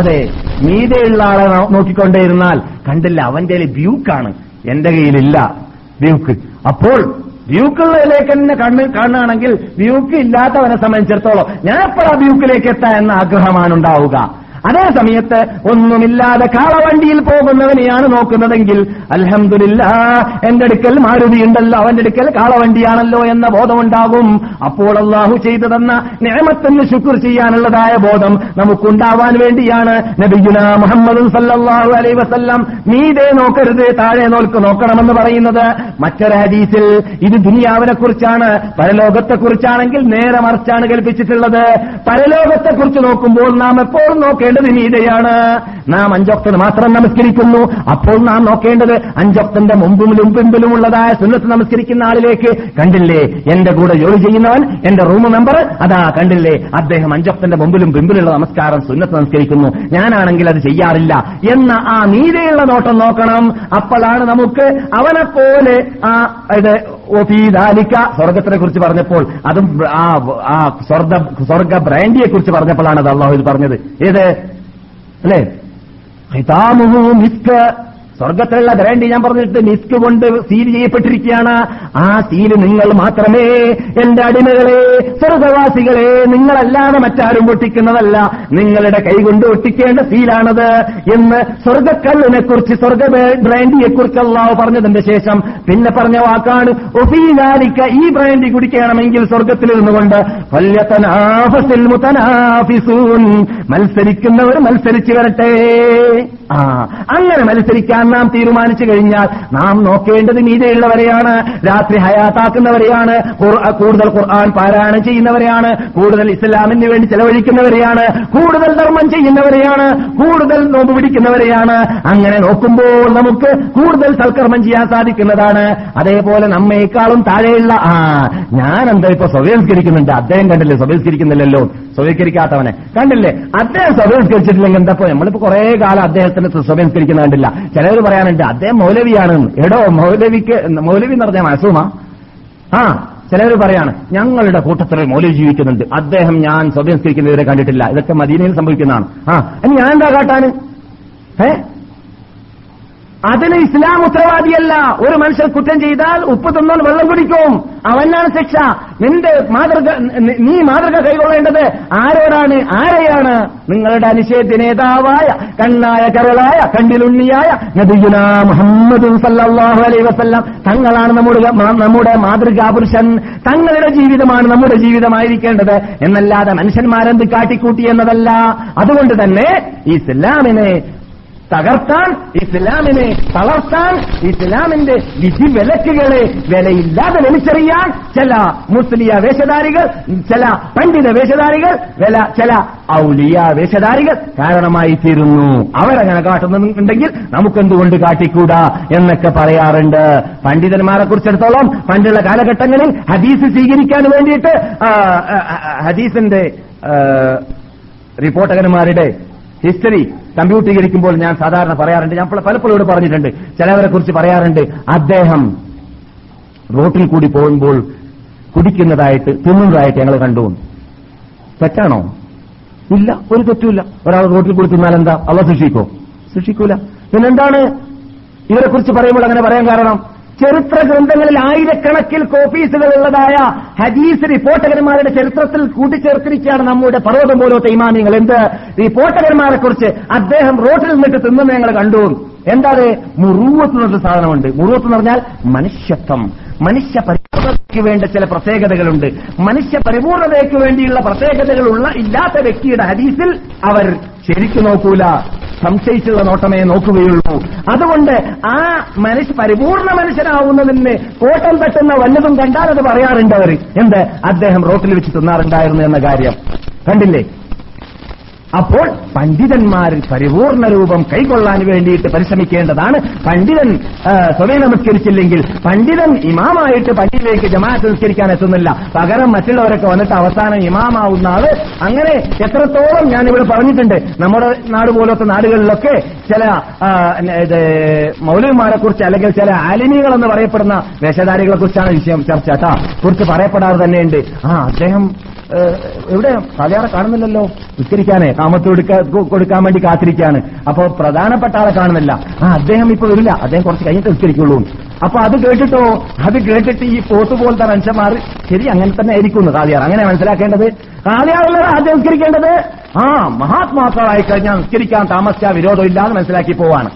അതെ മീതെയുള്ള ആളെ നോക്കിക്കൊണ്ടേയിരുന്നാൽ കണ്ടില്ല അവന്റെ ബ്യൂക്കാണ്. എന്റെ കയ്യിലില്ല ബ്യൂക്ക്. അപ്പോൾ വ്യൂക്കുകളിലേക്ക് തന്നെ കണ്ണ് കാണുകയാണെങ്കിൽ വ്യൂക്ക് ഇല്ലാത്തവനെ സംബന്ധിച്ചിടത്തോളം ഞാൻ എപ്പോഴാ വ്യൂക്കിലേക്ക് എത്താ എന്ന ആഗ്രഹമാണ് ഉണ്ടാവുക അതേ സമയത്ത് ഒന്നുമില്ലാതെ കാളവണ്ടിയിൽ പോകുന്നവനെയാണ് നോക്കുന്നതെങ്കിൽ അൽഹംദുലില്ലാ എന്റെ അടുക്കൽ മാരുതി ഉണ്ടല്ലോ അവന്റെ അടുക്കൽ കാളവണ്ടിയാണല്ലോ എന്ന ബോധമുണ്ടാകും. അപ്പോൾ അള്ളാഹു ചെയ്തു തന്ന നേമത്തിന് ശുക്ർ ചെയ്യാനുള്ളതായ ബോധം നമുക്കുണ്ടാവാൻ വേണ്ടിയാണ് നബിഗുന മുഹമ്മദ് സല്ലല്ലാഹു അലൈഹി വസല്ലം മീതെ നോക്കരുത് താഴെ നോക്ക് നോക്കണമെന്ന് പറയുന്നത്. മറ്റൊരു ഹദീസിൽ ഇത് ദുനിയാവിനെ കുറിച്ചാണ് പരലോകത്തെ കുറിച്ചാണെങ്കിൽ നേരെ മറിച്ചാണ് കൽപ്പിച്ചിട്ടുള്ളത് പരലോകത്തെ കുറിച്ച് നോക്കുമ്പോൾ നാം എപ്പോഴും നോക്കേണ്ടത് നോക്കേണ്ടത് മീതയാണ് നാം അഞ്ചൊക്തിന് മാത്രം നമസ്കരിക്കുന്നു. അപ്പോൾ നാം നോക്കേണ്ടത് അഞ്ചൊക്തിന്റെ മുമ്പിലും പിമ്പിലുമുള്ളതായ സുന്നത്ത് നമസ്കരിക്കുന്ന ആളിലേക്ക്. കണ്ടില്ലേ? എന്റെ കൂടെ ജോലി ചെയ്യുന്നവൻ എന്റെ റൂം നമ്പർ അതാ കണ്ടില്ലേ? അദ്ദേഹം അഞ്ചൊക്കന്റെ മുമ്പിലും പിമ്പിലുള്ള നമസ്കാരം സുന്നത്ത് നമസ്കരിക്കുന്നു. ഞാനാണെങ്കിൽ അത് ചെയ്യാറില്ല. എന്ന ആ നീതിയുള്ള നോട്ടം നോക്കണം. അപ്പോഴാണ് നമുക്ക് അവനെപ്പോലെ പോലെ ആ ഇത് സ്വർഗത്തിനെ കുറിച്ച് പറഞ്ഞപ്പോൾ അതും ആ സ്വർഗ സ്വർഗ ബ്രാൻഡിയെ കുറിച്ച് പറഞ്ഞപ്പോഴാണ് അത് അള്ളാഹു ഇത് പറഞ്ഞത്. ഏത്? അല്ലേ? സ്വർഗത്തിലുള്ള ഗ്രാൻഡി ഞാൻ പറഞ്ഞിട്ട് മിസ്ക് കൊണ്ട് സീൽ ചെയ്യപ്പെട്ടിരിക്കുകയാണ്. ആ സീൽ നിങ്ങൾ മാത്രമേ എന്റെ അടിമകളെ സ്വർഗവാസികളെ നിങ്ങളല്ലാതെ മറ്റാരും ഒട്ടിക്കുന്നതല്ല നിങ്ങളുടെ കൈകൊണ്ട് ഒട്ടിക്കേണ്ട സീലാണത് എന്ന് സ്വർഗക്കല്ലിനെ കുറിച്ച് സ്വർഗ ബ്രാൻഡിയെ കുറിച്ച് പറഞ്ഞതിന്റെ ശേഷം പിന്നെ പറഞ്ഞ വാക്കാണ് ഒഫീനാലിക്ക ഈ ബ്രാൻഡി കുടിക്കണമെങ്കിൽ സ്വർഗത്തിൽ നിന്നുകൊണ്ട് മത്സരിക്കുന്നവർ മത്സരിച്ചു വരട്ടെ. ആ അങ്ങനെ മത്സരിക്കാൻ നാം തീരുമാനിച്ചു കഴിഞ്ഞാൽ നാം നോക്കേണ്ടത് മീതയുള്ളവരെയാണ് രാത്രി ഹയാത്താക്കുന്നവരെയാണ് കൂടുതൽ ഖുർആൻ പാരായണം ചെയ്യുന്നവരെയാണ് കൂടുതൽ ഇസ്ലാമിന് വേണ്ടി ചെലവഴിക്കുന്നവരെയാണ് കൂടുതൽ ധർമ്മം ചെയ്യുന്നവരെയാണ് കൂടുതൽ നോമ്പ് പിടിക്കുന്നവരെയാണ്. അങ്ങനെ നോക്കുമ്പോൾ നമുക്ക് കൂടുതൽ സൽക്കർമ്മം ചെയ്യാൻ സാധിക്കുന്നതാണ്. അതേപോലെ നമ്മേക്കാളും താഴെയുള്ള ആ ഞാൻ എന്താ ഇപ്പൊ സ്വയംസ്കരിക്കുന്നുണ്ട്? അദ്ദേഹം കണ്ടില്ലേ സ്വയംസ്കരിക്കുന്നില്ലല്ലോ? സ്വയംസ്കരിക്കാത്തവനെ കണ്ടില്ലേ? അദ്ദേഹം സ്വീകരിച്ചിട്ടില്ലെങ്കിൽ എന്താ ഇപ്പൊ? നമ്മളിപ്പോ കുറെ കാലം അദ്ദേഹത്തിന് സ്വയംസ്കരിക്കുന്ന കണ്ടില്ല. ചിലർ പറയാനുണ്ട് അദ്ദേഹം മൗലവിയാണ് എടോ മൗലവിക്ക് മൗലവി എന്ന് പറഞ്ഞാൽ മസൂമ? ആ ചിലർ പറയാണ് ഞങ്ങളുടെ കൂട്ടത്തിൽ മൗലവി ജീവിക്കുന്നുണ്ട്. അദ്ദേഹം ഞാൻ സ്വീകരിക്കുന്നവരെ കണ്ടിട്ടില്ല. ഇതൊക്കെ മദീനയിൽ സംഭവിക്കുന്നതാണ്. ആ ഇനി ഞാൻ എന്താ കാട്ടാന്? ഏ? അതിന് ഇസ്ലാം ഉത്തരവാദിയല്ല. ഒരു മനുഷ്യൻ കുറ്റം ചെയ്താൽ ഉപ്പ് തിന്നാൽ വെള്ളം കുടിക്കും. അവനാണ് ശിക്ഷ. നിന്റെ മാതൃക നി- മാതൃക കൈകൊള്ളേണ്ടത് ആരോടാണ്? ആരെയാണ്? നിങ്ങളുടെ അനിഷേധ്യ നേതാവായ കണ്ണായ കരളായ കണ്ടിലുണ്ണിയായ നബിയുന മുഹമ്മദ് സല്ലല്ലാഹു അലൈഹി വസല്ലം. തങ്ങളാണ് നമ്മുടെ നമ്മുടെ മാതൃകാ പുരുഷൻ. തങ്ങളുടെ ജീവിതമാണ് നമ്മുടെ ജീവിതമായിരിക്കേണ്ടത്. എന്നല്ലാതെ മനുഷ്യന്മാരെന്ത് കാട്ടിക്കൂട്ടി എന്നതല്ല. അതുകൊണ്ട് തന്നെ ഈ ഇസ്ലാമിനെ തകർത്താൻ ഇസ്ലാമിനെ തളർത്താൻ ഇസ്ലാമിന്റെ വിധി വിലക്കുകളെ വിലയില്ലാതെ വലിച്ചെറിയാൻ ചില മുസ്ലിയ വേഷധാരികൾ ചില പണ്ഡിത വേഷധാരികൾ വില ചില ഔലിയ വേഷധാരികൾ കാരണമായി തീരുന്നു. അവരങ്ങനെ കാട്ടുന്നുണ്ടെങ്കിൽ നമുക്കെന്തുകൊണ്ട് കാട്ടിക്കൂടാ എന്നൊക്കെ പറയാറുണ്ട്. പണ്ഡിതന്മാരെ കുറിച്ചിടത്തോളം പണ്ടുള്ള കാലഘട്ടങ്ങളിൽ ഹദീസ് സ്വീകരിക്കാൻ വേണ്ടിയിട്ട് ഹദീസിന്റെ റിപ്പോർട്ടകന്മാരുടെ ഹിസ്റ്ററി കമ്പ്യൂട്ടീകരിക്കുമ്പോൾ ഞാൻ സാധാരണ പറയാറുണ്ട്. ഞാൻ പല- പലപ്പോഴും ഇവിടെ പറഞ്ഞിട്ടുണ്ട്. ചിലവരെ കുറിച്ച് പറയാറുണ്ട്. അദ്ദേഹം റോട്ടിൽ കൂടി പോകുമ്പോൾ കുടിക്കുന്നതായിട്ട് തിന്നുന്നതായിട്ട് ഞങ്ങൾ കണ്ടു. തെറ്റാണോ? ഇല്ല. ഒരു തെറ്റുമില്ല. ഒരാൾ റോട്ടിൽ കൂടി തിന്നാൽ എന്താ? അവ ശിക്ഷിക്കോ ശിക്ഷിക്കൂല. പിന്നെന്താണ്? ഇവരെ കുറിച്ച് പറയുമ്പോൾ അങ്ങനെ പറയാൻ കാരണം? ചരിത്ര ഗ്രന്ഥങ്ങളിൽ ആയിരക്കണക്കിൽ കോപ്പീസുകൾ ഉള്ളതായ ഹദീസ് റിപ്പോർട്ടകന്മാരുടെ ചരിത്രത്തിൽ കൂട്ടിച്ചേർത്തിരിക്കുകയാണ് നമ്മുടെ പർവതം പോലത്തെ ഇമാമിങ്ങൾ. എന്ത്? റിപ്പോർട്ടകന്മാരെ കുറിച്ച് അദ്ദേഹം റോട്ടിൽ നിന്നിട്ട് തിന്നുന്ന ഞങ്ങൾ കണ്ടു. എന്താണ്? മുറുവത്ത് എന്നൊരു സാധനമുണ്ട്. മുറുവത്ത് എന്ന് പറഞ്ഞാൽ മനുഷ്യത്വം. മനുഷ്യ പരിപൂർണതയ്ക്ക് വേണ്ട ചില പ്രത്യേകതകളുണ്ട്. മനുഷ്യ പരിപൂർണതയ്ക്ക് വേണ്ടിയുള്ള പ്രത്യേകതകളുള്ള ഇല്ലാത്ത വ്യക്തിയുടെ ഹദീസിൽ അവർ ശരിക്കു നോക്കൂല. സംശയിച്ചുള്ള നോട്ടമേ നോക്കുകയുള്ളൂ. അതുകൊണ്ട് ആ മനുഷ്യ പരിപൂർണ മനുഷ്യനാവുന്നതിന് കോട്ടം തട്ടുന്ന വല്ലതും കണ്ടാൽ അത് പറയാറുണ്ട് അവർ എന്ത്? അദ്ദേഹം റോട്ടിൽ വെച്ച് തിന്നാറുണ്ടായിരുന്നു എന്ന കാര്യം. കണ്ടില്ലേ? അപ്പോൾ പണ്ഡിതന്മാരിൽ പരിപൂർണ രൂപം കൈകൊള്ളാൻ വേണ്ടിയിട്ട് പരിശ്രമിക്കേണ്ടതാണ്. പണ്ഡിതൻ സ്വയം നമസ്കരിച്ചില്ലെങ്കിൽ പണ്ഡിതൻ ഇമാമായിട്ട് പള്ളിയിലേക്ക് ജമാഅത്ത് നിസ്കരിക്കാൻ എത്തുന്നില്ല. പകരം മറ്റുള്ളവരൊക്കെ വന്നിട്ട് അവസാനം ഇമാമാവുന്ന ആൾ. അങ്ങനെ എത്രത്തോളം ഞാൻ ഇവിടെ പറഞ്ഞിട്ടുണ്ട്. നമ്മുടെ നാട് പോലത്തെ നാടുകളിലൊക്കെ ചില മൗലവിമാരെ കുറിച്ച് അല്ലെങ്കിൽ ചില ആലിമികൾ എന്ന് പറയപ്പെടുന്ന വേഷധാരികളെ കുറിച്ചാണ് വിഷയം ചർച്ച. കേട്ടാ കുറിച്ച് പറയപ്പെടാറ് തന്നെയുണ്ട്. ആ അദ്ദേഹം എവിടെ തലയാറെ കാണുന്നില്ലല്ലോ. നിസ്കരിക്കാനേ കാമത്ത് കൊടുക്കാൻ വേണ്ടി കാത്തിരിക്കുകയാണ്. അപ്പോ പ്രധാനപ്പെട്ട ആളെ കാണുന്നില്ല. ആ അദ്ദേഹം ഇപ്പൊ വരില്ല. അദ്ദേഹം കുറച്ച് കഴിഞ്ഞിട്ട് നിസ്കരിക്കുള്ളൂ അപ്പൊ അത് കേട്ടിട്ടോ? അത് കേട്ടിട്ട് ഈ പോത്ത് പോലത്തെ മനുഷ്യന്മാർ ശരി അങ്ങനെ തന്നെ ആയിരിക്കും കാലിയാർ അങ്ങനെ മനസ്സിലാക്കേണ്ടത്? കാതിയാറല്ല ആദ്യം നിസ്കരിക്കേണ്ടത് ആ മഹാത്മാക്കളായി കഴിഞ്ഞാൽ നിസ്കരിക്കാൻ താമസിച്ച വിരോധം ഇല്ലാന്ന് മനസ്സിലാക്കി പോവാണ്.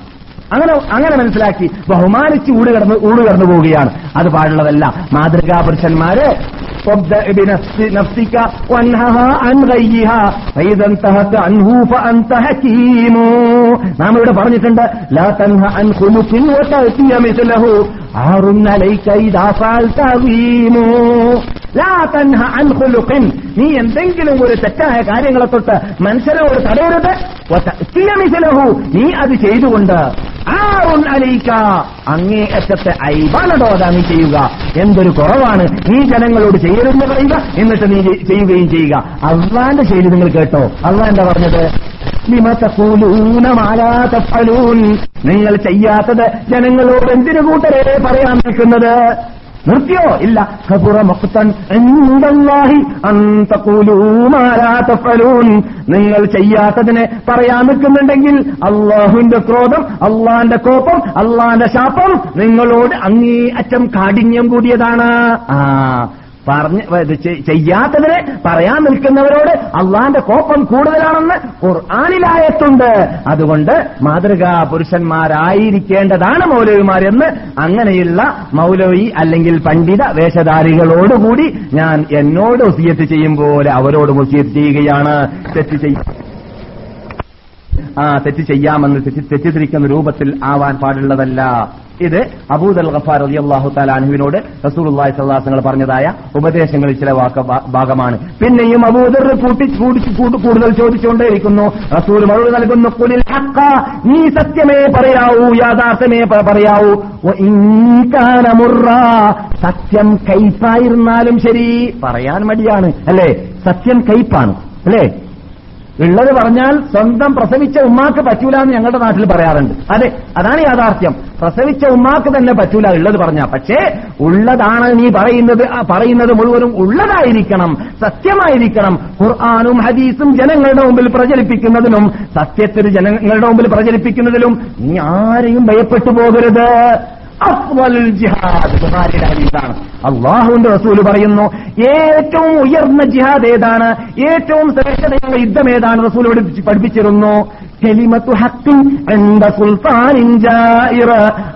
അങ്ങനെ അങ്ങനെ മനസ്സിലാക്കി ബഹുമാനിച്ച് ഊട് കടന്ന് ഊട് കടന്നു പോവുകയാണ്. അത് പാടുള്ളതല്ല. മാതൃകാ പുരുഷന്മാര് നാം ഇവിടെ പറഞ്ഞിട്ടുണ്ട് നീ എന്തെങ്കിലും ഒരു തെറ്റായ കാര്യങ്ങളെ തൊട്ട് മനുഷ്യരോട് തടയരുത്. നീ അത് ചെയ്തുകൊണ്ട് ആറുൻ അലയിക്ക അങ്ങേയറ്റത്തെ ഐബാനടോ അതാ നീ ചെയ്യുക. എന്തൊരു കുറവാണ് നീ ജനങ്ങളോട് ചെയ്യരുതെന്ന് പറയുക. എന്നിട്ട് നീ ചെയ്യുകയും ചെയ്യുക. അള്ളാന്റെ ശൈലി നിങ്ങൾ കേട്ടോ. അള്ളാ എന്താ പറഞ്ഞത്? നിങ്ങൾ ചെയ്യാത്തത് ജനങ്ങളോട് എന്തിനു കൂട്ടരെ പറയാൻ നിൽക്കുന്നത്? നിർത്തിയോ? ഇല്ല. കബുറ മഖ്തൻ ഇൻദല്ലാഹി അൻ തഖൂലൂ മാ ലാ നിങ്ങൾ ചെയ്യാത്തതിനെ പറയാൻ നിൽക്കുന്നുണ്ടെങ്കിൽ അള്ളാഹുവിന്റെ ക്രോധം അള്ളാന്റെ കോപം അള്ളാന്റെ ശാപം നിങ്ങളോട് അങ്ങേ അറ്റം കാഠിന്യം കൂടിയതാണ്. ആ. പറഞ്ഞ് ഇത് പറയാൻ നിൽക്കുന്നവരോട് അള്ളാന്റെ കോപ്പം കൂടുതലാണെന്ന് ഖുർആാനിലായത്തുണ്ട് അതുകൊണ്ട് മാതൃകാ പുരുഷന്മാരായിരിക്കേണ്ടതാണ് മൗലവിമാരെന്ന് അങ്ങനെയുള്ള മൗലവി അല്ലെങ്കിൽ പണ്ഡിത വേഷധാരികളോടുകൂടി ഞാൻ എന്നോട് ഒസിയത്ത് ചെയ്യും പോലെ അവരോട് ഒസിയത്ത് ചെയ്യുകയാണ്. തെറ്റ് ചെയ്യും ആ തെറ്റ് ചെയ്യാമെന്ന് തെറ്റി തെറ്റിദ്ധരിക്കുന്ന രൂപത്തിൽ ആവാൻ പാടുള്ളതല്ല. ഇത് അബൂദൽ ഗഫാർ അലി അള്ളാഹു സ്വല്ലല്ലാഹു അലൈഹി വസല്ലം പറഞ്ഞതായ ഉപദേശങ്ങളിൽ ചില വാക്ക ഭാഗമാണ്. പിന്നെയും അബൂദർ കൂടുതൽ ചോദിച്ചുകൊണ്ടേയിരിക്കുന്നു. റസൂൽ മറുപടി നൽകുന്നു കുലിൽ നീ സത്യമേ പറയാവൂ യാഥാർത്ഥ്യമേ പറയാവൂ. സത്യം കൈപ്പായിരുന്നാലും ശരി. പറയാൻ മടിയാണ് അല്ലേ? സത്യം കൈപ്പാണ് അല്ലേ? ഉള്ളത് പറഞ്ഞാൽ സ്വന്തം പ്രസവിച്ച ഉമ്മാക്ക് പറ്റൂല എന്ന് ഞങ്ങളുടെ നാട്ടിൽ പറയാറുണ്ട്. അതെ അതാണ് യാഥാർത്ഥ്യം. പ്രസവിച്ച ഉമ്മാക്ക് തന്നെ പറ്റൂല ഉള്ളത് പറഞ്ഞ. പക്ഷേ ഉള്ളതാണ് നീ പറയുന്നത് പറയുന്നത് മുഴുവനും ഉള്ളതായിരിക്കണം സത്യമായിരിക്കണം. ഖുർആാനും ഹദീസും ജനങ്ങളുടെ മുമ്പിൽ പ്രചരിപ്പിക്കുന്നതിനും സത്യത്തിൽ ജനങ്ങളുടെ മുമ്പിൽ പ്രചരിപ്പിക്കുന്നതിലും നീ ആരെയും ഭയപ്പെട്ടു പോകരുത്. അള്ളാഹുവിന്റെ റസൂൽ പറയുന്നു ഏറ്റവും ഉയർന്ന ജിഹാദ് ഏതാണ്? ഏറ്റവും ശ്രേഷ്ഠതയുള്ള യുദ്ധം ഏതാണ്? റസൂൽ പഠിപ്പിച്ച് പഠിപ്പിച്ചിരുന്നു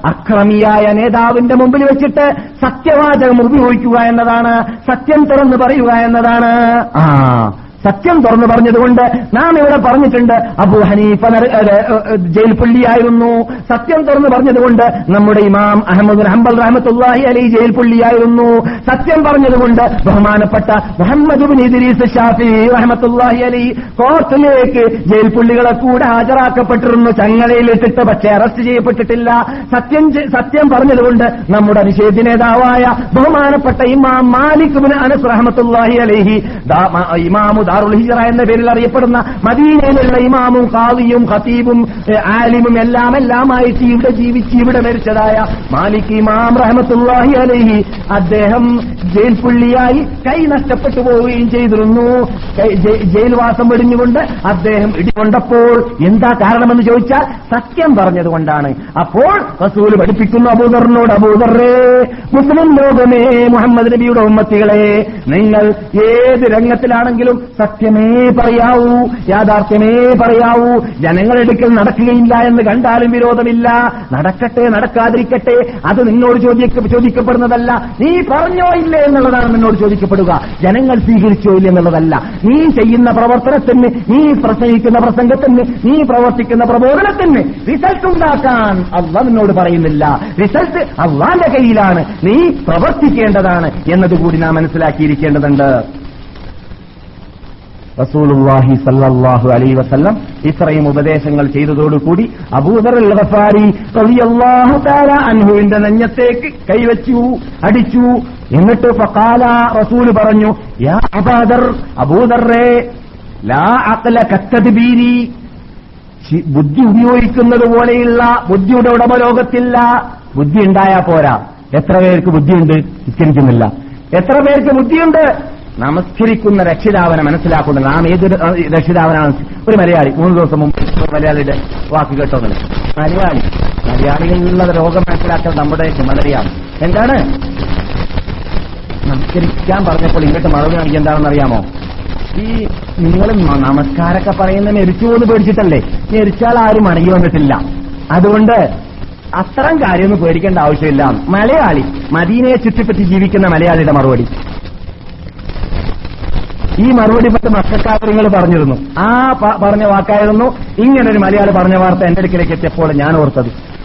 അക്രമിയായ നേതാവിന്റെ മുമ്പിൽ വെച്ചിട്ട് സത്യവാചകം ഉപയോഗിക്കുക എന്നതാണ് സത്യം തുറന്ന് പറയുക എന്നതാണ്. ആ സത്യം തുറന്നു പറഞ്ഞതുകൊണ്ട് നാം ഇവിടെ പറഞ്ഞിട്ടുണ്ട് അബു ഹനീഫ ജയിൽ പുള്ളിയായിരുന്നു. സത്യം തുറന്നു പറഞ്ഞതുകൊണ്ട് നമ്മുടെ ഇമാം അഹമ്മദ് ഹംബൽ റഹമത്തുല്ലാഹി അലി ജയിൽ പുള്ളിയായിരുന്നു. സത്യം പറഞ്ഞതുകൊണ്ട് ബഹുമാനപ്പെട്ട മുഹമ്മദ് ഇദ്രീസ് ഷാഫി റഹമത്തുല്ലാഹി അലി കോർട്ടിലേക്ക് ജയിൽ പുള്ളികളെ കൂടെ ഹാജരാക്കപ്പെട്ടിരുന്നു. ചങ്ങലയിലിട്ടിട്ട് പക്ഷേ അറസ്റ്റ് ചെയ്യപ്പെട്ടിട്ടില്ല. സത്യം സത്യം പറഞ്ഞതുകൊണ്ട് നമ്മുടെ നിഷേധ നേതാവായ ബഹുമാനപ്പെട്ട ഇമാം മാലിക് അനസ് റഹമത്തുല്ലാഹി അലിഹി ഇമാമു ദാറുൽ ഹിജറ എന്ന പേരിൽ അറിയപ്പെടുന്ന മദീനയിലുള്ള ഇമാമും ഖാദിയും ഖത്തീബും ആലിമും എല്ലാം എല്ലാമായിട്ട് ഇവിടെ ജീവിച്ച് ഇവിടെ മരിച്ചതായ മാലിക് ഇമാം റഹമത്തുല്ലാഹി അലഹി അദ്ദേഹം ജയിൽ പുള്ളിയായി കൈ നഷ്ടപ്പെട്ടു പോവുകയും ചെയ്തിരുന്നു. ജയിൽവാസം വെടിഞ്ഞുകൊണ്ട് അദ്ദേഹം ഇടികൊണ്ടപ്പോൾ എന്താ കാരണമെന്ന് ചോദിച്ചാൽ സത്യം പറഞ്ഞതുകൊണ്ടാണ്. അപ്പോൾ റസൂൽ പഠിപ്പിക്കുന്നു അബൂദറിനോട് അബൂദറേ മുസ്ലിം ലോകമേ മുഹമ്മദ് നബിയുടെ ഉമ്മത്തികളെ നിങ്ങൾ ഏത് രംഗത്തിലാണെങ്കിലും സത്യമേ പറയാവൂ യാഥാർത്ഥ്യമേ പറയാവൂ. ജനങ്ങളെടുക്കൽ നടക്കുകയില്ല എന്ന് കണ്ടാലും വിരോധമില്ല. നടക്കട്ടെ നടക്കാതിരിക്കട്ടെ അത് നിന്നോട് ചോദിക്ക ചോദിക്കപ്പെടുന്നതല്ല. നീ പറഞ്ഞോ ഇല്ലേ എന്നുള്ളതാണ് നിന്നോട് ചോദിക്കപ്പെടുക. ജനങ്ങൾ സ്വീകരിച്ചോ ഇല്ല എന്നുള്ളതല്ല. നീ ചെയ്യുന്ന പ്രവർത്തനത്തിന് നീ പ്രസംഗിക്കുന്ന പ്രസംഗത്തിന് നീ പ്രവർത്തിക്കുന്ന പ്രബോധനത്തിന് റിസൾട്ട് ഉണ്ടാക്കാൻ അവ നിന്നോട് പറയുന്നില്ല. റിസൾട്ട് അവന്റെ കയ്യിലാണ്. നീ പ്രവർത്തിക്കേണ്ടതാണ് എന്നതുകൂടി നാം മനസ്സിലാക്കിയിരിക്കേണ്ടതുണ്ട്. റസൂലുള്ളാഹി സല്ലല്ലാഹു അലൈഹി വസല്ലം ഇത്രയും ഉപദേശങ്ങൾ ചെയ്തതോടുകൂടി അൻഹുവിന്റെ നെഞ്ഞത്തേക്ക് കൈവച്ചു അടിച്ചു. എന്നിട്ട് ഫഖാല റസൂൽ പറഞ്ഞു യാ അബാദർ അബൂദറേ ലാ അഖല കത്തദ്ബീരി ബുദ്ധി ഉപയോഗിക്കുന്നത് പോലെയുള്ള ബുദ്ധിയുടെ ഉടമ ലോകത്തില്ല ബുദ്ധി ഉണ്ടായാ പോരാ. എത്ര പേർക്ക് ബുദ്ധിയുണ്ട്? നിസ്കരിക്കുന്നില്ല എത്ര പേർക്ക് ബുദ്ധിയുണ്ട്? നമസ്കരിക്കുന്ന രക്ഷിതാവനെ മനസ്സിലാക്കുന്നത് നാം ഏത് രക്ഷിതാവനാണ്? ഒരു മലയാളി. മൂന്ന് ദിവസം മുമ്പ് മലയാളിയുടെ വാക്ക് കേട്ടോന്നില്ല മലയാളി. മലയാളികളിലുള്ള രോഗം മനസ്സിലാക്കാൻ നമ്മുടെ ചുമതലയാണ്. എന്താണ്? നമസ്കരിക്കാൻ പറഞ്ഞപ്പോൾ ഇങ്ങോട്ട് മറുപടി നൽകി എന്താണെന്ന് അറിയാമോ? ഈ നിങ്ങൾ നമസ്കാരമൊക്കെ പറയുന്ന മരിച്ചു പോന്ന് പേടിച്ചിട്ടല്ലേ? മരിച്ചാൽ ആരും മടങ്ങി വന്നിട്ടില്ല. അതുകൊണ്ട് അത്തരം കാര്യമൊന്നും പേടിക്കേണ്ട ആവശ്യമില്ല. മലയാളി മദീനയെ ചുറ്റിപ്പറ്റി ജീവിക്കുന്ന മലയാളിയുടെ മറുപടി. ഈ മറുപടി പറ്റ മക്കാര്യങ്ങൾ പറഞ്ഞിരുന്നു. ആ പറഞ്ഞ വാക്കായിരുന്നു. ഇങ്ങനൊരു മലയാളി പറഞ്ഞ വാർത്ത എന്റെ അടുക്കിലേക്ക് എത്തിയപ്പോൾ ഞാൻ ഓർത്തത്.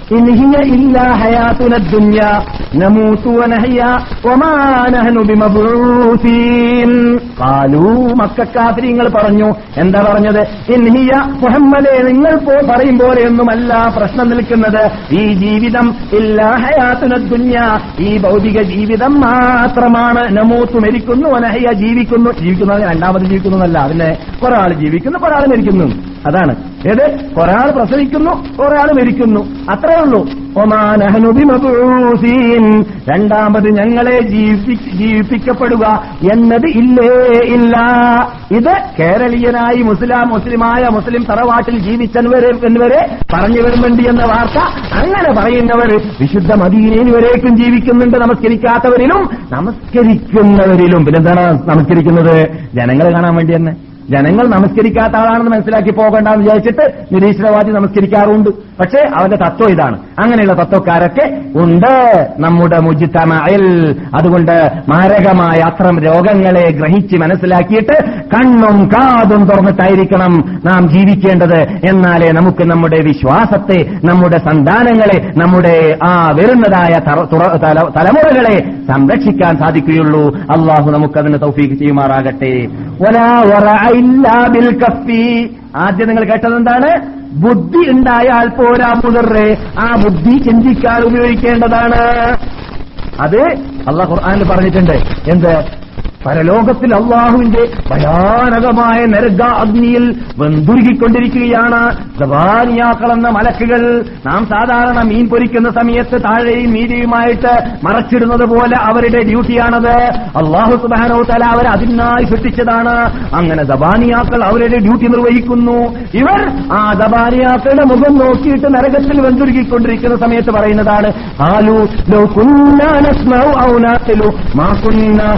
മക്കക്കാഫിരിങ്ങൾ പറഞ്ഞു എന്താ പറഞ്ഞത്? ഇൻഹിയ മുഹമ്മദെ നിങ്ങൾ പറയും പോലെയൊന്നുമല്ല പ്രശ്നം നിൽക്കുന്നത്. ഈ ജീവിതം ഇല്ലാ ഹയാതുന ദുന്യ ഈ ഭൗതിക ജീവിതം മാത്രമാണ്. നമൂത്ത് മരിക്കുന്നു അനഹയ ജീവിക്കുന്നു. ജീവിക്കുന്നത് രണ്ടാമത് ജീവിക്കുന്നു എന്നല്ല അതിനെ ഒരാൾ ജീവിക്കുന്നു ഒരാൾ മരിക്കുന്നു. അതാണ്. ഏത്? ഒരാൾ പ്രസവിക്കുന്നു ഒരാൾ മരിക്കുന്നു. അത്രേ ഉള്ളൂ ഒമാനഹനു ബിമബൂസീൻ രണ്ടാമത് ഞങ്ങളെ ജീവിപ്പിക്കപ്പെടുക എന്നത് ഇല്ലേ ഇല്ല. ഇത് കേരളീയനായി മുസ്ലാം മുസ്ലിമായ മുസ്ലിം തറവാട്ടിൽ ജീവിച്ചവരെ എന്നിവരെ പറഞ്ഞു വരുന്നുണ്ട് എന്ന വാർത്ത അങ്ങനെ പറയുന്നവർ വിശുദ്ധ മദീനയിൽ വരേക്കും ജീവിക്കുന്നുണ്ട് നമസ്കരിക്കാത്തവരിലും നമസ്കരിക്കുന്നവരിലും. പിന്നെന്താണ് നമസ്കരിക്കുന്നത്? ജനങ്ങളെ കാണാൻ വേണ്ടി തന്നെ. ജനങ്ങൾ നമസ്കരിക്കാത്ത ആളാണെന്ന് മനസ്സിലാക്കി പോകണ്ടെന്ന് വിചാരിച്ചിട്ട് നിരീശ്വരവാദി നമസ്കരിക്കാറുണ്ട്. പക്ഷേ അവന്റെ തത്വം ഇതാണ്. അങ്ങനെയുള്ള തത്വക്കാരൊക്കെ ഉണ്ട് നമ്മുടെ മുജിത്തമയിൽ അതുകൊണ്ട് മാരകമായ അത്തരം രോഗങ്ങളെ ഗ്രഹിച്ച് മനസ്സിലാക്കിയിട്ട് കണ്ണും കാതും തുറന്നിട്ടായിരിക്കണം നാം ജീവിക്കേണ്ടത്. എന്നാലേ നമുക്ക് നമ്മുടെ വിശ്വാസത്തെ നമ്മുടെ സന്താനങ്ങളെ നമ്മുടെ ആ വരുന്നതായ തലമുറകളെ സംരക്ഷിക്കാൻ സാധിക്കുകയുള്ളൂ. അള്ളാഹു നമുക്കതിന് തൗഫീക്ക് ചെയ്യുമാറാകട്ടെ. വലാ വറഅ ഇല്ലാ ബിൽ കഫി ആദ്യം നിങ്ങൾ കേട്ടത് എന്താണ് ബുദ്ധി ഉണ്ടായാൽ പോരാ മുതറേ ആ ബുദ്ധി ചിന്തിക്കാൻ ഉപയോഗിക്കേണ്ടതാണ്. അത് അള്ളാഹ് ഖുർആനിൽ പറഞ്ഞിട്ടുണ്ട്. എന്ത്? പരലോകത്തിൽ അള്ളാഹുവിന്റെ ഭയാനകമായ നരക അഗ്നിയിൽ വെന്തുരുകിക്കൊണ്ടിരിക്കുകയാണ്. ദവാനിയാക്കളെന്ന മലക്കുകൾ നാം സാധാരണ മീൻ പൊരിക്കുന്ന സമയത്ത് താഴെയും മീതിയുമായിട്ട് മറച്ചിടുന്നത് പോലെ അവരുടെ ഡ്യൂട്ടിയാണത്. അള്ളാഹു സുബാനോ തല അവർ അതിനായി സൃഷ്ടിച്ചതാണ്. അങ്ങനെ ദബാനിയാക്കൾ അവരുടെ ഡ്യൂട്ടി നിർവഹിക്കുന്നു. ഇവർ ആ ദബാനിയാക്കളുടെ മുഖം നോക്കിയിട്ട് നരകത്തിൽ വെന്തുരുകിക്കൊണ്ടിരിക്കുന്ന സമയത്ത് പറയുന്നതാണ് ആലു ലോ കുന്നാ നസ്മഉ ഔ മാ കുന്നാ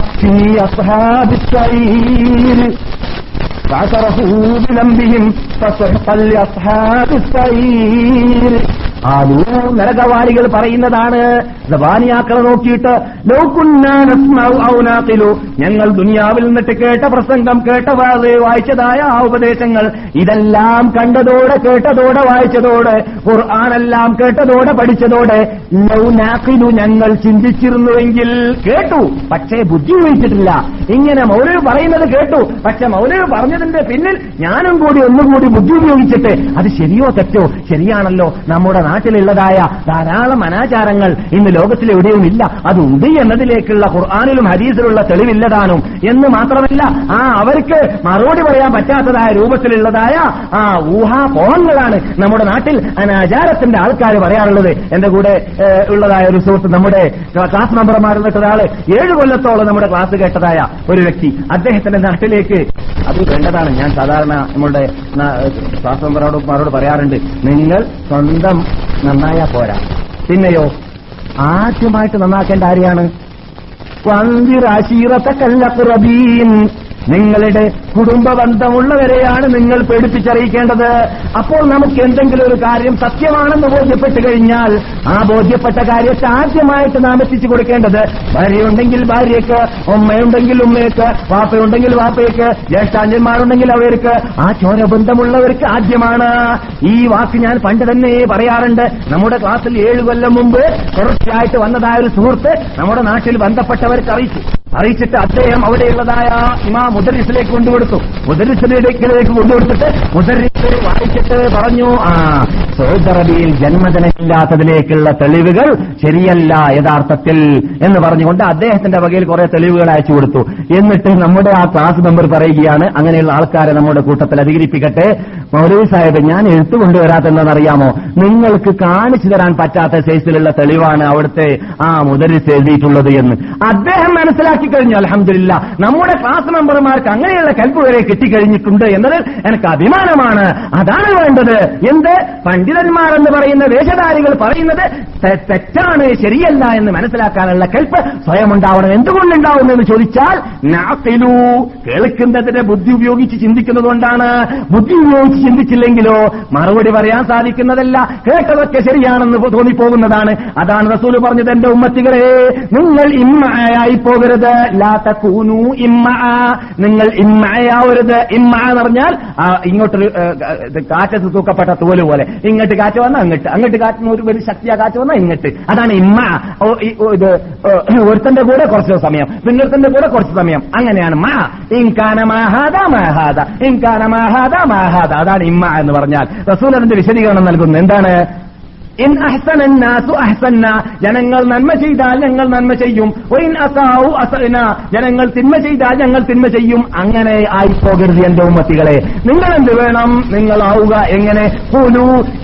أصحاب السعير. فاعترفوا بذنبهم فسحقا لأصحاب السعير. ആലൂ നരകവാരികൾ പറയുന്നതാണ്. വാനിയാക്കളെ നോക്കിയിട്ട് ഞങ്ങൾ ദുനിയാവിൽ നിന്നിട്ട് കേട്ട പ്രസംഗം കേട്ട വായിച്ചതായ ആ ഉപദേശങ്ങൾ ഇതെല്ലാം കണ്ടതോടെ കേട്ടതോടെ വായിച്ചതോടെ ഖുർആാനെല്ലാം കേട്ടതോടെ പഠിച്ചതോടെ ലൗനാക്കിലു ഞങ്ങൾ ചിന്തിച്ചിരുന്നുവെങ്കിൽ കേട്ടു. പക്ഷേ ബുദ്ധി ഉപയോഗിച്ചിട്ടില്ല. ഇങ്ങനെ മൗലവി പറയുന്നത് കേട്ടു. പക്ഷെ മൗലവി പറഞ്ഞതിന്റെ പിന്നിൽ ഞാനും കൂടി ഒന്നുകൂടി ബുദ്ധി ഉപയോഗിച്ചിട്ട് അത് ശരിയോ തെറ്റോ? ശരിയാണല്ലോ. നമ്മുടെ നാട്ടിലുള്ളതായ ധാരാളം അനാചാരങ്ങൾ ഇന്ന് ലോകത്തിലെവിടെയും ഇല്ല. അത് അതുണ്ട് എന്നതിലേക്കുള്ള ഖുർആാനിലും ഹദീസിലുള്ള തെളിവില്ലതാനും. എന്ന് മാത്രമല്ല ആ അവർക്ക് മറുപടി പറയാൻ പറ്റാത്തതായ രൂപത്തിലുള്ളതായ ആ ഊഹാപോഹങ്ങളാണ് നമ്മുടെ നാട്ടിൽ അനാചാരത്തിന്റെ ആൾക്കാർ പറയാറുള്ളത്. എന്റെ കൂടെ ഉള്ളതായ ഒരു സുഹൃത്ത് നമ്മുടെ ക്ലാസ് മെമ്പർമാരുടെ ഒരാൾ ഏഴ് കൊല്ലത്തോളം നമ്മുടെ ക്ലാസ് കേട്ടതായ ഒരു വ്യക്തി. അദ്ദേഹത്തിന്റെ നാട്ടിലേക്ക് അത് വേണ്ടതാണ് ഞാൻ സാധാരണ നമ്മുടെ ക്ലാസ് മെമ്പറോട് മാരോട് പറയാറുണ്ട് നിങ്ങൾ സ്വന്തം നന്നായാ പോരാ. പിന്നെയോ ആദ്യമായിട്ട് നന്നാക്കേണ്ട ആരെയാണ്? നിങ്ങളുടെ കുടുംബ ബന്ധമുള്ളവരെയാണ് നിങ്ങൾ പേടിപ്പിച്ചറിയിക്കേണ്ടത്. അപ്പോൾ നമുക്ക് എന്തെങ്കിലും ഒരു കാര്യം സത്യമാണെന്ന് ബോധ്യപ്പെട്ട് കഴിഞ്ഞാൽ ആ ബോധ്യപ്പെട്ട കാര്യത്തെ ആദ്യമായിട്ട് നാം എത്തിച്ചു കൊടുക്കേണ്ടത്. ഭാര്യയുണ്ടെങ്കിൽ ഭാര്യയ്ക്ക് ഉമ്മയുണ്ടെങ്കിൽ ഉമ്മയ്ക്ക് വാപ്പയുണ്ടെങ്കിൽ വാപ്പയ്ക്ക് ജ്യേഷ്ഠാന്യന്മാരുണ്ടെങ്കിൽ അവർക്ക് ആ ചോര ബന്ധമുള്ളവർക്ക് ആദ്യമാണ്. ഈ വാക്ക് ഞാൻ പണ്ട് തന്നെ പറയാറുണ്ട്. നമ്മുടെ ക്ലാസ്സിൽ ഏഴു കൊല്ലം മുമ്പ് തുടർച്ചയായിട്ട് വന്നതായ ഒരു സുഹൃത്ത് നമ്മുടെ നാട്ടിൽ ബന്ധപ്പെട്ടവർക്ക് അറിയിച്ചു. അറിയിച്ചിട്ട് അദ്ദേഹം അവിടെയുള്ളതായ ഇമാ മുദരിസിലേക്ക് കൊണ്ടുകൊടുത്തു. മുദരിസിലേക്ക് കൊണ്ടുകൊടുത്തിട്ട് മുദരിസ് വായിച്ചിട്ട് പറഞ്ഞു ആ സൗദി അറേബ്യയിൽ ജന്മദിനമില്ലാത്തതിലേക്കുള്ള തെളിവുകൾ ശരിയല്ല യഥാർത്ഥത്തിൽ എന്ന് പറഞ്ഞുകൊണ്ട് അദ്ദേഹത്തിന്റെ വകയിൽ കുറെ തെളിവുകൾ അയച്ചു കൊടുത്തു. എന്നിട്ട് നമ്മുടെ ആ ക്ലാസ് മെമ്പർ പറയുകയാണ് അങ്ങനെയുള്ള ആൾക്കാരെ നമ്മുടെ കൂട്ടത്തിൽ അധികരിപ്പിക്കട്ടെ. മൗലവി സാഹിബ് ഞാൻ എഴുത്തു കൊണ്ടുവരാത്തെന്താണെന്നറിയാമോ നിങ്ങൾക്ക് കാണിച്ചു തരാൻ പറ്റാത്ത സൈസിലുള്ള തെളിവാണ് അവിടുത്തെ ആ മുതലിൽ എഴുതിയിട്ടുള്ളത് എന്ന്. അദ്ദേഹം മനസ്സിലാക്കി കഴിഞ്ഞു അലഹമില്ല നമ്മുടെ ക്ലാസ് മെമ്പർമാർക്ക് അങ്ങനെയുള്ള കൽപ്പ് വരെ കിട്ടിക്കഴിഞ്ഞിട്ടുണ്ട് എന്നത് എനിക്ക് അഭിമാനമാണ്. അതാണ് വേണ്ടത്. എന്ത്? പണ്ഡിതന്മാർ എന്ന് പറയുന്ന വേഷധാരികൾ പറയുന്നത് തെറ്റാണ് ശരിയല്ല എന്ന് മനസ്സിലാക്കാനുള്ള കൽപ്പ് സ്വയം ഉണ്ടാവണം. എന്തുകൊണ്ടുണ്ടാവുന്നു എന്ന് ചോദിച്ചാൽ കേൾക്കുന്നതിന്റെ ബുദ്ധി ഉപയോഗിച്ച് ചിന്തിക്കുന്നത് കൊണ്ടാണ് ബുദ്ധി ഉപയോഗിച്ച് ചിന്തിച്ചില്ലെങ്കിലോ മറുപടി പറയാൻ സാധിക്കുന്നതല്ല. കേട്ടതൊക്കെ ശരിയാണെന്ന് തോന്നിപ്പോകുന്നതാണ്. അതാണ് റസൂൽ പറഞ്ഞത് എന്റെ ഉമ്മത്തികളെ നിങ്ങൾ ഇമ്മയായി പോകരുത്. ലാത്ത കൂനു ഇമ്മ. നിങ്ങൾ ഇമ്മയാവരുത്. ഇമ്മ എന്ന് പറഞ്ഞാൽ ഇങ്ങോട്ടൊരു കാറ്റത്ത് തൂക്കപ്പെട്ട തോൽ പോലെ. ഇങ്ങോട്ട് കാറ്റ് വന്നാൽ അങ്ങോട്ട് അങ്ങോട്ട് കാറ്റുന്ന ഒരു വലിയ ശക്തിയാ കാറ്റ് വന്നാൽ ഇങ്ങോട്ട്. അതാണ് ഇമ്മ. ഇത് ഒരുത്തന്റെ കൂടെ കുറച്ച് സമയം. പിന്നൊരുത്തന്റെ കൂടെ കുറച്ച് സമയം. അങ്ങനെയാണ് മാ. ഇൻകാന മാഹാദ മാഹാദ ഇൻകാന മാഹാദ മാഹാദ അതാണ് ഇമ്മ എന്ന് പറഞ്ഞാൽ റസൂൽ അതിന്റെ വിശദീകരണം നൽകുന്നു. എന്താണ്? ഇൻ അഹ്സന നാസു അഹ്സന്ന ജനങ്ങൾ നന്മ ചെയ്താൽ ഞങ്ങൾ നന്മ ചെയ്യും. ഒയിൻ അസാവു അസന ജനങ്ങൾ തിന്മ ചെയ്താൽ ഞങ്ങൾ തിന്മ ചെയ്യും. അങ്ങനെ ആയി പോകരുത് എന്റെ ഉമ്മത്തികളെ. നിങ്ങൾ എന്ത് വേണം? നിങ്ങൾ ആവുക എങ്ങനെ?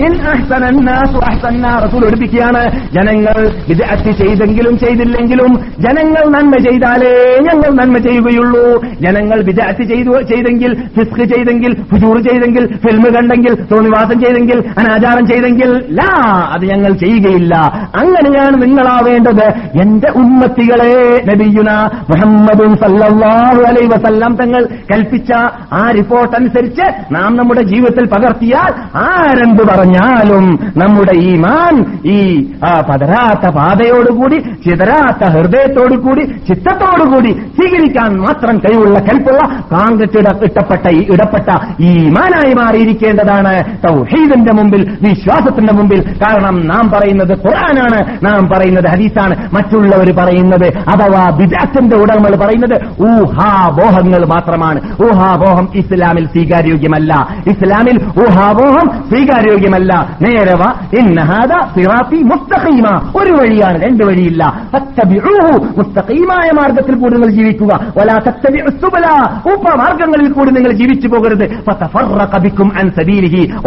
ഇൻ അഹ്സന നാസു അഹ്സന്ന റസൂൽ എടുപ്പിക്കുകയാണ് ജനങ്ങൾ വിദഗ്ധ ചെയ്തെങ്കിലും ചെയ്തില്ലെങ്കിലും ജനങ്ങൾ നന്മ ചെയ്താലേ ഞങ്ങൾ നന്മ ചെയ്യുകയുള്ളൂ. ജനങ്ങൾ വിദഗ്ധ ചെയ്തു ചെയ്തെങ്കിൽ ഫിസ്ക് ചെയ്തെങ്കിൽ ഫുജൂർ ചെയ്തെങ്കിൽ ഫിൽമ് കണ്ടെങ്കിൽ തോന്നിവാസം ചെയ്തെങ്കിൽ അനാചാരം ചെയ്തെങ്കിൽ ലാ അത് ഞങ്ങൾ ചെയ്യുകയില്ല. അങ്ങനെയാണ് നിങ്ങളാവേണ്ടത്. എന്റെ ഉമ്മത്തികളെ നബിയുന മുഹമ്മദും സല്ലല്ലാഹു അലൈഹി വസല്ലം തങ്ങൾ കൽപ്പിച്ച ആ റിപ്പോർട്ട് അനുസരിച്ച് നാം നമ്മുടെ ജീവിതത്തിൽ പകർത്തിയാൽ ആരെന്ത് പറഞ്ഞാലും നമ്മുടെ ഈ മാൻ ഈ പതരാത്ത പാതയോടുകൂടി ചിതരാത്ത ഹൃദയത്തോടുകൂടി ചിത്തത്തോടുകൂടി സ്വീകരിക്കാൻ മാത്രം കഴിവുള്ള കൽപ്പുള്ള കാങ്കറ്റ് ഇട- ഇട്ടപ്പെട്ട ഈ ഇടപ്പെട്ട ഈ മാനായി മാറിയിരിക്കേണ്ടതാണ്. തൗഹീദിന്റെ മുമ്പിൽ വിശ്വാസത്തിന്റെ മുമ്പിൽ കാരണം നാം പറയുന്നത് ഖുർആനാണ് നാം പറയുന്നത് ഹദീസാണ്. മറ്റുള്ളവർ പറയുന്നത് അഥവാ ബിദാത്തിന്റെ ഉടമകൾ പറയുന്നത് ഊഹാബോഹങ്ങൾ മാത്രമാണ്. ഊഹാബോഹം ഇസ്ലാമിൽ സ്വീകാര്യോഗ്യമല്ല. ഇസ്ലാമിൽ ഊഹാബോഹം സ്വീകാര്യോഗ്യമല്ല. നേരവ ഇന്നഹാദ സിറാത്തി മുസ്തഖീമ. ഒരു വഴിയാണ് രണ്ട് വഴിയില്ല. മുസ്തഖീമായ മാർഗത്തിൽ കൂടി നിങ്ങൾ ജീവിക്കുക. വലാ ഉപമാർഗങ്ങളിൽ കൂടി നിങ്ങൾ ജീവിച്ചു പോകരുത്.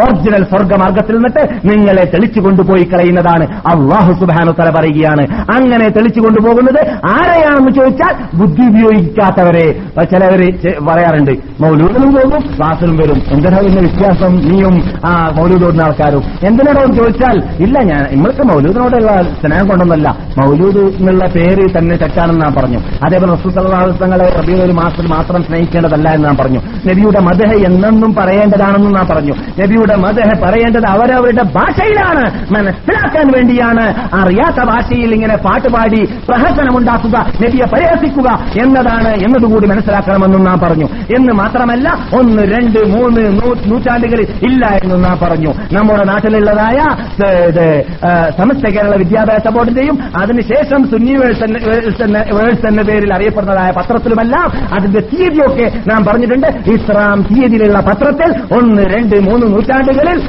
ഒറിജിനൽ സ്വർഗമാർഗത്തിൽ നിന്നിട്ട് നിങ്ങളെ തെളിച്ചു കൊണ്ടുപോയി കളയുന്നതാണ്. അള്ളാഹു സുബാനു തല പറയുകയാണ്. അങ്ങനെ തെളിച്ചു കൊണ്ടുപോകുന്നത് ആരെയാണെന്ന് ചോദിച്ചാൽ ബുദ്ധി ഉപയോഗിക്കാത്തവരെ. ചിലവര് പറയാറുണ്ട് മൗലൂദിനും പോകും ക്ലാസ്സിലും വരും. എന്തിനാ ഇന്ന് വ്യത്യാസം? നീയും ആ മൗലൂദോടുന്ന ആൾക്കാരും. എന്തിനാണോ ചോദിച്ചാൽ ഇല്ല ഞാൻ നമ്മൾക്ക് മൗലൂദിനോടുള്ള സ്നേഹം കൊണ്ടൊന്നല്ല. മൗലൂദ് എന്നുള്ള പേര് തന്നെ തെറ്റാണെന്ന് ഞാൻ പറഞ്ഞു. അതേപോലെ റസൂസങ്ങളെ റബിയുടെ ഒരു മാസത്തിൽ മാത്രം സ്നേഹിക്കേണ്ടതല്ല എന്ന് ഞാൻ പറഞ്ഞു. നബിയുടെ മദഹ എന്നെന്നും പറയേണ്ടതാണെന്നും ഞാൻ പറഞ്ഞു. നബിയുടെ മദഹ പറയേണ്ടത് അവരവരുടെ ഭാഷയിലാണ്. മനസ്സിലാക്കാൻ വേണ്ടിയാണ് അറിയാത്ത ഭാഷയിൽ ഇങ്ങനെ പാട്ടുപാടി പ്രഹസനമുണ്ടാക്കുക നബിയെ പരിഹസിക്കുക എന്നതാണ് എന്നതുകൂടി മനസ്സിലാക്കണമെന്നും നാം പറഞ്ഞു. എന്ന് മാത്രമല്ല ഒന്ന് രണ്ട് മൂന്ന് നൂറ്റാണ്ടുകളിൽ ഇല്ല എന്നും നാം പറഞ്ഞു. നമ്മുടെ നാട്ടിലുള്ളതായ സമസ്ത കേരള വിദ്യാഭ്യാസ ബോർഡിന്റെയും അതിനുശേഷം സുന്നി വേഴ്സ് എന്ന- പേരിൽ അറിയപ്പെടുന്നതായ പത്രത്തിലുമെല്ലാം അതിന്റെ തീയതിയൊക്കെ നാം പറഞ്ഞിട്ടുണ്ട്. ഇസ്ലാം തീയതിയിലുള്ള പത്രത്തിൽ ഒന്ന് രണ്ട് മൂന്ന് നൂറ്റാണ്ടുകളിൽ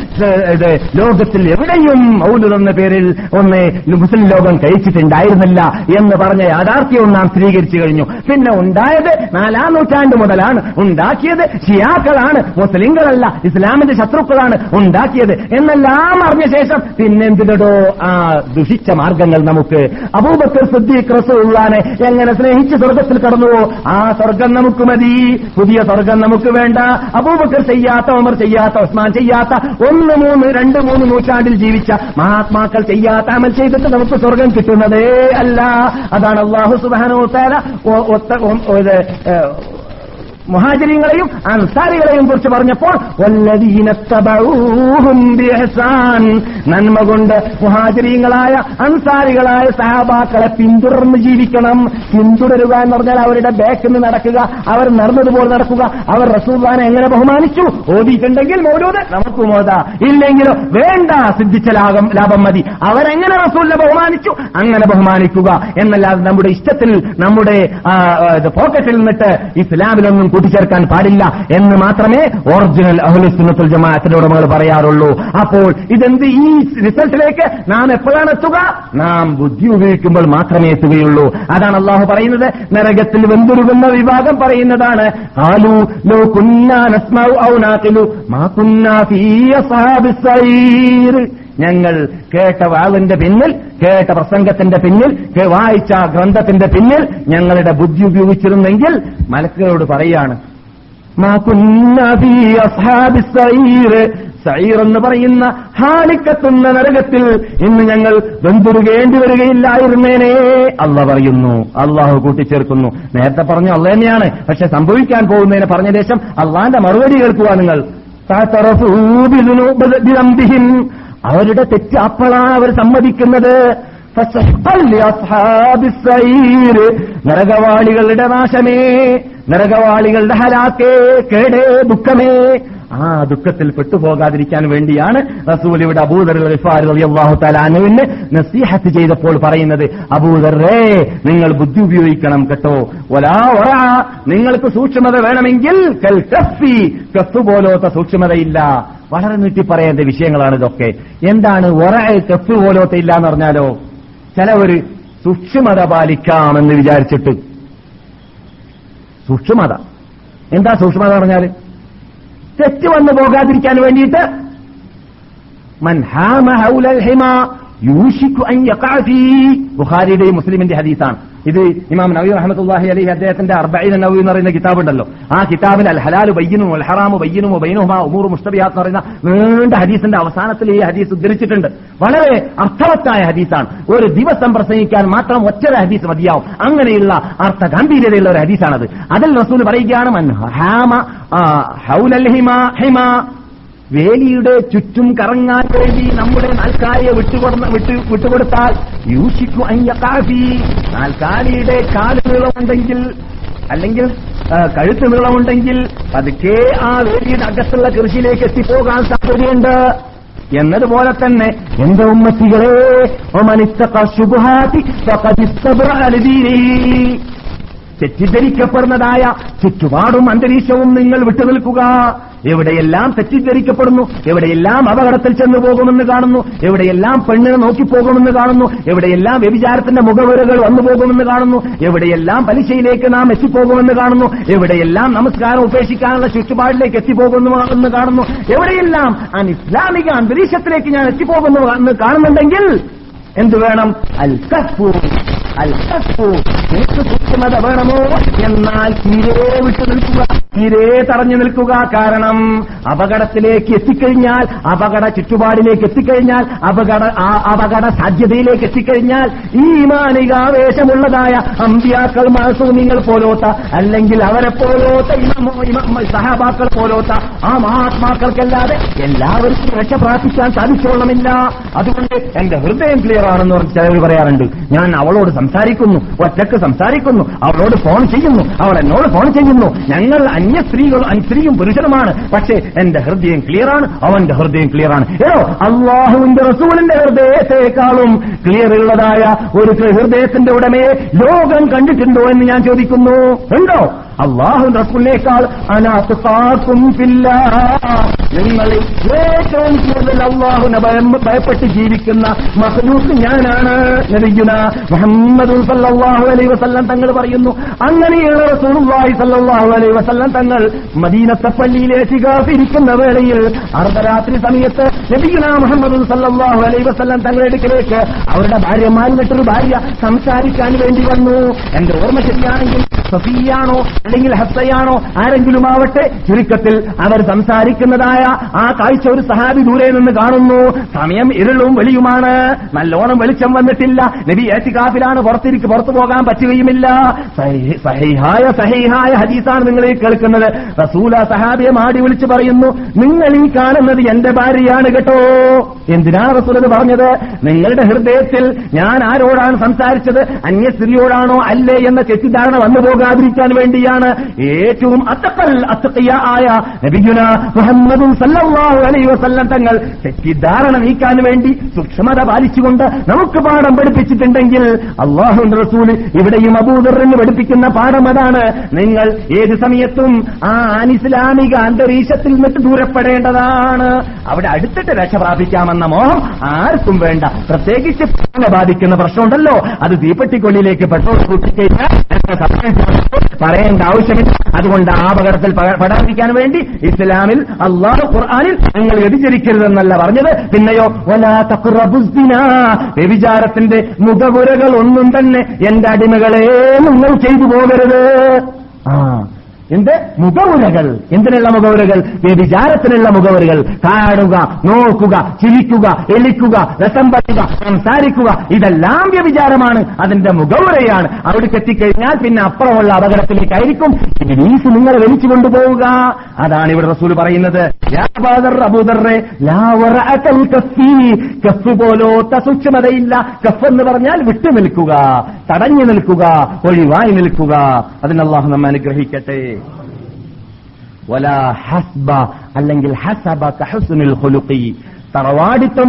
ലോകത്തിൽ എവിടെയും മൗലൂദ് എന്ന പേരിൽ ഒന്ന് മുസ്ലിം ലോകം കഴിച്ചിട്ടുണ്ടായിരുന്നില്ല എന്ന് പറഞ്ഞ യാഥാർത്ഥ്യവും നാം സ്ഥിരീകരിച്ചു കഴിഞ്ഞു. പിന്നെ ഉണ്ടായത് നാലാം നൂറ്റാണ്ട് മുതലാണ്. ഉണ്ടാക്കിയത് ഷിയാക്കളാണ്. മുസ്ലിങ്ങളല്ല ഇസ്ലാമിന്റെ ശത്രുക്കളാണ് ഉണ്ടാക്കിയത്. എന്നെല്ലാം അറിഞ്ഞ ശേഷം പിന്നെന്തിനടോ ആ ദുഷിച്ച മാർഗങ്ങൾ നമുക്ക്. അബൂബക്കർ സിദ്ദീഖ് റസൂള്ളാനെ എങ്ങനെ സ്നേഹിച്ച് സ്വർഗത്തിൽ കടന്നുവോ? ആ സ്വർഗം നമുക്ക് മതി. പുതിയ സ്വർഗം നമുക്ക് വേണ്ട. അബൂബക്കർ ചെയ്യാത്ത ഉമർ ചെയ്യാത്ത ഉസ്മാൻ ചെയ്യാത്ത ഒന്ന് മൂന്ന് രണ്ട് മൂന്ന് നൂറ്റാണ്ടിൽ ജീവിച്ച മഹാത്മാക്കൾ ചെയ്യാത്ത അമൽ ചെയ്തിട്ട് നമുക്ക് സ്വർഗം കിട്ടുന്നതേ അല്ല. അതാണ് അള്ളാഹു സുബാനോ തേല മുഹാചര്യങ്ങളെയും അൻസാരികളെയും കുറിച്ച് പറഞ്ഞപ്പോൾ നന്മ കൊണ്ട് മുഹാചര്യങ്ങളായ അൻസാരികളായ സഹാബാക്കളെ പിന്തുടർന്ന് ജീവിക്കണം. പിന്തുടരുക എന്ന് പറഞ്ഞാൽ അവരുടെ ബാക്കിൽ നിന്ന് നടക്കുക അവർ നടന്നതുപോലെ നടക്കുക അവർ റസൂൽവാനെ എങ്ങനെ ബഹുമാനിച്ചു? ഓടിയിട്ടുണ്ടെങ്കിൽ മൗലൂദ് നമുക്ക് മോത ഇല്ലെങ്കിലോ വേണ്ട സിദ്ധിച്ച ലാഭം ലാഭം മതി. അവരെങ്ങനെ റസൂലിനെ ബഹുമാനിച്ചു? അങ്ങനെ ബഹുമാനിക്കുക. എന്നല്ലാതെ നമ്മുടെ ഇഷ്ടത്തിൽ നമ്മുടെ പോക്കറ്റിൽ നിന്നിട്ട് ഇസ്ലാമിലൊന്നും കൂട്ടിച്ചേർക്കാൻ പാടില്ല എന്ന് മാത്രമേ ഒറിജിനൽ അഹുലുസുന്നത്തുൽ ജമാഅത്തിന്റെ ഉടമകൾ പറയാറുള്ളൂ. അപ്പോൾ ഇതെന്ത് ഈ റിസൾട്ടിലേക്ക് നാം എപ്പോഴാണ് എത്തുക? നാം ബുദ്ധി ഉപയോഗിക്കുമ്പോൾ മാത്രമേ എത്തുകയുള്ളൂ. അതാണ് അള്ളാഹു പറയുന്നത്. നരകത്തിൽ വെന്തുരുകുന്ന വിഭാഗം പറയുന്നതാണ്. ആലു ലോ മാ കുന്നാ ഞങ്ങൾ കേട്ട വാവിന്റെ പിന്നിൽ കേട്ട പ്രസംഗത്തിന്റെ പിന്നിൽ വായിച്ച ഗ്രന്ഥത്തിന്റെ പിന്നിൽ ഞങ്ങളുടെ ബുദ്ധി ഉപയോഗിച്ചിരുന്നെങ്കിൽ മലക്കുകളോട് പറയാണ് സഈർ. എന്ന് പറയുന്ന ഹാലിക്കത്തുന്ന നരകത്തിൽ ഇന്ന് ഞങ്ങൾ വെന്തുരുകേണ്ടി വരികയില്ലായിരുന്നേനെ. അള്ള പറയുന്നു അള്ളാഹു കൂട്ടിച്ചേർക്കുന്നു. നേരത്തെ പറഞ്ഞു അള്ള തന്നെയാണ് പക്ഷെ സംഭവിക്കാൻ പോകുന്നതിനെ പറഞ്ഞ ശേഷം അള്ളാന്റെ മറുപടി കേൾക്കുക നിങ്ങൾ. അവരുടെ തെറ്റ് അപ്പോഴാണ് അവർ സമ്മതിക്കുന്നത്. നരകവാളികളുടെ നാശമേ. നരകവാളികളുടെ ഹലാക്കേ. കേടേ ദുഃഖമേ. ആ ദുഃഖത്തിൽ പെട്ടുപോകാതിരിക്കാൻ വേണ്ടിയാണ് റസൂൽ ഇവിടെ അബൂദർ അള്ളാഹു നസീഹത്ത് ചെയ്തപ്പോൾ പറയുന്നത് അബൂദറേ നിങ്ങൾ ബുദ്ധി ഉപയോഗിക്കണം കേട്ടോ. ഒലാ ഒറ നിങ്ങൾക്ക് സൂക്ഷ്മത വേണമെങ്കിൽ കൽ പോലോത്ത സൂക്ഷ്മതയില്ല. വളരെ നീട്ടി പറയേണ്ട വിഷയങ്ങളാണ് ഇതൊക്കെ. എന്താണ് ഒറ കഫ് പോലോത്ത ഇല്ല എന്ന് പറഞ്ഞാലോ? ചിലവര് സൂക്ഷ്മത പാലിക്കാമെന്ന് വിചാരിച്ചിട്ട്. സൂക്ഷ്മത. എന്താ സൂക്ഷ്മത പറഞ്ഞാൽ? തെറ്റ് വന്നു പോകാതിരിക്കാൻ വേണ്ടിയിട്ട് മൻ ഹാമ ഹൗലൽ ഹിമ യൂഷിക്കു ബുഖാരിയുടെയും മുസ്ലിമിന്റെ ഹദീസാണ്. ഇത് ഇമാം നബി റഹ്മത്തുള്ളാഹി അലി അദ്ദേഹത്തിന്റെ അർബൈൻ നബി എന്ന് പറയുന്ന കിതാബുണ്ടല്ലോ. ആ കിതാബിൽ അൽ ഹലാലു ബയ്യനും അൽ ഹറാമു ബയ്യനും ബൈനഹുമാ ഉമൂർ മുസ്തബിയാത്ത് എന്ന് പറയുന്ന നീണ്ട ഹദീസിന്റെ അവസാനത്തിൽ ഈ ഹദീസ് ഉദ്ധരിച്ചിട്ടുണ്ട്. വളരെ അർത്ഥവത്തായ ഹദീസാണ്. ഒരു ദിവസം പ്രസംഗിക്കാൻ മാത്രം ഒറ്റ ഹദീസ് മതിയാവും. അങ്ങനെയുള്ള അർത്ഥ ഗാംഭീര്യതയുള്ള ഒരു ഹദീസാണത്. അതിൽ റസൂൽ പറയുകയാണ് മൻ ഹൗലൽ വേലിയുടെ ചുറ്റും കറങ്ങാൻ വേണ്ടി നമ്മുടെ നാൽക്കാലിയെ വിട്ടുകൊടുന്ന വിട്ടു വിട്ടുകൊടുത്താൽ യൂഷിക്കു അയ്യക്കാഫി നാൽക്കാലിയുടെ കാൽ നീളമുണ്ടെങ്കിൽ അല്ലെങ്കിൽ കഴുത്ത് നീളമുണ്ടെങ്കിൽ പതുക്കെ ആ വേലിയുടെ അകത്തുള്ള കൃഷിയിലേക്ക് എത്തിപ്പോകാൻ സാധ്യതയുണ്ട്. എന്നതുപോലെ തന്നെ എന്റെ ഉമ്മത്തികളെ തെറ്റിദ്ധരിക്കപ്പെടുന്നതായ ചുറ്റുപാടും അന്തരീക്ഷവും നിങ്ങൾ വിട്ടുനിൽക്കുക. എവിടെയെല്ലാം തെറ്റിദ്ധരിക്കപ്പെടുന്നു എവിടെയെല്ലാം അപകടത്തിൽ ചെന്നു പോകുമെന്ന് കാണുന്നു എവിടെയെല്ലാം പെണ്ണിനെ നോക്കിപ്പോകുമെന്ന് കാണുന്നു എവിടെയെല്ലാം വ്യഭിചാരത്തിന്റെ മുഖവരകൾ വന്നു പോകുമെന്ന് കാണുന്നു എവിടെയെല്ലാം പലിശയിലേക്ക് നാം എത്തിപ്പോകുമെന്ന് കാണുന്നു എവിടെയെല്ലാം നമസ്കാരം ഉപേക്ഷിക്കാനുള്ള ചുറ്റുപാടിലേക്ക് എത്തിപ്പോകുന്നു എന്ന് കാണുന്നു എവിടെയെല്ലാം അൻ ഇസ്ലാമിക അന്തരീക്ഷത്തിലേക്ക് ഞാൻ എത്തിപ്പോകുന്നു എന്ന് കാണുന്നുണ്ടെങ്കിൽ എന്ത് വേണം? അൽ കഫു അൽ നിനക്ക് സൂക്ഷ്മത വേണമോ? എന്നാൽ തീരെ വിട്ടു നിൽക്കുക തീരെ തടഞ്ഞു നിൽക്കുക കാരണം അപകടത്തിലേക്ക് എത്തിക്കഴിഞ്ഞാൽ അപകട ചുറ്റുപാടിലേക്ക് എത്തിക്കഴിഞ്ഞാൽ അപകട അപകട സാധ്യതയിലേക്ക് എത്തിക്കഴിഞ്ഞാൽ ഈ മാനികാവേശമുള്ളതായ അമ്പിയാക്കൾ മാസൂമിങ്ങൾ പോലോത്ത അല്ലെങ്കിൽ അവരെ പോലോത്ത സഹാബാക്കൾ പോലോത്ത ആ മഹാത്മാക്കൾക്കല്ലാതെ എല്ലാവർക്കും രക്ഷ പ്രാർത്ഥിക്കാൻ സാധിച്ചോളമില്ല അതുകൊണ്ട് എന്റെ ഹൃദയം ക്ലിയർ ആണെന്ന് പറഞ്ഞ് പറയാറുണ്ട്. ഞാൻ അവളോട് സംസാരിക്കുന്നു ഒറ്റയ്ക്ക് സംസാരിക്കുന്നു അവളോട് ഫോൺ ചെയ്യുന്നു അവൾ എന്നോട് ഫോൺ ചെയ്യുന്നു. ഞങ്ങൾ അന്യ സ്ത്രീകൾ സ്ത്രീയും പുരുഷനുമാണ്. പക്ഷേ എന്റെ ഹൃദയം ക്ലിയറാണ് അവന്റെ ഹൃദയം ക്ലിയറാണ് ഏതോ അള്ളാഹുവിന്റെ റസൂലിന്റെ ഹൃദയത്തെക്കാളും ക്ലിയർ ഉള്ളതായ ഒരു ഹൃദയത്തിന്റെ ഉടമയെ ലോകം കണ്ടിട്ടുണ്ടോ എന്ന് ഞാൻ ചോദിക്കുന്നു. ഉണ്ടോ? അള്ളാഹു റസൂലിനേക്കാൾ അനാത്തും നിങ്ങൾ ഏറ്റവും കൂടുതൽ അള്ളാഹുനെ ഭയപ്പെട്ട് ജീവിക്കുന്ന മഹലൂക്ക് ഞാനാണ്. നബിഗുന മുഹമ്മദ് സല്ലാഹു അലൈ വസല്ലം തങ്ങൾ പറയുന്നു. അങ്ങനെയുള്ള റസൂലുള്ളാഹി സല്ലാഹു അലൈ വസല്ലം തങ്ങൾ മദീനത്തെ പള്ളിയിലെ ഇരിക്കുന്ന വേളയിൽ അർദ്ധരാത്രി സമയത്ത് നബിഗുന മുഹമ്മദ് സല്ലാഹു അലൈ വസല്ലം തങ്ങളുടെ അടുക്കലേക്ക് അവരുടെ ഭാര്യമാരിട്ടൊരു ഭാര്യ സംസാരിക്കാൻ വേണ്ടി വന്നു. എന്റെ ഓർമ്മ ശരിയാണെങ്കിൽ സഫിയാണോ അല്ലെങ്കിൽ ഹസ്സയാണോ? ആരെങ്കിലും ആവട്ടെ ചുരുക്കത്തിൽ അവർ സംസാരിക്കുന്നതായ ആ കാഴ്ച ഒരു സഹാബി ദൂരെ നിന്ന് കാണുന്നു. സമയം ഇരുളും വെളിയുമാണ്. നല്ലോണം വെളിച്ചം വന്നിട്ടില്ല. നബി ഏറ്റിക്കാഫിലാണ് പുറത്തിരിക്ക് പുറത്തു പോകാൻ പറ്റുകയുമില്ല. സഹിഹായ സഹിഹായ ഹദീസാണ് നിങ്ങൾ ഈ കേൾക്കുന്നത്. റസൂല സഹാബിയെ മാടി വിളിച്ച് പറയുന്നു നിങ്ങൾ ഈ കാണുന്നത് എന്റെ ഭാര്യയാണ് കേട്ടോ. എന്തിനാണ് റസൂൽ ഇത് പറഞ്ഞത്? നിങ്ങളുടെ ഹൃദയത്തിൽ ഞാൻ ആരോടാണ് സംസാരിച്ചത്? അന്യ സ്ത്രീയോടാണോ അല്ലേ എന്ന തെറ്റിദ്ധാരണ വന്നു പോകാതിരിക്കാൻ വേണ്ടിയാണ് ഏറ്റവും അത്തക്കൽ അത്തക്കിയ ആയ നബിഗുന മുഹമ്മദും സല്ലല്ലാഹു അലൈഹി വസല്ലം തങ്ങൾ തെറ്റിദ്ധാരണ നീക്കാൻ വേണ്ടി സൂക്ഷ്മത പാലിച്ചുകൊണ്ട് നമുക്ക് പാഠം പഠിപ്പിച്ചിട്ടുണ്ടെങ്കിൽ അള്ളാഹു റസൂൽ ഇവിടെയും അബൂദറിന് പഠിപ്പിക്കുന്ന പാഠം അതാണ്. നിങ്ങൾ ഏത് സമയത്തും ആ അനിസ്ലാമിക അന്തരീക്ഷത്തിൽ നിന്നിട്ട് ദൂരപ്പെടേണ്ടതാണ്. അവിടെ അടുത്തിട്ട് രക്ഷ പ്രാപിക്കാമെന്ന മോഹം ആർക്കും വേണ്ട. പ്രത്യേകിച്ച് ബാധിക്കുന്ന പ്രശ്നമുണ്ടല്ലോ. അത് തീപ്പെട്ടിക്കൊള്ളിലേക്ക് പെട്രോൾ കൂട്ടിക്കഴിഞ്ഞാൽ? പറയേണ്ട ആവശ്യമില്ല. അതുകൊണ്ട് ആ അപകടത്തിൽ പടാതിരിക്കാൻ വേണ്ടി ഇസ്ലാമിൽ അള്ളാഹു ഖുർആാനിൽ നിങ്ങൾ വ്യതിചരിക്കരുതെന്നല്ല പറഞ്ഞത്. പിന്നെയോ വ്യഭിചാരത്തിന്റെ മുഖപുരകൾ ഒന്നും തന്നെ എന്റെ അടിമകളെ നിങ്ങൾ ചെയ്തു പോകരുത്. ആ എന്ത്? മുഖവുരകൾ. എന്തിനുള്ള മുഖവുരകൾ? വ്യഭിചാരത്തിനുള്ള മുഖവുരകൾ. കാണുക നോക്കുക ചിരിക്കുക എളിക്കുക രസം പറയുക സംസാരിക്കുക. ഇതെല്ലാം വ്യഭിചാരമാണ്. അതിന്റെ മുഖവുരയാണ്. അവിടേക്ക് എത്തിക്കഴിഞ്ഞാൽ പിന്നെ അപ്പുറമുള്ള അപകടത്തിലേക്കായിരിക്കും. ഇബ്ലീസ് നിങ്ങളെ വലിച്ചു കൊണ്ടുപോവുക. അതാണ് ഇവിടെ റസൂൽ പറയുന്നത്. സൂക്ഷ്മതയില്ല. കഫ് എന്ന് പറഞ്ഞാൽ വിട്ടു നിൽക്കുക തടഞ്ഞു നിൽക്കുക ഒഴിവായി നിൽക്കുക. അതിന് നമ്മൾ നമ്മെ അനുഗ്രഹിക്കട്ടെ. ഹസ്ബ അല്ലെങ്കിൽ ഹസബ കഹുസ്നുൽ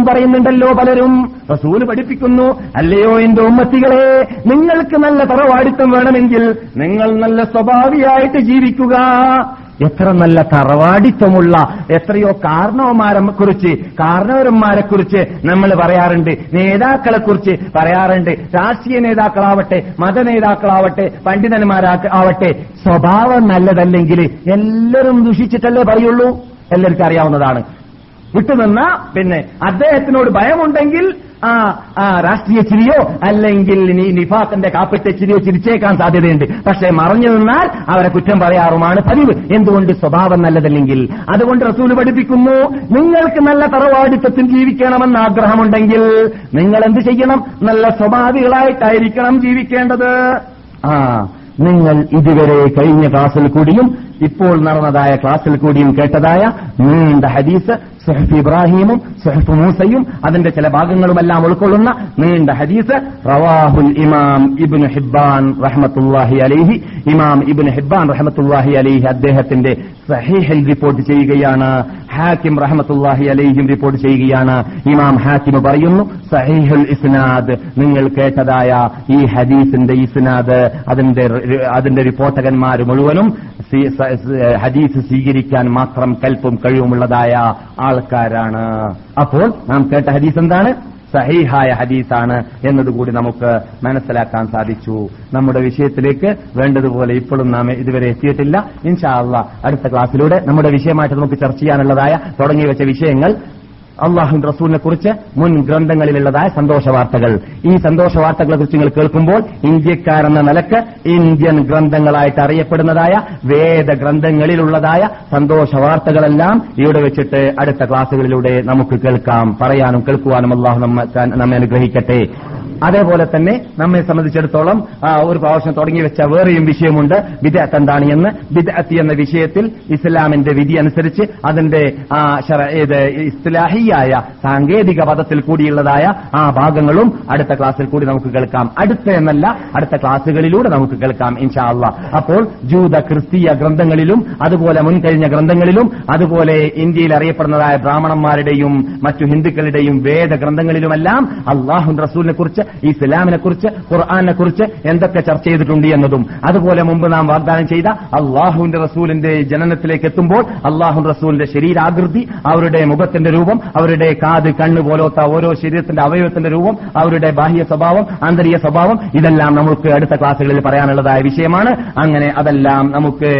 പറയുന്നുണ്ടല്ലോ പലരും. റസൂൽ പഠിപ്പിക്കുന്നു അല്ലയോ എന്റെ ഉമ്മത്തികളെ നിങ്ങൾക്ക് നല്ല തറവാടിത്വം വേണമെങ്കിൽ നിങ്ങൾ നല്ല സ്വഭാവിയായിട്ട് ജീവിക്കുക. എത്ര നല്ല തറവാടിത്വമുള്ള എത്രയോ കാരണവന്മാരെ കുറിച്ച് കാരണവരന്മാരെ കുറിച്ച് നമ്മൾ പറയാറുണ്ട്. നേതാക്കളെ കുറിച്ച് പറയാറുണ്ട്. രാഷ്ട്രീയ നേതാക്കളാവട്ടെ മത നേതാക്കളാവട്ടെ പണ്ഡിതന്മാരാ ആവട്ടെ സ്വഭാവം നല്ലതല്ലെങ്കിൽ എല്ലാവരും ദുഷിച്ചിട്ടല്ലേ പറയുള്ളൂ? എല്ലാവർക്കും അറിയാവുന്നതാണ്. വിട്ടുനിന്ന പിന്നെ അദ്ദേഹത്തിനോട് ഭയമുണ്ടെങ്കിൽ ആ ആ രാഷ്ട്രീയ ചിരിയോ അല്ലെങ്കിൽ നിഫാത്തിന്റെ കാപ്പിട്ടെ ചിരിയോ ചിരിച്ചേക്കാൻ സാധ്യതയുണ്ട്. പക്ഷേ മറഞ്ഞു നിന്നാൽ അവരെ കുറ്റം പറയാറുമാണ് പതിവ്. എന്തുകൊണ്ട് സ്വഭാവം നല്ലതല്ലെങ്കിൽ? അതുകൊണ്ട് റസൂൽ പഠിപ്പിക്കുന്നു നിങ്ങൾക്ക് നല്ല തറവാടിത്വത്തിൽ ജീവിക്കണമെന്ന് ആഗ്രഹമുണ്ടെങ്കിൽ നിങ്ങൾ എന്ത് ചെയ്യണം? നല്ല സ്വഭാവികളായിട്ടായിരിക്കണം ജീവിക്കേണ്ടത്. ആ നിങ്ങൾ ഇതുവരെ കഴിഞ്ഞ ക്ലാസ്സിൽ കൂടിയും ഇപ്പോൾ നടന്നതായ ക്ലാസ്സിൽ കൂടിയും കേട്ടതായ നീണ്ട ഹദീസ് സുഹഫ് ഇബ്രാഹിമും സുഹഫ് മൂസയും അതിന്റെ ചില ഭാഗങ്ങളുമെല്ലാം ഉൾക്കൊള്ളുന്ന നീണ്ട ഹദീസ് റവാഹുൽ ഇമാം ഇബ്നു ഹിബ്ബാൻ റഹ്മത്തുല്ലാഹി അലൈഹി. ഇമാം ഇബ്നു ഹിബ്ബാൻ റഹ്മത്തുല്ലാഹി അലൈഹി അദ്ദേഹത്തിന്റെ സഹീഹിൽ റിപ്പോർട്ട് ചെയ്യുകയാണ്. ഹാക്കിം റഹ്മത്തുല്ലാഹി അലൈഹിം റിപ്പോർട്ട് ചെയ്യുകയാണ്. ഇമാം ഹാക്കിം പറയുന്നു സഹീഹുൽ ഇസ്നാദ്. നിങ്ങൾ കേട്ടതായ ഈ ഹദീസിന്റെ ഇസ്നാദ് അതിന്റെ അതിന്റെ റിപ്പോർട്ടകന്മാർ മുഴുവനും ഹദീസ് സ്വീകരിക്കാൻ മാത്രം കൽപ്പും കഴിവുമുള്ളതായ ആൾക്കാരാണ്. അപ്പോൾ നാം കേട്ട ഹദീസ് എന്താണ്? സഹീഹായ ഹദീസാണ് എന്നതുകൂടി നമുക്ക് മനസ്സിലാക്കാൻ സാധിച്ചു. നമ്മുടെ വിഷയത്തിലേക്ക് വേണ്ടതുപോലെ ഇപ്പോഴും നാം ഇതുവരെ എത്തിയിട്ടില്ല. ഇൻഷാ അള്ളാ അടുത്ത ക്ലാസ്സിലൂടെ നമ്മുടെ വിഷയമായിട്ട് നമുക്ക് ചർച്ച ചെയ്യാനുള്ളതായ തുടങ്ങി വെച്ച വിഷയങ്ങൾ അള്ളാഹുന്റെ റസൂലിനെ കുറിച്ച് മുൻ ഗ്രന്ഥങ്ങളിലുള്ളതായ സന്തോഷ വാർത്തകൾ ഈ സന്തോഷ വാർത്തകളെ കുറിച്ച് നിങ്ങൾ കേൾക്കുമ്പോൾ ഇന്ത്യക്കാരെന്ന നിലയ്ക്ക് ഇന്ത്യൻ ഗ്രന്ഥങ്ങളായിട്ട് അറിയപ്പെടുന്നതായ വേദ ഗ്രന്ഥങ്ങളിലുള്ളതായ സന്തോഷ വാർത്തകളെല്ലാം ഇവിടെ വെച്ചിട്ട് അടുത്ത ക്ലാസ്സുകളിലൂടെ നമുക്ക് കേൾക്കാം. പറയാനും കേൾക്കുവാനും അള്ളാഹു നമ്മെ അനുഗ്രഹിക്കട്ടെ. അതേപോലെ തന്നെ നമ്മെ സംബന്ധിച്ചിടത്തോളം ഒരു പ്രാവശ്യം തുടങ്ങി വെച്ച വേറെയും വിഷയമുണ്ട്. വിദഗ്ധ എന്താണ് എന്ന്. ബിദഅത്ത് എന്ന വിഷയത്തിൽ ഇസ്ലാമിന്റെ വിധി അനുസരിച്ച് അതിന്റെ ഇസ്ലാഹിയായ സാങ്കേതിക പദത്തിൽ കൂടിയുള്ളതായ ആ ഭാഗങ്ങളും അടുത്ത ക്ലാസ്സിൽ കൂടി നമുക്ക് കേൾക്കാം. അടുത്ത എന്നല്ല അടുത്ത ക്ലാസ്സുകളിലൂടെ നമുക്ക് കേൾക്കാം ഇൻഷാ അള്ളാ അപ്പോൾ ജൂത ക്രിസ്തീയ ഗ്രന്ഥങ്ങളിലും അതുപോലെ മുൻകഴിഞ്ഞ ഗ്രന്ഥങ്ങളിലും അതുപോലെ ഇന്ത്യയിൽ അറിയപ്പെടുന്നതായ ബ്രാഹ്മണന്മാരുടെയും മറ്റു ഹിന്ദുക്കളുടെയും വേദ ഗ്രന്ഥങ്ങളിലുമെല്ലാം അള്ളാഹു റസൂലിനെ കുറിച്ച് ഇസ്ലാമിനെ കുറിച്ച് ഖുർആാനെ കുറിച്ച് എന്തൊക്കെ ചർച്ച ചെയ്തിട്ടുണ്ട് എന്നതും. അതുപോലെ മുമ്പ് നാം വാഗ്ദാനം ചെയ്ത അള്ളാഹുവിന്റെ റസൂലിന്റെ ജനനത്തിലേക്ക് എത്തുമ്പോൾ അള്ളാഹു റസൂലിന്റെ ശരീരാകൃതി അവരുടെ മുഖത്തിന്റെ രൂപം അവരുടെ കാത് കണ്ണ് പോലത്തെ ഓരോ ശരീരത്തിന്റെ അവയവത്തിന്റെ രൂപം അവരുടെ ബാഹ്യ സ്വഭാവം ആന്തരിക സ്വഭാവം ഇതെല്ലാം നമുക്ക് അടുത്ത ക്ലാസ്സുകളിൽ പറയാനുള്ളതായ വിഷയമാണ്. അങ്ങനെ അതെല്ലാം നമുക്ക്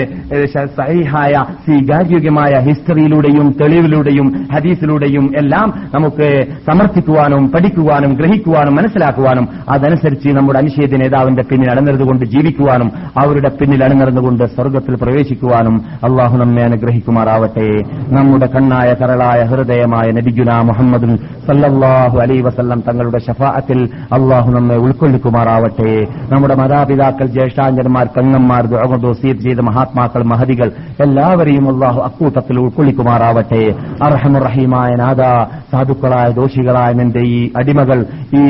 സഹിഹായ സ്വീകാര്യോഗ്യമായ ഹിസ്റ്ററിയിലൂടെയും തെളിവിലൂടെയും ഹദീസിലൂടെയും എല്ലാം നമുക്ക് സമർത്ഥിക്കുവാനും പഠിക്കുവാനും ഗ്രഹിക്കുവാനും മനസ്സിലാക്കുവാനും അതനുസരിച്ച് നമ്മുടെ അനിഷേധ നേതാവിന്റെ പിന്നിൽ അണിനിരുന്നുകൊണ്ട് ജീവിക്കുവാനും അവരുടെ പിന്നിൽ അണിനിരുന്നുകൊണ്ട് സ്വർഗത്തിൽ പ്രവേശിക്കുവാനും അള്ളാഹു നമ്മെ അനുഗ്രഹിക്കുമാറാവട്ടെ. നമ്മുടെ കണ്ണായ കരളായ ഹൃദയമായ നബിഗുന മുഹമ്മദ് സല്ലല്ലാഹു അലൈ വസല്ലം തങ്ങളുടെ ഷഫാഅത്തിൽ അള്ളാഹു നമ്മെ ഉൾക്കൊള്ളിക്കുമാറാവട്ടെ. നമ്മുടെ മാതാപിതാക്കൾ ജ്യേഷ്ഠാഞ്ജന്മാർ കങ്ങന്മാർ ദുഅമദോസീത് ചെയ്ത മഹാത്മാക്കൾ മഹതികൾ എല്ലാവരെയും അള്ളാഹു അക്കൂട്ടത്തിൽ ഉൾക്കൊള്ളിക്കുമാറാവട്ടെ. അർഹമുറഹീമായ നാഥ സാധുക്കളായ ദോഷികളായ നിന്റെ ഈ അടിമകൾ ഈ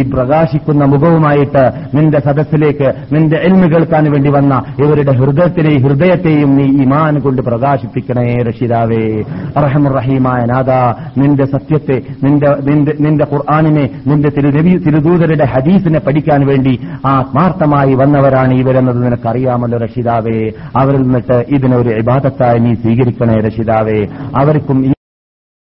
പ്രകാശിക്കുന്ന മുഖവുമായിട്ട് നിന്റെ സദസ്സിലേക്ക് നിന്റെ എൽമ കേൾക്കാൻ വേണ്ടി വന്ന ഇവരുടെ ഹൃദയത്തിനെയും ഹൃദയത്തെയും നീ ഇമാൻ കൊണ്ട് പ്രകാശിപ്പിക്കണേ രക്ഷിതാവേ അർഹമുറഹീമായ നാഥ നിന്റെ സത്യത്തെ നിന്റെ നിന്റെ നിന്റെ ഖുർആാനിനെ നിന്റെ തിരുരവി തിരുദൂതരുടെ ഹദീസിനെ പഠിക്കാൻ വേണ്ടി ആത്മാർത്ഥമായി വന്നവരാണ് ഇവരെന്നത് നിനക്കറിയാമല്ലോ രക്ഷിതാവേ അവരിൽ നിന്നിട്ട് ഇതിനൊരു ഇബാദത്തായി നീ സ്വീകരിക്കണേ രക്ഷിതാവേ അവർക്കും